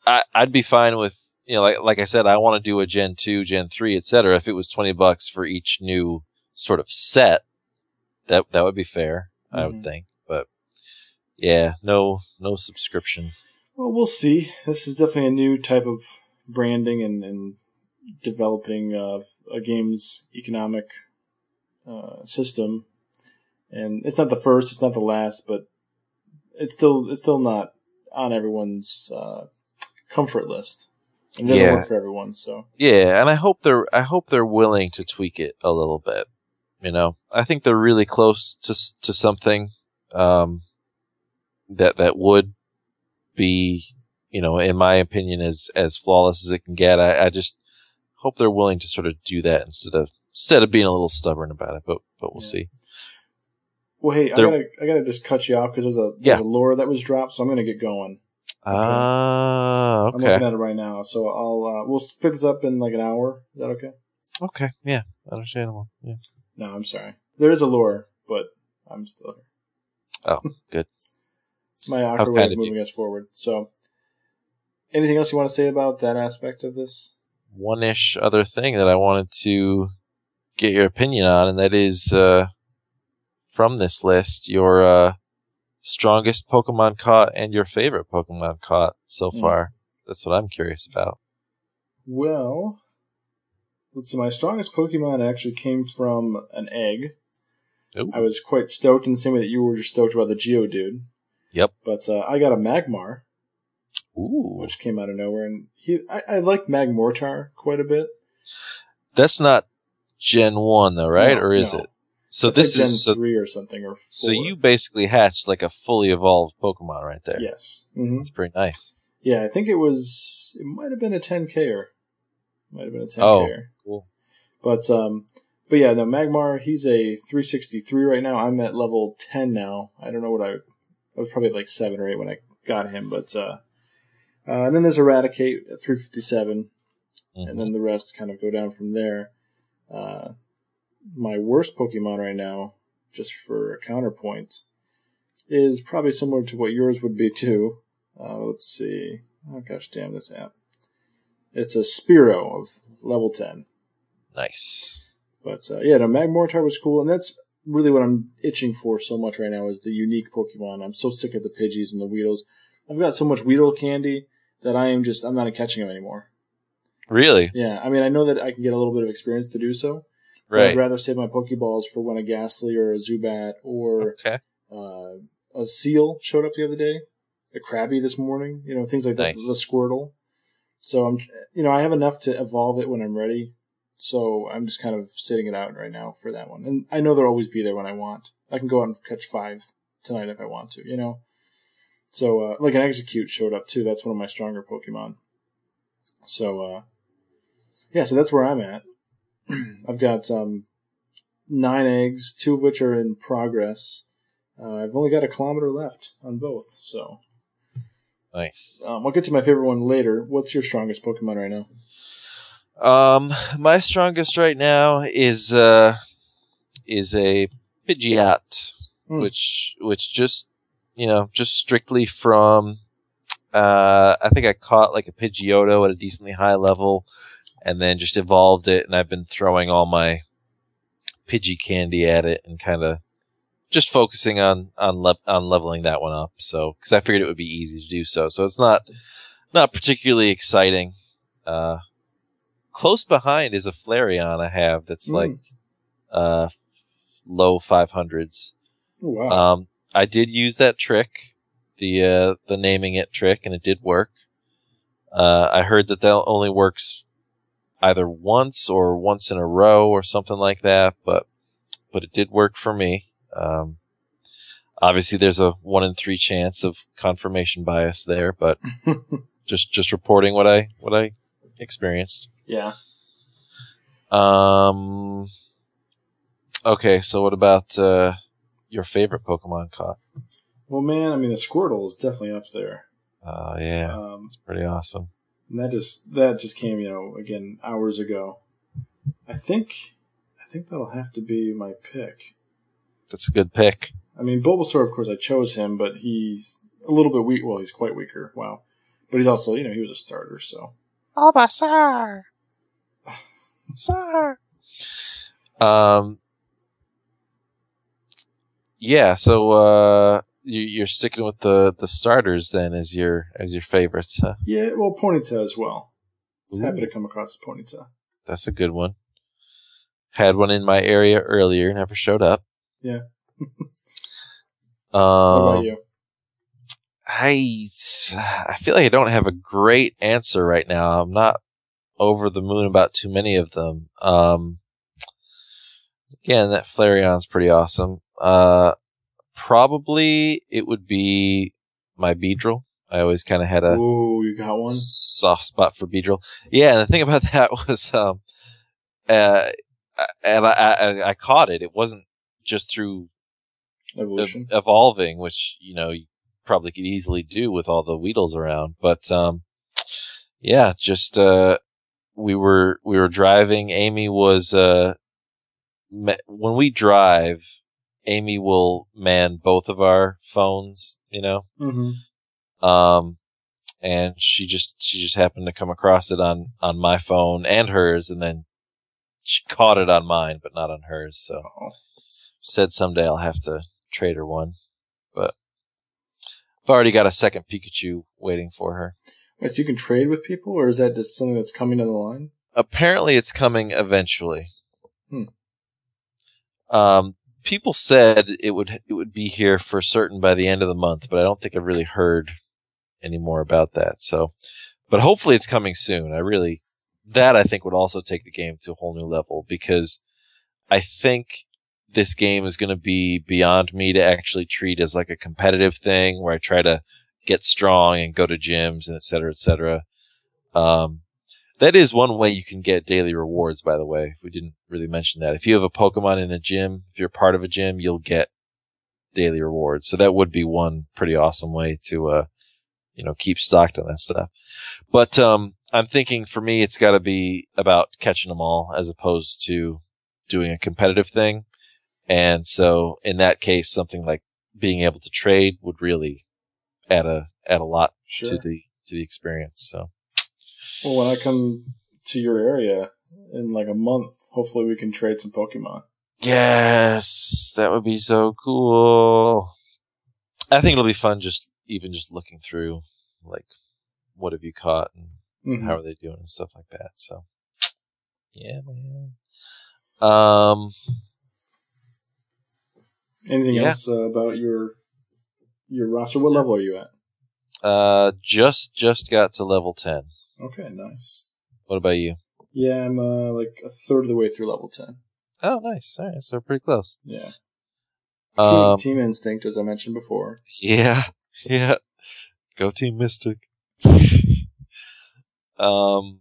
I, I'd be fine with, you know, like, like I said, I want to do a Gen 2, Gen 3, etc. If it was 20 bucks for each new sort of set, that, that would be fair, mm-hmm. I would mm-hmm. think. But yeah, no, no subscription. Well, we'll see. This is definitely a new type of branding and, and developing uh, a game's economic uh, system. And it's not the first, it's not the last, but it's still it's still not on everyone's uh, comfort list. It doesn't yeah. work for everyone, so yeah. And I hope they're I hope they're willing to tweak it a little bit. You know, I think they're really close to to something um, that that would be, you know, in my opinion, as as flawless as it can get. I, I just hope they're willing to sort of do that instead of instead of being a little stubborn about it. But but we'll yeah. see. Well, hey, I gotta I gotta just cut you off because there's a there's yeah. a lure that was dropped, so I'm gonna get going. Ah, okay. okay. I'm looking at it right now, so I'll uh, we'll pick this up in like an hour. Is that okay? Okay, yeah, understandable. Yeah. No, I'm sorry. There is a lure, but I'm still here. Oh, good my awkward way of moving us forward. So, anything else you want to say about that aspect of this? One ish other thing that I wanted to get your opinion on, and that is uh, from this list your uh, strongest Pokemon caught and your favorite Pokemon caught so mm. far. That's what I'm curious about. Well, let's see. My strongest Pokemon actually came from an egg. Ooh. I was quite stoked in the same way that you were just stoked about the Geodude. Yep. But uh, I got a Magmar, Ooh. which came out of nowhere, and he I, I like Magmortar quite a bit. That's not Gen one though, right? No, or is no. it? So That's this like is Gen three or something, or four. so you basically hatched like a fully evolved Pokemon right there. Yes, mm-hmm. That's pretty nice. Yeah, I think it was. It might have been a 10K might have been a 10K Oh, cool. But um, but yeah, no Magmar. He's a 363 right now. I'm at level 10 now. I don't know what I I was probably like seven or eight when I got him, but uh, uh, and then there's a Raticate at 357, mm-hmm. and then the rest kind of go down from there. Uh, my worst Pokemon right now, just for a counterpoint, is probably similar to what yours would be too. Uh, let's see. Oh gosh, damn this app! It's a Spearow of level 10. Nice. But uh, yeah, no, Magmortar was cool, and that's really what I'm itching for so much right now is the unique Pokemon. I'm so sick of the Pidgeys and the Weedles. I've got so much Weedle candy that I am just I'm not catching them anymore. Really? Yeah. I mean, I know that I can get a little bit of experience to do so. Right. I'd rather save my Pokeballs for when a Gastly or a Zubat or okay. uh, a Seel showed up the other day, a Krabby this morning. You know, things like nice. that. The Squirtle. So I'm, you know, I have enough to evolve it when I'm ready. So I'm just kind of sitting it out right now for that one. And I know they'll always be there when I want. I can go out and catch five tonight if I want to, you know? So, uh, like an Exeggcute showed up too. That's one of my stronger Pokemon. So, uh, yeah, so that's where I'm at. I've got um, nine eggs, two of which are in progress. Uh, I've only got a kilometer left on both, so Nice. um, I'll get to my favorite one later. What's your strongest Pokemon right now? Um, my strongest right now is uh is a Pidgeot, Hmm. which which just you know just strictly from uh I think I caught like a Pidgeotto at a decently high level, and then just evolved it, and I've been throwing all my Pidgey candy at it and kind of just focusing on on le- on leveling that one up. So because I figured it would be easy to do so. So it's not not particularly exciting. Uh, close behind is a Flareon I have that's Mm. like uh low 500s. Oh, wow. Um, I did use that trick, the uh, the naming it trick, and it did work. Uh, I heard that that only works either once or once in a row or something like that, but but it did work for me. Um, obviously, there's a one in three chance of confirmation bias there, but just just reporting what I what I experienced. Yeah. Um. Okay, so what about uh, your favorite Pokemon caught? Well, man, I mean, the Squirtle is definitely up there. Oh yeah, Um, it's pretty awesome. and that just that just came, you know, again hours ago. I think, I think that'll have to be my pick. That's a good pick. I mean, Bulbasaur, of course, I chose him, but he's a little bit weak. Well, he's quite weaker. Wow, but he's also, you know, he was a starter, so Bulbasaur. Sir. Um. Yeah, so uh, you, you're sticking with the, the starters then as your as your favorites. Huh? yeah. Well, Ponyta as well. I was happy to come across a Ponyta. That's a good one. Had one in my area earlier, never showed up. Yeah. um, about you? I I feel like I don't have a great answer right now. I'm not over the moon about too many of them. Um, again, that Flareon's pretty awesome. Uh, probably it would be my Beedrill. I always kind of had a Ooh, you got one. soft spot for Beedrill. Yeah, and the thing about that was, um, uh, and I, I, I caught it. It wasn't just through Evolution. ev- evolving, which you know you probably could easily do with all the Weedles around. But um, yeah, just uh, we were we were driving. Amy was uh, me- when we drive, Amy will man both of our phones. You know, mm-hmm. um, and she just she just happened to come across it on on my phone and hers, and then she caught it on mine, but not on hers. So Oh. said someday I'll have to trade her one, but I've already got a second Pikachu waiting for her. So you can trade with people, or is that just something that's coming down the line? Apparently, it's coming eventually. Hmm. Um, people said it would it would be here for certain by the end of the month, but I don't think I've really heard any more about that. So, but hopefully, it's coming soon. I really that I think would also take the game to a whole new level because I think this game is going to be beyond me to actually treat as like a competitive thing where I try to get strong and go to gyms and et cetera, et cetera. Um, that is one way you can get daily rewards, by the way. We didn't really mention that. If you have a Pokemon in a gym, if you're part of a gym, you'll get daily rewards. So that would be one pretty awesome way to, uh, you know, keep stocked on that stuff. But, um, I'm thinking for me, it's got to be about catching them all as opposed to doing a competitive thing. And so in that case, something like being able to trade would really add a, add a lot Sure. to the, to the experience. So. Well, when I come to your area in like a month, hopefully we can trade some Pokemon. Yes, that would be so cool. I think it'll be fun just even just looking through like what have you caught and Mhm. how are they doing and stuff like that. So yeah, man. Um Anything Yeah. else uh, about your your roster? What level are you at? uh just just got to level 10. Okay, nice. What about you? Yeah, I'm uh, like a third of the way through level ten. Oh, nice. All right, so we're pretty close. Yeah. Team, Um Team Instinct, as I mentioned before. yeah. Yeah. Go Team Mystic. um,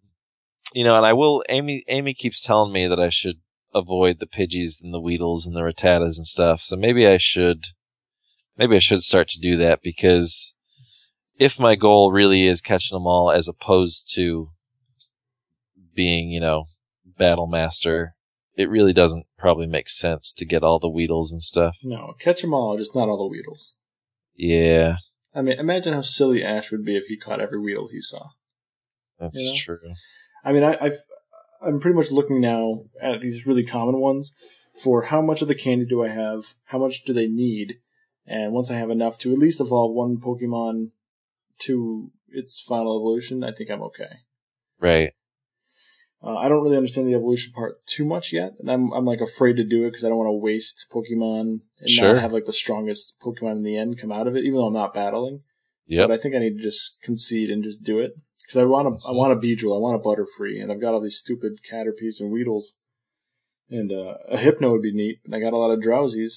you know, and I will. Amy Amy keeps telling me that I should avoid the Pidgeys and the Weedles and the Rattatas and stuff. So maybe I should. Maybe I should start to do that because if my goal really is catching them all, as opposed to being, you know, battle master, it really doesn't probably make sense to get all the Weedles and stuff. No, catch them all, just not all the Weedles. Yeah, I mean, imagine how silly Ash would be if he caught every Weedle he saw. that's You know? true. I mean, I, I've, I'm pretty much looking now at these really common ones for how much of the candy do I have, how much do they need, and once I have enough to at least evolve one Pokemon to its final evolution, I think I'm okay. Right. Uh, I don't really understand the evolution part too much yet, and I'm I'm like afraid to do it because I don't want to waste Pokemon and Sure. not have like the strongest Pokemon in the end come out of it, even though I'm not battling. Yep. But I think I need to just concede and just do it because I want to. I want a Beedrill. I want a Butterfree, and I've got all these stupid Caterpies and Weedles, and uh, a Hypno would be neat. And I got a lot of Drowzees,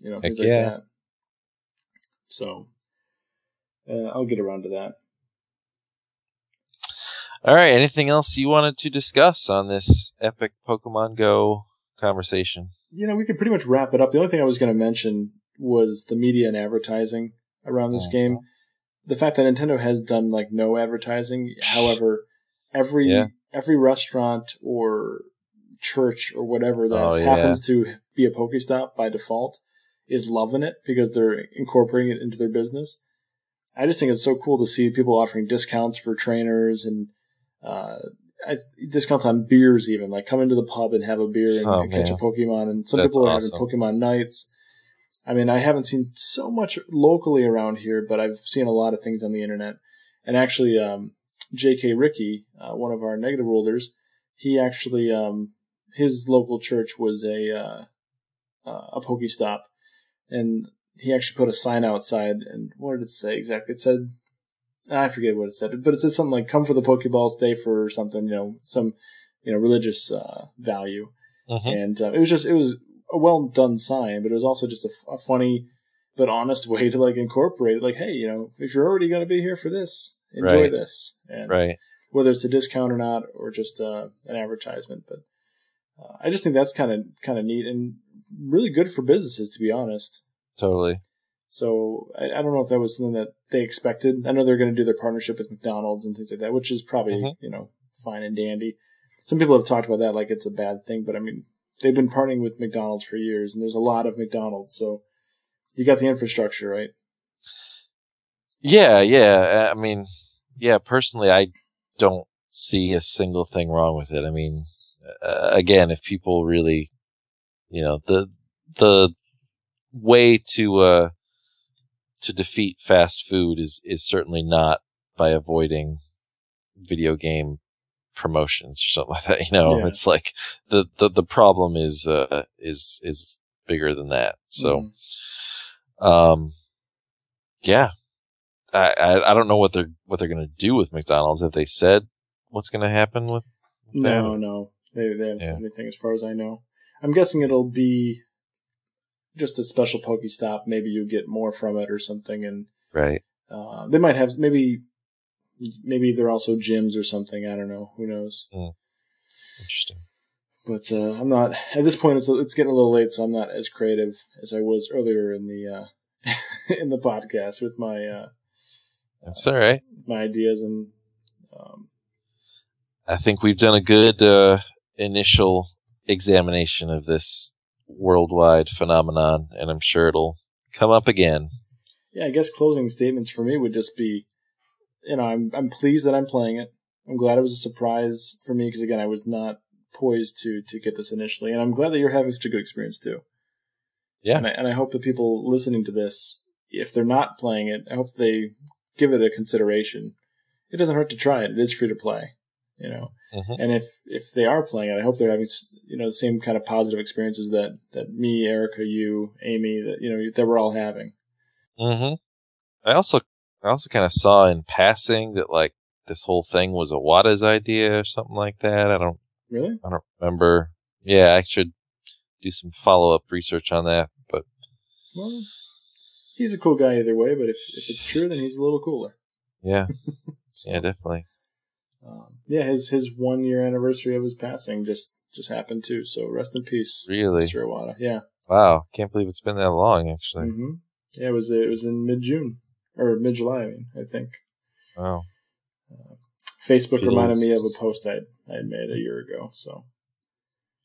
you know, Heck things like yeah. that. So, uh, I'll get around to that. All right. Anything else you wanted to discuss on this epic Pokemon Go conversation? You know, we could pretty much wrap it up. The only thing I was going to mention was the media and advertising around this game. The fact that Nintendo has done like no advertising, however, every Yeah. every restaurant or church or whatever that Oh, yeah. happens to be a Pokestop by default is loving it because they're incorporating it into their business. I just think it's so cool to see people offering discounts for trainers and uh, I, discounts on beers, even like come into the pub and have a beer and, Oh, and catch a. Pokemon. And some That's people are awesome. having Pokemon nights. I mean, I haven't seen so much locally around here, but I've seen a lot of things on the internet. And actually, um, J.K. Ricky, uh, one of our negative rulers, he actually um, his local church was a uh, uh, a Pokestop, and he actually put a sign outside. And what did it say exactly? It said, I forget what it said, but it said something like "Come for the Pokeball, stay for something," you know, some you know religious uh, value. Mhm. And uh, it was just it was a well done sign, but it was also just a funny but honest way to like incorporate it. Like, hey, you know, if you're already going to be here for this, enjoy Right. this, and Right. whether it's a discount or not, or just uh, an advertisement. But uh, I just think that's kind of kind of neat and really good for businesses, to be honest. Totally. So I, I don't know if that was something that they expected. I know they're going to do their partnership with McDonald's and things like that, which is probably Mhm. you know fine and dandy. Some people have talked about that like it's a bad thing, but I mean they've been partnering with McDonald's for years, and there's a lot of McDonald's, so you got the infrastructure right. Yeah, yeah. I mean, yeah, personally, I don't see a single thing wrong with it. I mean, uh, again, if people really, you know, the, the way to, uh, to defeat fast food is, is certainly not by avoiding video game promotions or something like that. You know, Yeah. it's like the, the, the problem is, uh, is, is bigger than that. So, Mhm. um, yeah, I, I I don't know what they're what they're gonna do with McDonald's. Have they said what's gonna happen with? no, no, they they haven't Yeah. said anything as far as I know. I'm guessing it'll be just a special Pokestop. Maybe you get more from it or something, and Right. Uh, they might have maybe maybe they're also gyms or something. I don't know. Who knows? Interesting. But uh, I'm not at this point. It's it's getting a little late, so I'm not as creative as I was earlier in the uh, in the podcast with my uh, That's all right. my ideas and um, I think we've done a good uh, initial examination of this worldwide phenomenon, and I'm sure it'll come up again. yeah. I guess closing statements for me would just be, you know, I'm I'm pleased that I'm playing it. I'm glad it was a surprise for me because again, I was not poised to to get this initially, and I'm glad that you're having such a good experience too. Yeah. And I, and I hope that people listening to this, if they're not playing it, I hope they give it a consideration. It doesn't hurt to try it. It is free to play, you know. Mhm. And if if they are playing it, I hope they're having you know the same kind of positive experiences that that me, Erica, you, Amy, that you know that we're all having. hmm I also I also kind of saw in passing that like this whole thing was Iwata's idea or something like that. I don't Really? I don't remember. Yeah, I should do some follow up research on that. But Well, he's a cool guy either way. But if if it's true, then he's a little cooler. Yeah, So, yeah, definitely. Um, yeah, his his one year anniversary of his passing just just happened too. So rest in peace, Really? Mr. Iwata. Yeah. Wow, can't believe it's been that long. Actually, hmm Yeah, it was it was in mid June or mid July. I mean, I think. wow. Facebook reminded me of a post I I had made a year ago. So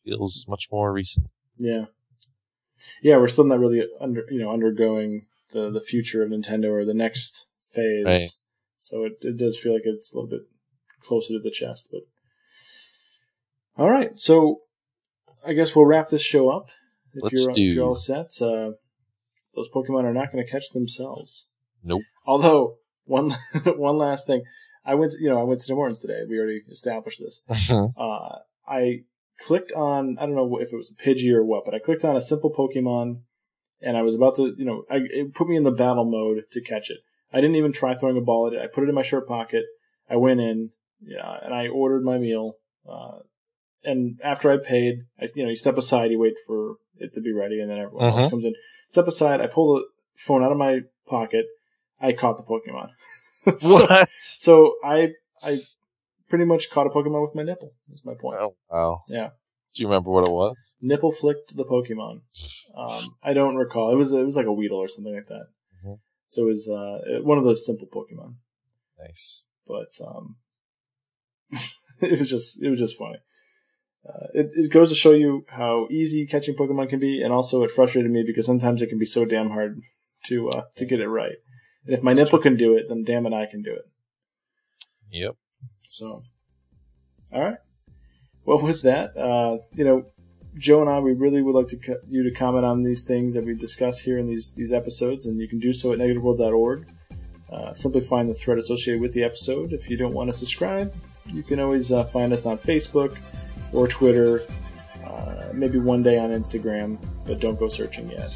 Feels much more recent. yeah, yeah, we're still not really under you know undergoing the the future of Nintendo or the next phase. Right. So it it does feel like it's a little bit closer to the chest, but all right. So I guess we'll wrap this show up. If Let's you're if you're all set, uh, those Pokemon are not going to catch themselves. Nope. Although one one last thing, I went to, you know I went to Tim Hortons today. We already established this. uh, I clicked on I don't know if it was a Pidgey or what, but I clicked on a simple Pokemon, and I was about to you know I, it put me in the battle mode to catch it. I didn't even try throwing a ball at it. I put it in my shirt pocket. I went in, yeah, and I ordered my meal. Uh, and after I paid, I you know you step aside, you wait for it to be ready, and then everyone else Mhm. comes in. Step aside. I pull the phone out of my pocket. I caught the Pokemon. so, what? so I I pretty much caught a Pokemon with my nipple. That's my point. Oh, wow. Yeah. Do you remember what it was? Nipple flicked the Pokemon. Um, I don't recall. It was it was like a Weedle or something like that. Mhm. So it was uh, one of those simple Pokemon. Nice. But um, it was just it was just funny. Uh, it, it goes to show you how easy catching Pokemon can be, and also it frustrated me because sometimes it can be so damn hard to uh, to get it right. And if my nipple can do it, then damn it, I can do it. Yep. So, all right. Well, with that, uh, you know, Joe and I, we really would like to co- you to comment on these things that we discuss here in these these episodes, and you can do so at negativeworld.org. Uh, simply find the thread associated with the episode. If you don't want to subscribe, you can always uh, find us on Facebook or Twitter, uh, maybe one day on Instagram, but don't go searching yet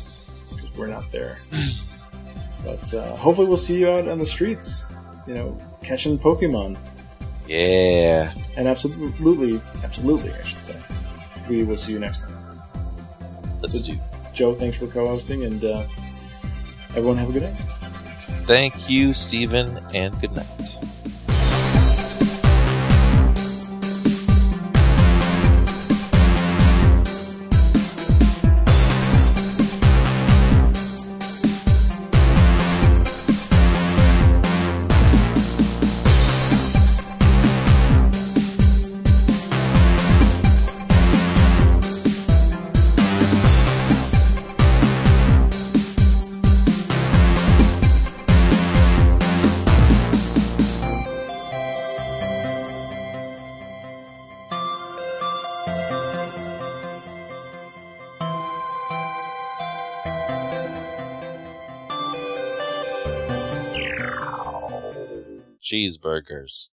because we're not there. but uh, hopefully, we'll see you out on the streets, you know, catching Pokemon. Yeah. And absolutely, absolutely, I should say. We will see you next time. Let's do. Joe, thanks for co-hosting, and uh, everyone have a good day. Thank you, Stephen, and good night. Cheeseburgers.